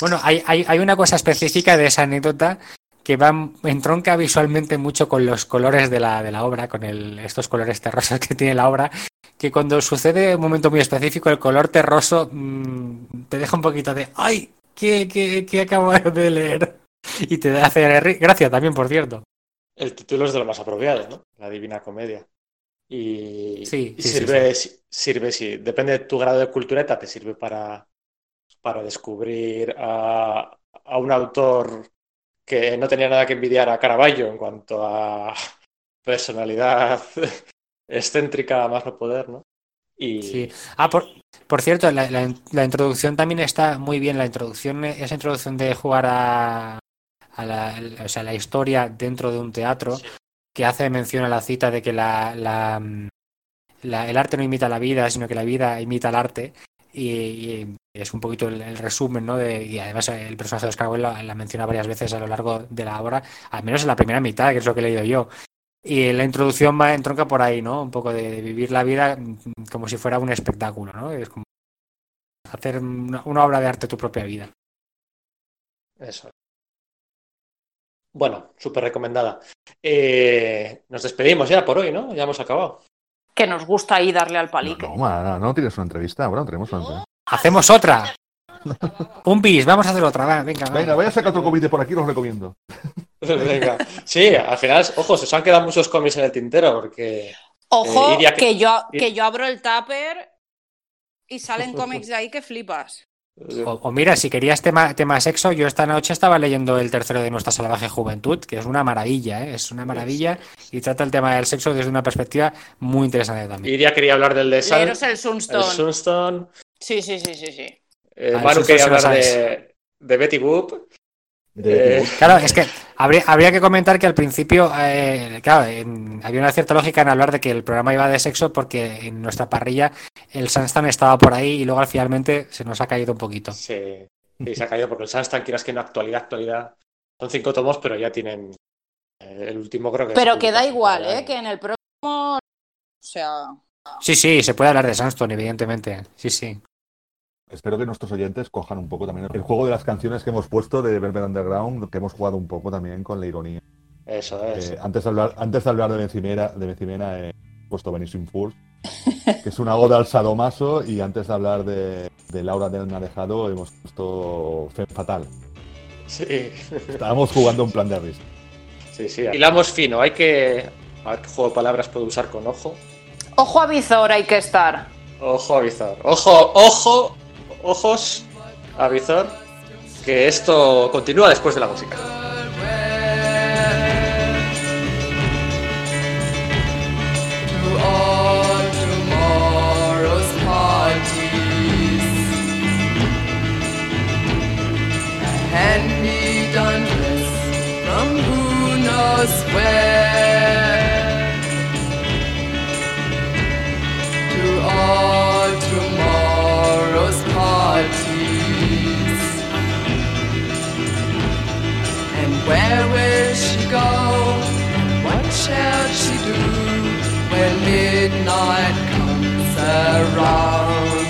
Bueno, hay, hay, hay una cosa específica de esa anécdota que va entronca visualmente mucho con los colores de la, de la obra, con el, estos colores terrosos que tiene la obra, que cuando sucede un momento muy específico, el color terroso mm, te deja un poquito de ¡ay! ¿Qué, qué, qué acabo de leer? Y te hace ri- gracia también, por cierto. El título es de lo más apropiado, ¿no? La Divina Comedia. Y, Sí, y sí, sirve, si- sirve, sí. Depende de tu grado de cultureta, te sirve para, para descubrir a, a un autor que no tenía nada que envidiar a Caravaggio en cuanto a personalidad excéntrica más no poder, ¿no? Y Sí. Ah, por, por cierto, la, la- la introducción también está muy bien. La introducción, esa introducción de jugar a, a la, o sea, la historia dentro de un teatro, Sí. Que hace mención a la cita de que mm, el arte no imita la vida, sino que la vida imita el arte. Y, es un poquito el, resumen, ¿no? Y además el personaje de Oscar Wilde la, menciona varias veces a lo largo de la obra, al menos en la primera mitad, que es lo que he leído yo. Y la introducción va entronca por ahí, ¿no? Un poco de, de vivir la vida mm, como si fuera un espectáculo, ¿no? Es como hacer una, una obra de arte tu propia vida. Eso. Bueno, súper recomendada. Eh, nos despedimos ya por hoy, ¿no? Ya hemos acabado. Que nos gusta ahí darle al No, palique. no, no, no tienes una entrevista. Bueno, tenemos una entrevista. ¡Hacemos otra! Un bis, vamos a hacer otra, va, venga, va. Venga, voy a sacar otro comité por aquí, los recomiendo. Venga. Sí, al final, ojo, se os han quedado muchos cómics en el tintero porque Ojo, Eh, que- que, yo, que yo abro el tupper y salen cómics de ahí que flipas. O, o mira, si querías tema, tema sexo, yo esta noche estaba leyendo el tercero de nuestra salvaje juventud, que es una maravilla, ¿eh? es una maravilla y trata el tema del sexo desde una perspectiva muy interesante también. Iria quería hablar del de Leeros el el Sunstone. Sunstone. Sí, sí, sí, sí, sí. Eh, Ah, Manu quería hablar de Betty Boop. De- Eh, Claro, es que habría, habría que comentar que al principio, eh, claro, en- había una cierta lógica en hablar de que el programa iba de sexo porque en nuestra parrilla el Sunstone estaba por ahí y luego finalmente se nos ha caído un poquito. Sí, sí, se ha caído porque el Sunstone, quieras que en actualidad, actualidad, son cinco tomos, pero ya tienen eh, el último creo que es Pero que da igual, ¿eh? Que en el próximo. O sea. Sí, sí, se puede hablar de Sunstone, evidentemente. Sí, sí. Espero que nuestros oyentes cojan un poco también el juego de las canciones que hemos puesto de Velvet Underground, que hemos jugado un poco también con la ironía. Eso es. Eh, antes, de hablar, antes de hablar de Bencimera, de Bencimena he puesto Benishing Fools, que es una oda al sadomaso, y antes de hablar de, de Laura del Narejado hemos puesto Femme Fatal. Sí, Estábamos jugando un plan de risa. sí, sí. Hilamos fino. Hay que. A ver qué juego de palabras puedo usar con ojo. Ojo a visor hay que estar. Ojo avizor. Ojo, ojo, ojos avizor. Que esto continúa después de la música. Where will she go? What shall she do when midnight comes around?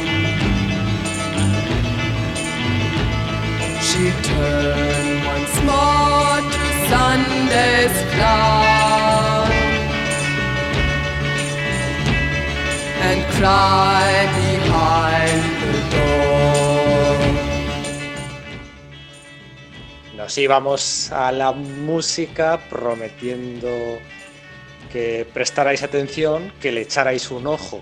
She turned once more to Sunday's clown and cried Nos íbamos a la música prometiendo que prestarais atención, que le echarais un ojo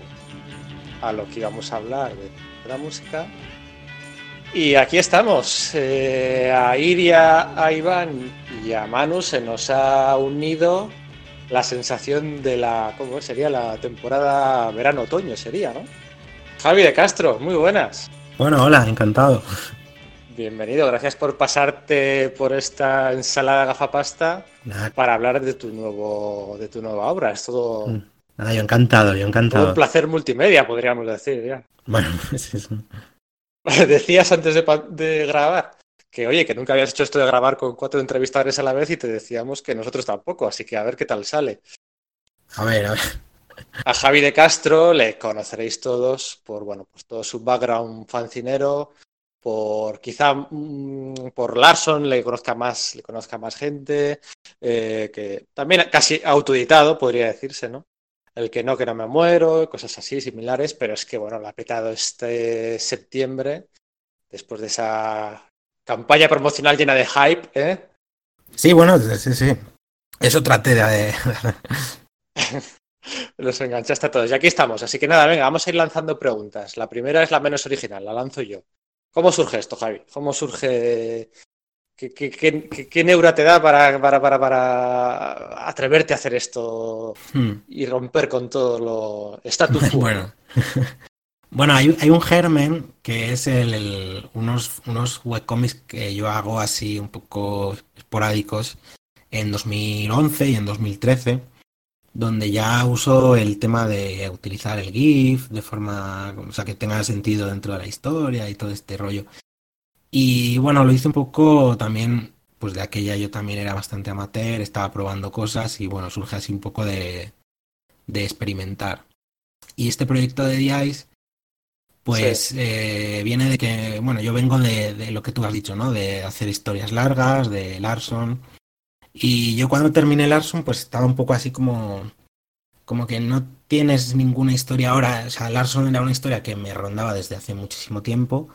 a lo que íbamos a hablar de la música. Y aquí estamos. eh, a Iria, a Iván y a Manu se nos ha unido la sensación de la. ¿Cómo sería? La temporada verano-otoño, sería, ¿no? Javi de Castro, muy buenas. Bueno, hola, encantado. Bienvenido, gracias por pasarte por esta ensalada gafapasta Nada, para hablar de tu nuevo de tu nueva obra. Es todo, Mm. nada, yo encantado, yo todo encantado. un placer multimedia, podríamos decir. Ya. Bueno, es eso. Decías antes de, de grabar que, oye, que nunca habías hecho esto de grabar con cuatro entrevistadores a la vez y te decíamos que nosotros tampoco, así que a ver qué tal sale. A ver, a ver. A Javi de Castro le conoceréis todos por, bueno, pues todo su background fancinero, por quizá mm, por Larson le conozca más, le conozca más gente, eh, que también casi autoeditado, podría decirse, ¿no? El que no, que no me muero, cosas así, similares, pero es que, bueno, lo ha petado este septiembre, después de esa campaña promocional llena de hype, ¿eh? Sí, bueno, sí, sí. Eso traté de... Los enganchaste a todos. Y aquí estamos. Así que nada, venga, vamos a ir lanzando preguntas. La primera es la menos original, la lanzo yo. ¿Cómo surge esto, Javi? ¿Cómo surge? ¿Qué, qué, qué- qué- neura te da para, para, para, para atreverte a hacer esto Hmm. y romper con todo lo status quo? Bueno. Bueno, hay, hay un germen que es el, el- unos, unos webcomics que yo hago así un poco esporádicos en 2011 y en 2013, donde ya uso el tema de utilizar el GIF de forma, o sea, que tenga sentido dentro de la historia y todo este rollo. Y bueno, lo hice un poco también, pues de aquella yo también era bastante amateur, estaba probando cosas y bueno, surge así un poco de, de experimentar. Y este proyecto de DICE, pues eh, viene de que, bueno, yo vengo de, de lo que tú has dicho, ¿no? De hacer historias largas, de Larson. Y yo cuando terminé Larson, pues estaba un poco así como, como que no tienes ninguna historia ahora. O sea, Larson era una historia que me rondaba desde hace muchísimo tiempo.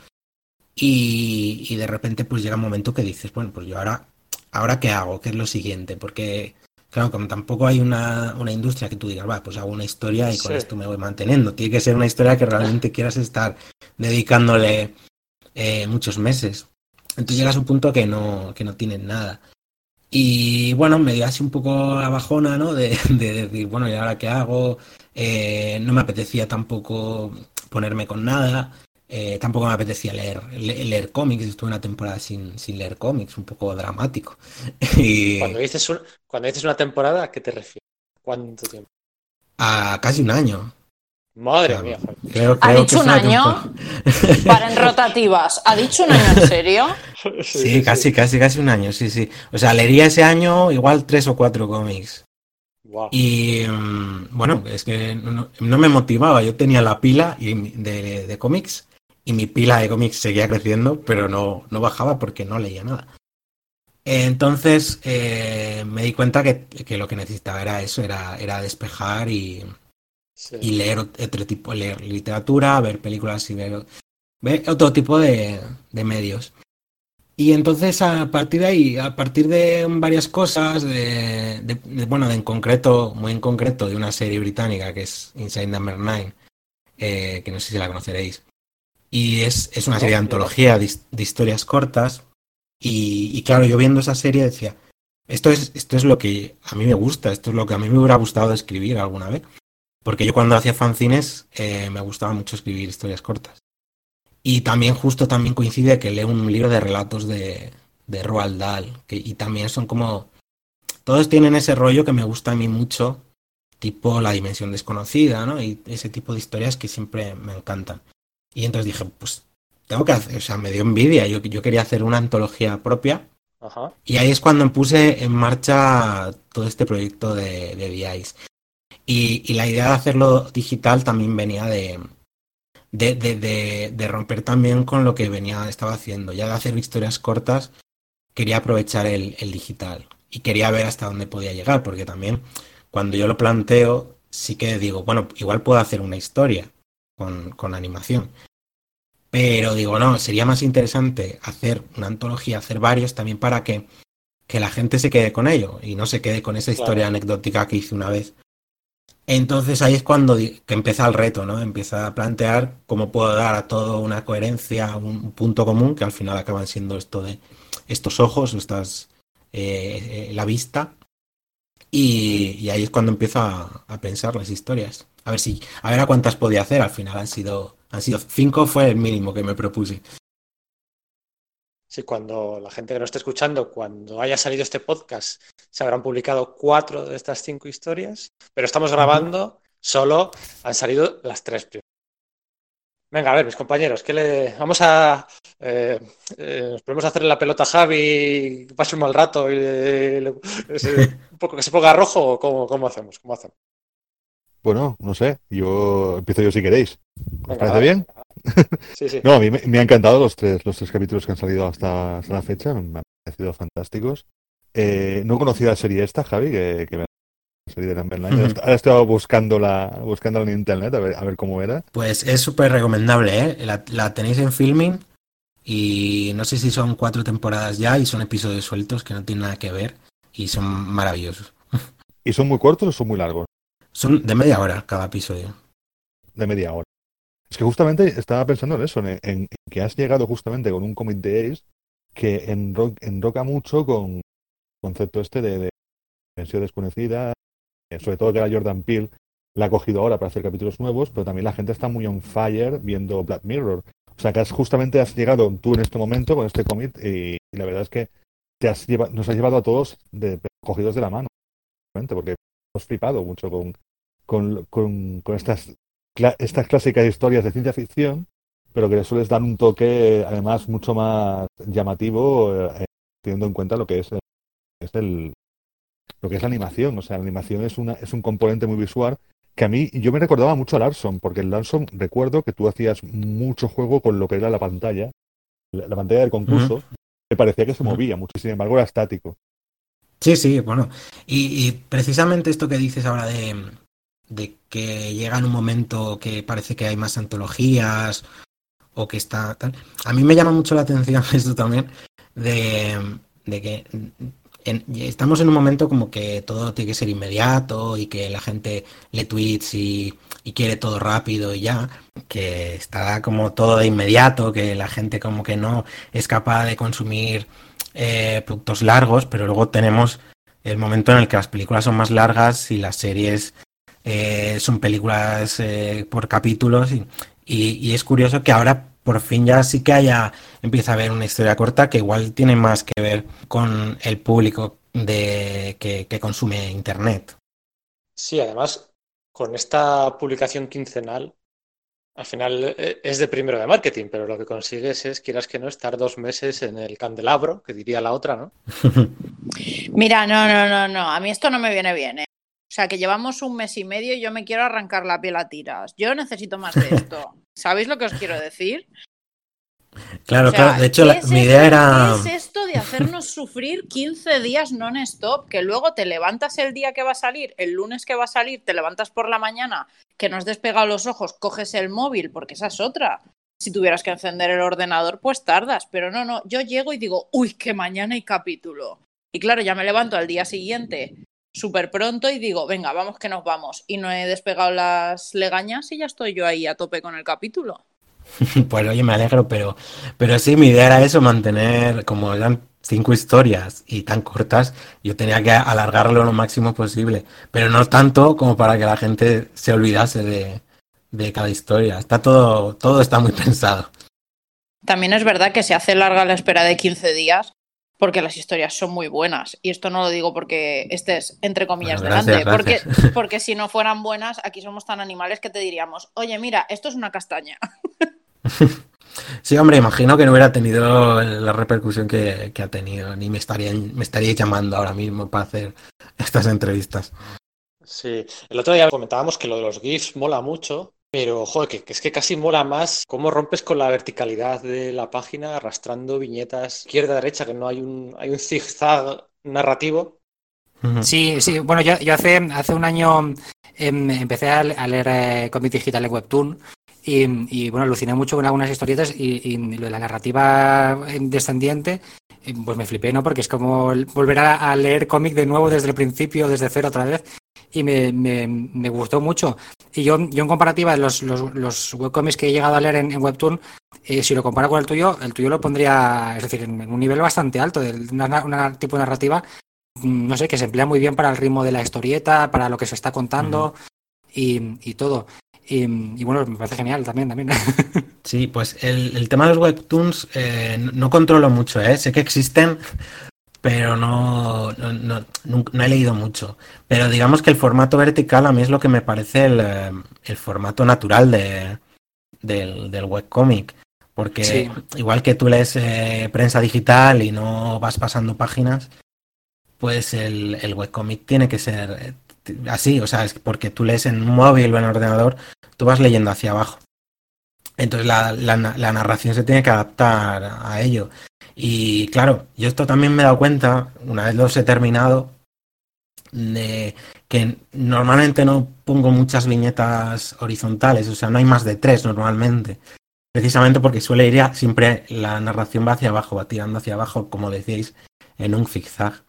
Y, y de repente pues llega un momento que dices, bueno, pues yo ahora, ¿ahora qué hago? ¿Qué es lo siguiente? Porque, claro, como tampoco hay una, una industria que tú digas, va, pues hago una historia y con Sí. esto me voy manteniendo. Tiene que ser una historia que realmente quieras estar dedicándole eh, muchos meses. Entonces llegas a un punto que no, que no tienes nada. Y bueno, me dio así un poco la bajona, ¿no? De, de decir, bueno, ¿y ahora qué hago? Eh, no me apetecía tampoco ponerme con nada. Eh, tampoco me apetecía leer, le- leer cómics. Estuve una temporada sin, sin leer cómics, un poco dramático. Y Cuando dices, un- cuando dices una temporada, ¿a qué te refieres? ¿Cuánto tiempo? a casi un año. Madre Claro. mía. Creo, ¿Ha dicho que un año? Para en rotativas. ¿Ha dicho un año en serio? Sí, casi, casi, casi un año, sí, sí. O sea, leería ese año igual tres o cuatro cómics. Y mm, bueno, es que no, no me motivaba. Yo tenía la pila y mi- de, de cómics y mi pila de cómics seguía creciendo, pero no, no bajaba porque no leía nada. Entonces eh, me di cuenta que, que lo que necesitaba era eso, era, era despejar y, Sí. y leer otro tipo, leer literatura, ver películas y ver, ver otro tipo de, de medios. Y entonces a partir de ahí, a partir de varias cosas, de, de- de- bueno, de en concreto, muy en concreto, de una serie británica que es Inside Number Nine, eh, que no sé si la conoceréis. Y es, es una serie de antología de, de historias cortas. Y, y claro, yo viendo esa serie decía, esto es, esto es lo que a mí me gusta, esto es lo que a mí me hubiera gustado escribir alguna vez. Porque yo cuando hacía fanzines eh, me gustaba mucho escribir historias cortas. Y también justo también coincide que leo un libro de relatos de, de Roald Dahl, que, y también son como... Todos tienen ese rollo que me gusta a mí mucho, tipo La Dimensión Desconocida, ¿no? Y ese tipo de historias que siempre me encantan. Y entonces dije, pues tengo que hacer, o sea, me dio envidia, yo, yo quería hacer una antología propia Ajá. y ahí es cuando puse en marcha todo este proyecto de, de The Ice. Y, y la idea de hacerlo digital también venía de, de, de- de- de romper también con lo que venía, estaba haciendo. Ya de hacer historias cortas, quería aprovechar el, el digital y quería ver hasta dónde podía llegar, porque también cuando yo lo planteo, sí que digo, bueno, igual puedo hacer una historia con, con animación. Pero digo, no, sería más interesante hacer una antología, hacer varios también para que, que la gente se quede con ello y no se quede con esa historia Claro. anecdótica que hice una vez. Entonces ahí es cuando que empieza el reto, ¿no? Empieza a plantear cómo puedo dar a todo una coherencia, un punto común, que al final acaban siendo esto de estos ojos, estas, eh, eh, la vista. Y, ahí es cuando empiezo a, a pensar las historias. A ver si, a ver a cuántas podía hacer. Al final han sido, han sido cinco, fue el mínimo que me propuse. Sí, cuando la gente que nos esté escuchando, cuando haya salido este podcast, se habrán publicado cuatro de estas cinco historias, pero estamos grabando, solo han salido las tres primeras. Venga, a ver, mis compañeros, ¿qué le... vamos a... eh, eh, nos podemos hacer la pelota a Javi, pase un mal rato y le- le- ese- un poco que se ponga rojo o cómo, cómo hacemos? ¿Cómo hacemos? Bueno, no sé, yo empiezo yo si queréis. ¿Os parece bien? Sí, sí. No, a mí me, me han encantado los tres, los tres capítulos que han salido hasta, hasta la fecha, me han parecido fantásticos. Eh, no conocía la serie esta, Javi, que, que me la serie de ahora estaba buscándola, buscándola en internet a ver, a ver cómo era. Pues es súper recomendable, ¿eh? La, la tenéis en filming y no sé si son cuatro temporadas ya y son episodios sueltos que no tienen nada que ver y son maravillosos. ¿Y son muy cortos o son muy largos? Son de media hora cada episodio. De media hora. Es que justamente estaba pensando en eso, en, que has llegado justamente con un cómic de Ace que enro- enroca mucho con el concepto este de, de desconocida, eh, sobre todo que la Jordan Peele la ha cogido ahora para hacer capítulos nuevos, pero también la gente está muy on fire viendo Black Mirror. O sea que has, justamente has llegado tú en este momento con este cómic y, la verdad es que te has lleva- nos has llevado a todos de, cogidos de la mano, porque hemos flipado mucho con, con, con, con estas, estas clásicas historias de ciencia ficción, pero que le sueles dar un toque además mucho más llamativo, eh, teniendo en cuenta lo que es, eh, es el, lo que es la animación. O sea, la animación es, una, es un componente muy visual que a mí, yo me recordaba mucho a Larson, porque en Larson recuerdo que tú hacías mucho juego con lo que era la pantalla, la, la pantalla del concurso, me parecía que se movía mucho, sin embargo era estático. Sí, sí, bueno. Y, y precisamente esto que dices ahora de, de que llega en un momento que parece que hay más antologías o que está tal. A mí me llama mucho la atención esto también de, de que en- estamos en un momento como que todo tiene que ser inmediato y que la gente lee tweets y, y quiere todo rápido y ya, que está como todo de inmediato, que la gente como que no es capaz de consumir eh, productos largos, pero luego tenemos el momento en el que las películas son más largas y las series eh, son películas eh, por capítulos y, y- es curioso que ahora por fin ya sí que haya empieza a haber una historia corta que igual tiene más que ver con el público de que consume internet. Sí, además, con esta publicación quincenal, al final eh, es de primero de marketing, pero lo que consigues es, quieras que no, estar dos meses en el candelabro, que diría la otra, ¿no? Mira, no, no, no, no. A mí esto no me viene bien, ¿eh? O sea, que llevamos un mes y medio y yo me quiero arrancar la piel a tiras. Yo necesito más de esto. ¿Sabéis lo que os quiero decir? Claro, O sea, claro. De hecho, ¿qué la- es mi esto- idea era... ¿Qué es esto de hacernos sufrir 15 días non-stop? Que luego te levantas el día que va a salir, el lunes que va a salir, te levantas por la mañana, que no has despegado los ojos, coges el móvil, porque esa es otra. si tuvieras que encender el ordenador, pues tardas. Pero no, no, yo llego y digo, uy, que mañana hay capítulo. Y claro, ya me levanto al día siguiente súper pronto y digo, venga, vamos que nos vamos. Y no he despegado las legañas y ya estoy yo ahí a tope con el capítulo. Pues oye, me alegro, pero, pero sí, mi idea era eso, mantener, como eran cinco historias y tan cortas, yo tenía que alargarlo lo máximo posible, pero no tanto como para que la gente se olvidase de, de cada historia. Está todo, todo está muy pensado. También es verdad que se hace larga la espera de 15 días porque las historias son muy buenas. Y esto no lo digo porque estés, entre comillas, Bueno, gracias, delante. gracias. Porque, porque si no fueran buenas, aquí somos tan animales que te diríamos, oye, mira, esto es una castaña. Sí, hombre, imagino que no hubiera tenido la repercusión que, que ha tenido, ni me estarían, me estaríais llamando ahora mismo para hacer estas entrevistas. Sí, el otro día comentábamos que lo de los GIFs mola mucho, pero joder, que, que es que casi mola más cómo rompes con la verticalidad de la página arrastrando viñetas izquierda-derecha, que no hay un, hay un zigzag narrativo. Sí, sí, bueno, yo, yo hace, hace un año em, empecé a, le- a leer eh, cómic digital en Webtoon y, y, bueno, aluciné mucho con algunas historietas y, y lo de la narrativa en descendiente, eh, pues me flipé, ¿no? Porque es como volver a, a leer cómic de nuevo desde el principio, desde cero otra vez y me, me, me gustó mucho. Y yo, yo en comparativa, los, los, los webcomics que he llegado a leer en, en Webtoon, eh, si lo comparo con el tuyo, el tuyo lo pondría, es decir, en, en un nivel bastante alto, de una, una tipo de narrativa mm, no sé, que se emplea muy bien para el ritmo de la historieta, para lo que se está contando y, y todo. Y, y bueno, me parece genial también, también. Sí, pues el, el tema de los webtoons eh, no, controlo mucho, ¿eh? Sé que existen, pero no, no, no, no he leído mucho. Pero digamos que el formato vertical a mí es lo que me parece el, eh, el formato natural de, del, del webcómic. Porque Sí. igual que tú lees eh, prensa digital y no vas pasando páginas, pues el, el webcómic tiene que ser así, o sea, es porque tú lees en un móvil o en ordenador, tú vas leyendo hacia abajo. Entonces la, la la narración se tiene que adaptar a ello. Y claro, yo esto también me he dado cuenta, una vez los he terminado, de que normalmente no pongo muchas viñetas horizontales, o sea, no hay más de tres normalmente. Precisamente porque suele ir siempre la narración va hacia abajo, va tirando hacia abajo, como decíais, en un zigzag.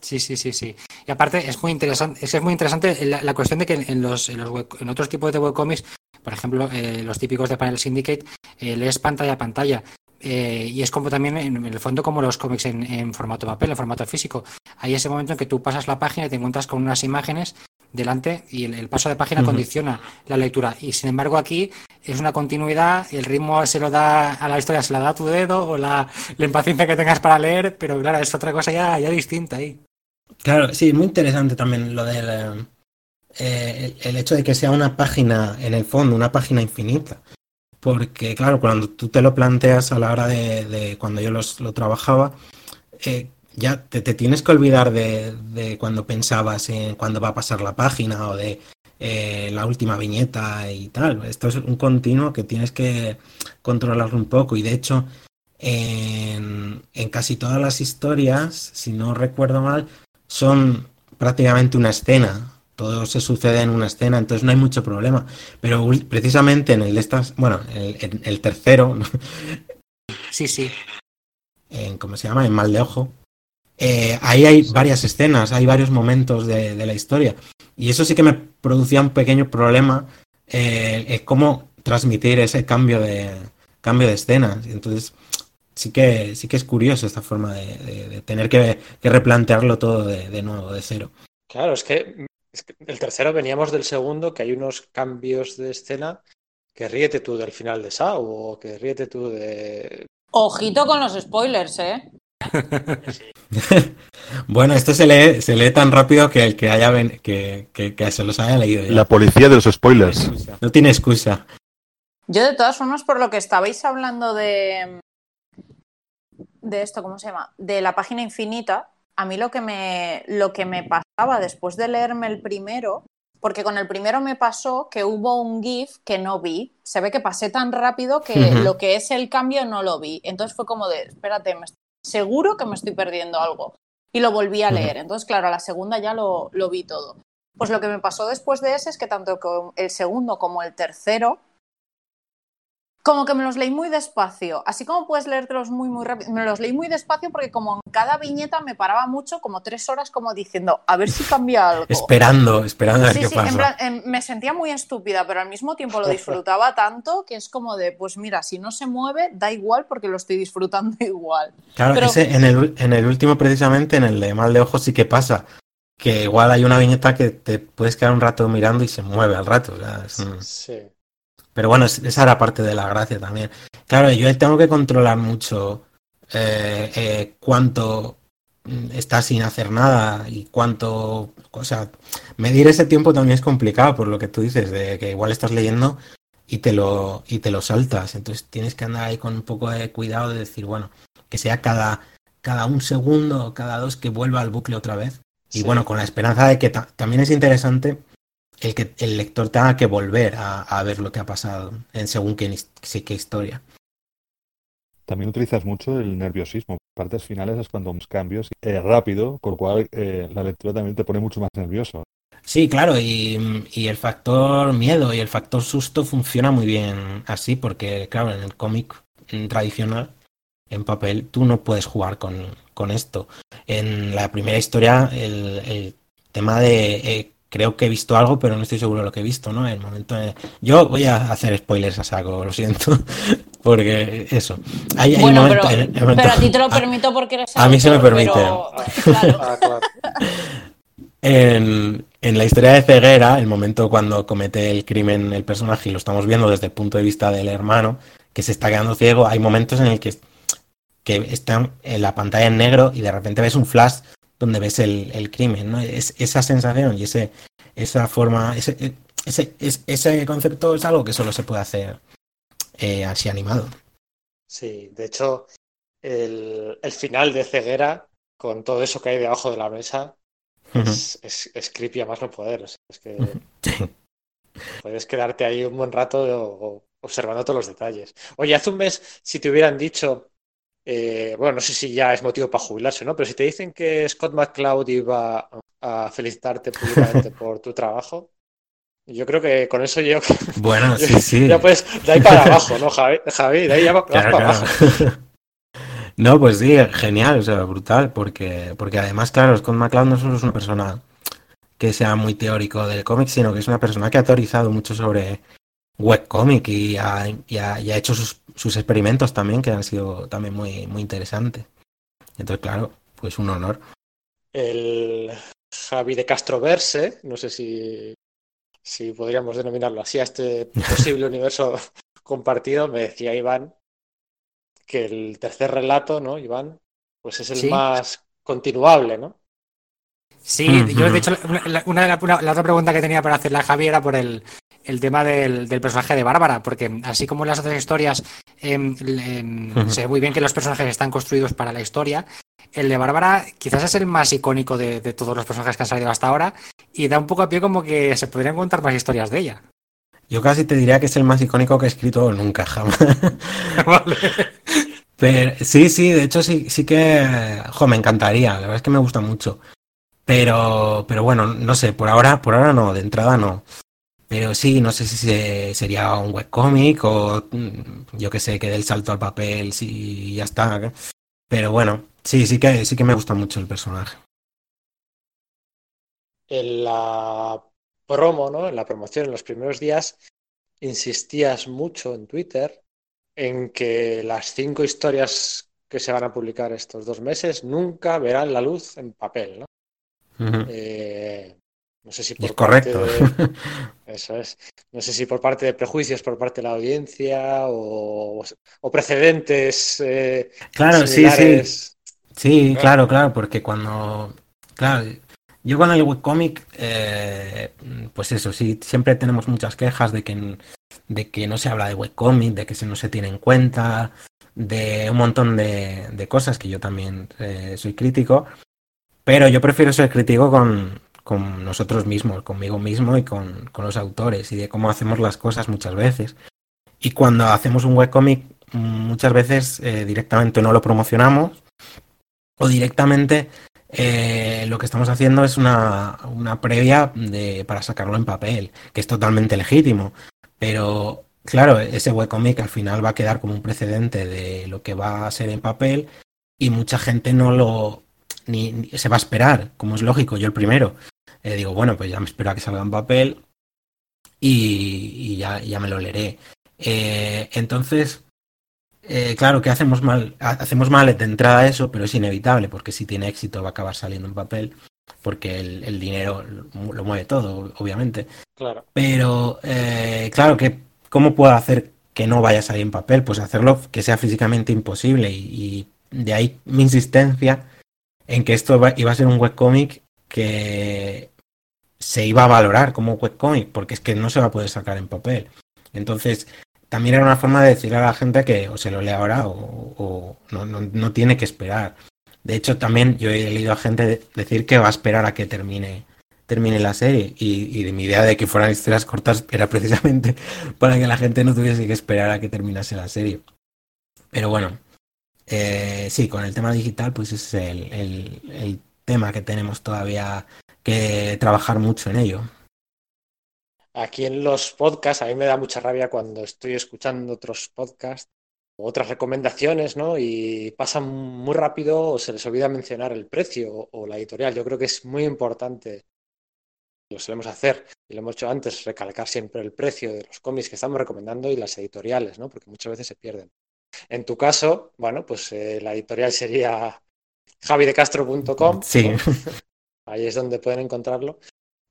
Sí, sí, sí, sí. Y aparte es muy interesante, es, muy interesante la, la cuestión de que en los, en los web- en otros tipos de webcomics, por ejemplo, eh, los típicos de Panel Syndicate, eh, lees pantalla a pantalla. Eh, y es como también en el fondo como los cómics en, en formato papel, en formato físico. Hay ese momento en que tú pasas la página y te encuentras con unas imágenes delante y el, el paso de página condiciona la lectura. Y sin embargo aquí es una continuidad, el ritmo se lo da a la historia, se la da a tu dedo o la, la impaciencia que tengas para leer, pero claro, es otra cosa ya, ya distinta ahí. Claro, sí, muy interesante también lo del eh, eh, el, hecho de que sea una página, en el fondo, una página infinita. Porque, claro, cuando tú te lo planteas a la hora de, de cuando yo los, lo trabajaba, eh, ya te, te tienes que olvidar de, de cuando pensabas en cuándo va a pasar la página o de la última viñeta y tal. Esto es un continuo que tienes que controlarlo un poco. Y de hecho, en, en casi todas las historias, si no recuerdo mal, son prácticamente una escena. Todo se sucede en una escena, entonces no hay mucho problema. Pero precisamente en el de estas, bueno, el, el- el tercero. Sí, sí. en, ¿cómo se llama? En Mal de Ojo. eh, ahí hay varias escenas, hay varios momentos de, de la historia. Y eso sí que me producía un pequeño problema, eh, el cómo transmitir ese cambio de, cambio de escenas. Entonces, sí que, sí que es curioso esta forma de, de- de tener que, que replantearlo todo de, de nuevo, de cero. Claro, es que, es que el tercero veníamos del segundo, que hay unos cambios de escena que ríete tú del final de Sao o que ríete tú de... Ojito con los spoilers, ¿eh? Bueno, esto se lee, se lee tan rápido que el que haya ven- que, que- que se los haya leído ya. La policía de los spoilers. No tiene excusa. Yo de todas formas, por lo que estabais hablando de de esto, ¿cómo se llama? De la página infinita, a mí lo que me lo que me pasaba después de leerme el primero, porque con el primero me pasó que hubo un GIF que no vi. Se ve que pasé tan rápido que lo que es el cambio no lo vi. Entonces fue como de, espérate, me seguro que me estoy perdiendo algo. Y lo volví a leer. Entonces, claro, a la segunda ya lo, lo vi todo. Pues lo que me pasó después de ese es que tanto el segundo como el tercero Como que me los leí muy despacio, así como puedes leértelos muy, muy rápido. Me los leí muy despacio porque como en cada viñeta me paraba mucho, como tres horas como diciendo, a ver si cambia algo. Esperando, esperando a ver Sí, qué sí, pasa. en plan, em, me sentía muy estúpida, pero al mismo tiempo lo disfrutaba tanto que es como de, pues mira, si no se mueve, da igual porque lo estoy disfrutando igual. Claro, Pero- ese, en, el, en el último precisamente, en el de mal de ojos, sí que pasa. Que igual hay una viñeta que te puedes quedar un rato mirando y se mueve al rato. o sea, es un- Sí. Pero bueno, es- esa era parte de la gracia también. Claro, yo tengo que controlar mucho eh, eh, cuánto mm, está sin hacer nada y cuánto, o sea, medir ese tiempo también es complicado por lo que tú dices, de que igual estás leyendo y te lo, y te lo saltas. Entonces tienes que andar ahí con un poco de cuidado de decir, bueno, que sea cada, cada un segundo cada dos que vuelva al bucle otra vez. Y Sí. bueno, con la esperanza de que ta- también es interesante el que el lector tenga que volver a, a ver lo que ha pasado en según qué, sí, qué historia. También utilizas mucho el nerviosismo. Partes finales es cuando los cambios eh, rápido, con lo cual eh, la lectura también te pone mucho más nervioso. Sí, claro, y, y el factor miedo y el factor susto funciona muy bien así, porque claro, en el cómic tradicional, en papel, tú no puedes jugar con, con esto. En la primera historia, el, el tema de... eh, creo que he visto algo, pero no estoy seguro de lo que he visto, ¿no? El momento de- Yo voy a hacer spoilers a saco, lo siento, porque eso. Hay, hay un Bueno, momento- pero, momento- pero a ti te lo permito porque eres a mí se me permite. pero, claro. Ah, claro. En, en la historia de Ceguera, el momento cuando comete el crimen el personaje y lo estamos viendo desde el punto de vista del hermano, que se está quedando ciego, hay momentos en el que, que está en la pantalla en negro y de repente ves un flash donde ves el, el crimen, ¿no? Es, esa sensación y ese, esa forma, ese, ese, es- ese concepto es algo que solo se puede hacer eh, así animado. Sí, de hecho, el, el final de Ceguera, con todo eso que hay debajo de la mesa, es, es, es creepy a más no poder. o sea, es que puedes quedarte ahí un buen rato observando todos los detalles. Oye, hace un mes, si te hubieran dicho, eh, bueno, no sé si ya es motivo para jubilarse, ¿no? Pero si te dicen que Scott McCloud iba a felicitarte públicamente por tu trabajo, yo creo que con eso yo Bueno, sí, sí. ya pues de ahí para abajo, ¿no, Javi? Javi, de ahí ya Claro, para claro. abajo. No, pues sí, genial, o sea, brutal, porque, porque además, claro, Scott McCloud no solo es una persona que sea muy teórico del cómic, sino que es una persona que ha teorizado mucho sobre webcomic y ha, y ha, y ha hecho sus, sus experimentos también, que han sido también muy, muy interesantes. Entonces, claro, pues un honor. El Javi de Castroverse, no sé si, si podríamos denominarlo así, a este posible universo compartido, me decía Iván que el tercer relato, ¿no, Iván? Pues es el Sí. más continuable, ¿no? Sí, Ujú. yo de hecho, una, la- una de la, una- la otra pregunta que tenía para hacerle a Javi era por el, el tema del, del personaje de Bárbara, porque así como en las otras historias Ujú. se ve muy bien que los personajes están construidos para la historia, el de Bárbara quizás es el más icónico de, de todos los personajes que han salido hasta ahora y da un poco a pie como que se podrían contar más historias de ella. Yo casi te diría que es el más icónico que he escrito nunca, jamás. Vale. Pero sí, sí, de hecho sí, sí que, jo, me encantaría, la verdad es que me gusta mucho. Pero, pero bueno, no sé, por ahora, por ahora no, de entrada no. Pero sí, no sé si se- sería un webcómic o mm, yo que sé, que dé el salto al papel, sí, ya está. Pero bueno, sí, sí que, sí que me gusta mucho el personaje. En la promo, ¿no? En la promoción, en los primeros días, insistías mucho en Twitter en que las cinco historias que se van a publicar estos dos meses nunca verán la luz en papel, ¿no? Eh, no sé si Y por es correcto. de- eso es. No sé si por parte de prejuicios por parte de la audiencia o, o precedentes eh, Claro, sí, sí. similares. Sí, Claro. claro, claro, porque cuando, claro, yo con el webcomic, eh, pues eso, sí, siempre tenemos muchas quejas de que, de que no se habla de webcomic, de que se no se tiene en cuenta, de un montón de, de cosas que yo también eh, soy crítico, pero yo prefiero ser crítico con, con nosotros mismos, conmigo mismo y con, con los autores y de cómo hacemos las cosas muchas veces. Y cuando hacemos un webcomic, muchas veces eh, directamente no lo promocionamos o directamente eh, lo que estamos haciendo es una, una previa de, para sacarlo en papel, que es totalmente legítimo. Pero claro, ese webcomic al final va a quedar como un precedente de lo que va a ser en papel y mucha gente no lo ni, ni- se va a esperar, como es lógico, yo el primero. Eh, digo, bueno, pues ya me espero a que salga en papel y, y ya, ya me lo leeré. Eh, entonces, eh, claro que hacemos mal, ha- hacemos mal de entrada eso, pero es inevitable, porque si tiene éxito va a acabar saliendo en papel, porque el, el dinero lo, lo mueve todo, obviamente. Claro. Pero, claro, que ¿cómo puedo hacer que no vaya a salir en papel? Pues hacerlo que sea físicamente imposible. Y, y de ahí mi insistencia en que esto iba a ser un webcomic que se iba a valorar como webcomic, porque es que no se va a poder sacar en papel. Entonces, también era una forma de decirle a la gente que o se lo lee ahora o, no, no- no tiene que esperar. De hecho, también yo he leído a gente de- decir que va a esperar a que termine termine la serie y, y de mi idea de que fueran historias cortas era precisamente para que la gente no tuviese que esperar a que terminase la serie. Pero bueno, eh, sí, con el tema digital pues es el- el tema que tenemos todavía que trabajar mucho en ello. Aquí en los podcasts, a mí me da mucha rabia cuando estoy escuchando otros podcasts o otras recomendaciones, ¿no? Y pasan muy rápido o se les olvida mencionar el precio o, o la editorial. Yo creo que es muy importante, lo solemos hacer y lo hemos hecho antes, recalcar siempre el precio de los cómics que estamos recomendando y las editoriales, ¿no? Porque muchas veces se pierden. En tu caso, bueno, pues eh, la editorial sería javidecastro.com. Sí, ¿no? Ahí es donde pueden encontrarlo.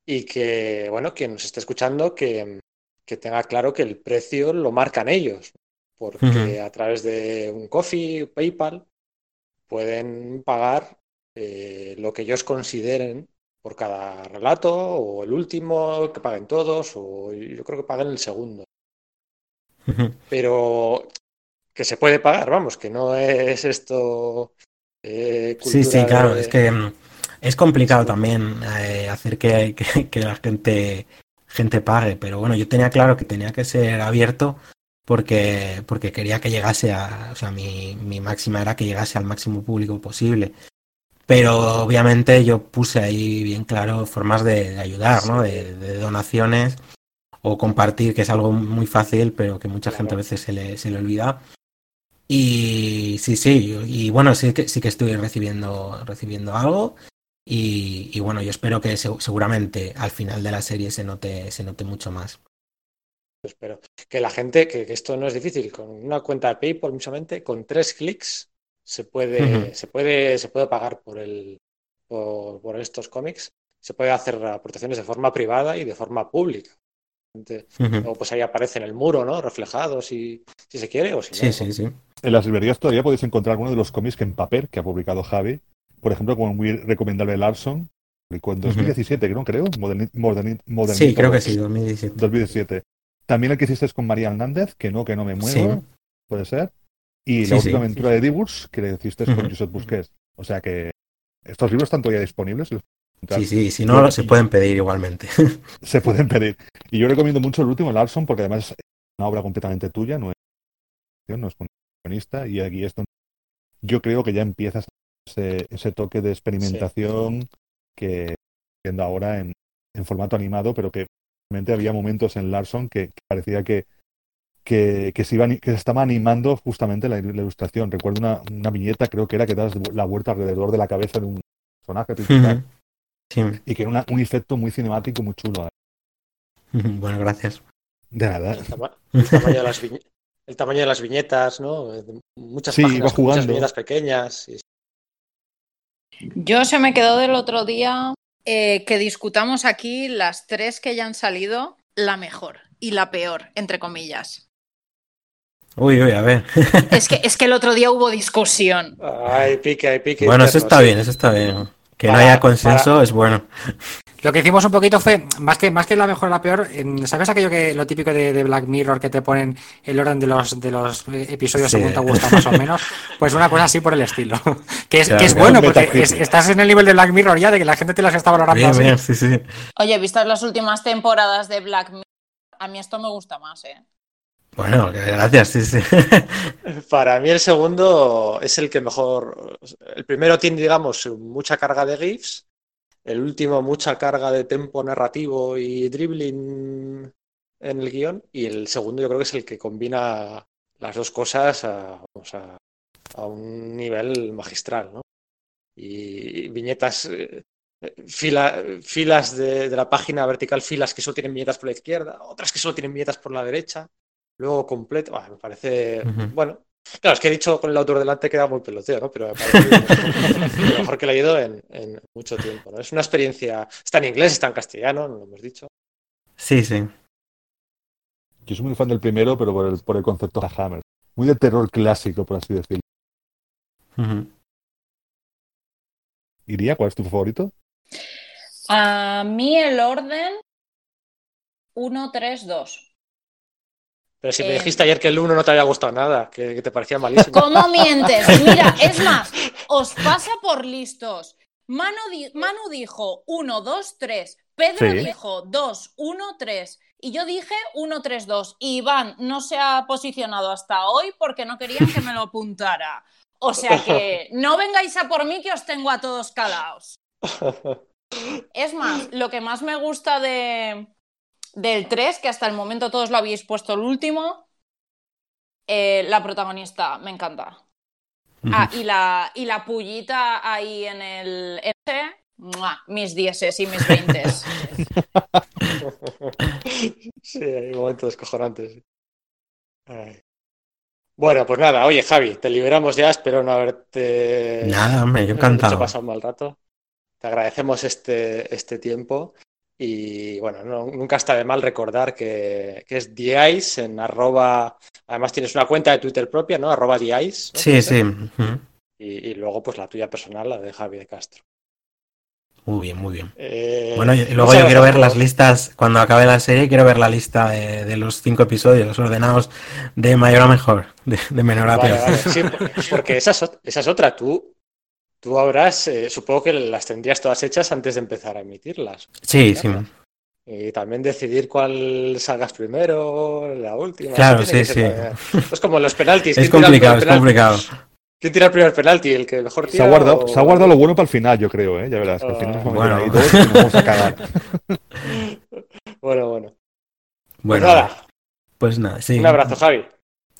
Y que, bueno, quien nos esté escuchando, que, que tenga claro que el precio lo marcan ellos. Porque a través de un Coffee, PayPal, pueden pagar eh, lo que ellos consideren por cada relato, o el último, que paguen todos, o yo creo que paguen el segundo. Pero que se puede pagar, vamos, que no es esto. eh, sí, sí, claro, de- es que mm, es complicado también eh, hacer que, que- que la gente, gente pague, pero bueno, yo tenía claro que tenía que ser abierto porque, porque quería que llegase a, o sea, mi, mi máxima era que llegase al máximo público posible. Pero obviamente yo puse ahí bien claro formas de, de ayudar, ¿no? De, de donaciones o compartir, que es algo muy fácil, pero que mucha gente a veces se le, se le olvida. Y sí, sí, y bueno, sí que sí que estoy recibiendo, recibiendo algo. Y, y bueno, yo espero que se- seguramente al final de la serie se note, se note mucho más. Espero que la gente, que, que esto no es difícil, con una cuenta de PayPal, muchamente, con tres clics se puede, se puede, se puede pagar por el, por, por estos cómics. Se puede hacer aportaciones de forma privada y de forma pública. Luego, pues ahí aparece en el muro, ¿no? Reflejado si, si se quiere o si Sí, no. sí, sí. En las librerías todavía podéis encontrar algunos de los cómics que en papel que ha publicado Javi. Por ejemplo, como muy recomendable Larson, publicó en 2017, creo, creo. Moderni- Moderni- Modernito Sí, creo que sí, 2017. 2017. También el que hiciste con María Hernández, que no, que no me muevo, Sí. puede ser. Y Sí, la sí. última aventura de Diburs, que le hiciste con. Josep Busquets. O sea que estos libros están todavía disponibles. Sí, sí, si no, se pueden pedir igualmente. Se pueden pedir. Y yo recomiendo mucho el último, Larson, porque además es una obra completamente tuya, no es, no es guionista, y aquí es donde yo creo que ya empiezas ese, ese toque de experimentación que viendo ahora en, en formato animado, pero que realmente había momentos en Larson que, que parecía que, que, que se iba, que se estaba animando justamente la, la ilustración. Recuerdo una, una viñeta, creo que era que das la vuelta alrededor de la cabeza de un personaje principal. Sí. y que era una- un efecto muy cinemático, muy chulo. Ujú. Bueno, gracias. De nada. El, tama- el tamaño de las el tamaño de las viñetas, ¿no? Muchas Sí, páginas iba muchas jugando. viñetas pequeñas. y- Yo se me quedó del otro día eh, que discutamos aquí las tres que ya han salido, la mejor y la peor, entre comillas. Uy, uy, a ver. Es que, es que el otro día hubo discusión. Hay pique, hay pique. Bueno, eso está sí. bien, eso está bien. Que no haya consenso para- es bueno. Lo que hicimos un poquito fue, más que, más que la mejor o la peor, en- ¿sabes aquello que lo típico de, de Black Mirror que te ponen el orden de los, de los eh, episodios Sí. según te gusta más o menos? Pues una cosa así por el estilo. Que es, Claro, que es claro. bueno, porque es- estás en el nivel de Black Mirror ya, de que la gente te las está valorando Bien, así. bien, sí, sí. Oye, vistas las últimas temporadas de Black Mirror, a mí esto me gusta más, ¿eh? Bueno, gracias, sí. Para mí el segundo es el que mejor. El primero tiene, digamos, mucha carga de GIFs. El último, mucha carga de tempo narrativo y dribbling en el guion y el segundo yo creo que es el que combina las dos cosas a, un nivel magistral, ¿no? Y viñetas, eh, fila- filas de, de la página vertical, filas que solo tienen viñetas por la izquierda, otras que solo tienen viñetas por la derecha, luego completo, Buah, me parece, bueno, claro, es que he dicho con el autor delante queda muy peloteo, ¿no? Pero me parece lo mejor que he leído en, en mucho tiempo, ¿no? Es una experiencia, está en inglés, está en castellano, no lo hemos dicho. Sí, sí. Yo soy muy fan del primero, pero por el, por el concepto de Hammer. Muy de terror clásico, por así decirlo. Iría, ¿cuál es tu favorito? A mí el orden 1, 3, 2. Pero si me Eh, dijiste ayer que el 1 no te había gustado nada, que, que te parecía malísimo. ¿Cómo mientes? Mira, es más, os pasa por listos. Manu, di- Manu dijo 1, 2, 3. Pedro Sí. dijo 2, 1, 3. Y yo dije 1, 3, 2. Y Iván no se ha posicionado hasta hoy porque no querían que me lo apuntara. O sea que no vengáis a por mí que os tengo a todos calaos. Es más, lo que más me gusta de, del 3, que hasta el momento todos lo habéis puesto el último, eh, la protagonista, me encanta. Ah, y la, y la pullita ahí en el ¡mua! mis dieces y mis veintes. Sí, hay momentos descojonantes. Ay. Bueno, pues nada, oye Javi, te liberamos ya, espero no haberte Nada, yo hecho encantado. pasar un mal rato. Te agradecemos este, este tiempo y bueno, no- nunca está de mal recordar que, que es Dice en arroba, además tienes una cuenta de Twitter propia, ¿no? Arroba Dice. ¿no? Sí, sí. Y, y luego pues la tuya personal, la de Javi de Castro. Muy bien, muy bien. Eh, Bueno, y luego yo quiero ver las listas, cuando acabe la serie, quiero ver la lista de, de los cinco episodios ordenados de mayor a mejor, de, de menor a Vale, peor. vale, sí, porque esa es, esa es otra. Tú, tú habrás, eh, supongo que las tendrías todas hechas antes de empezar a emitirlas. Sí, sí. Y también decidir cuál salgas primero, la última. Claro, sí, sí. Es como los penaltis. Es ¿quién tira el complicado, es penalti? complicado. ¿Quién tira el primer penalti? ¿El que mejor Se tira? ha, guardado, o- se ha guardado lo bueno para el final, yo creo, ¿eh? Ya verás, que al final nos vamos a Bueno. quedar ahí todos y nos vamos a cagar. Bueno, bueno. Pues Bueno, nada, pues nada, sí. un abrazo, Javi.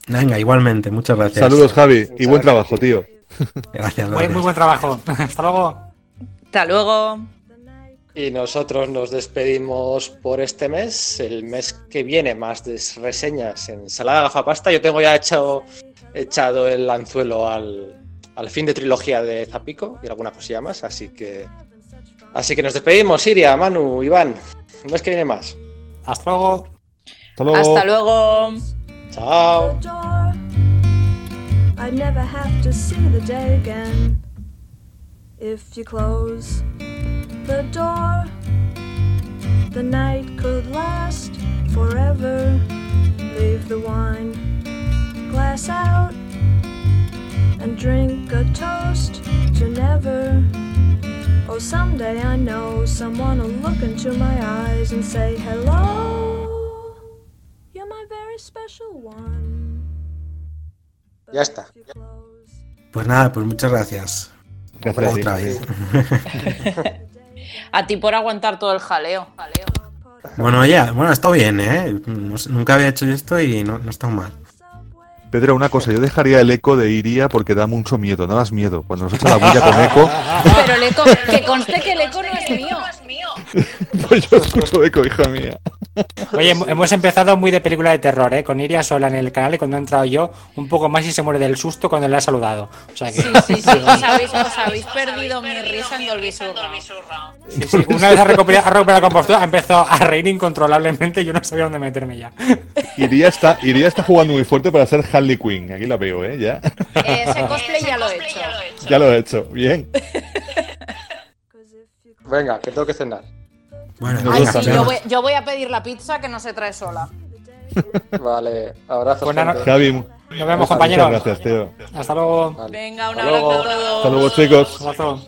Venga, igualmente, muchas gracias. Saludos, Javi, y buen gracias. trabajo, tío. Gracias, Muy, gracias. muy buen trabajo. Hasta luego. Hasta luego. Y nosotros nos despedimos por este mes. El mes que viene, más de reseñas en Salada Gafapasta. Yo tengo ya echado, echado el anzuelo al, al fin de trilogía de Zapico y alguna cosilla más. Así que, así que nos despedimos, Siria, Manu, Iván. El mes que viene más. Hasta luego. Hasta luego. Hasta luego. Door. I'd never have to see the day again. If you close the door, the night could last forever. Leave the wine glass out and drink a toast to never. Oh, someday I know someone will look into my eyes and say, Hello, Ya está. Pues nada, pues muchas gracias. Gracias a ti. Otra vez. A ti por aguantar todo el jaleo. Bueno, ya, bueno, está bien, ¿eh? No nunca había hecho esto y no, no está mal. Pedro, una cosa, yo dejaría el eco de Iria porque da mucho miedo, no das miedo. Cuando nos echa la bulla con eco, Pero el eco, que conste que el eco no es mío. pues yo escucho eco, hija mía. Oye, hem- hemos empezado muy de película de terror, ¿eh? Con Iria sola en el canal y cuando he entrado yo, un poco más y se muere del susto cuando le ha saludado. O sea que. Sí, sí, sí. Os habéis, os habéis perdido mi risa en Dolby Surround. Sí, sí. Una vez ha recuperado, ha recuperado la compostura, ha empezado a reír incontrolablemente y yo no sabía dónde meterme ya. Iria está, Iria está jugando muy fuerte para ser Harley Quinn. Aquí la veo, ¿eh? Ya, Eh, Ese cosplay ya lo he hecho. ya lo he hecho. Bien. Venga, que tengo que cenar. Bueno, Ay, sí, yo voy, yo voy a pedir la pizza que no se trae sola. Vale, abrazos. Buena no- gente. Javi, Nos vemos, muchas compañeros. gracias, tío. Hasta luego. Vale. Venga, un Hasta abrazo a todos. Hasta luego, chicos. Abrazo.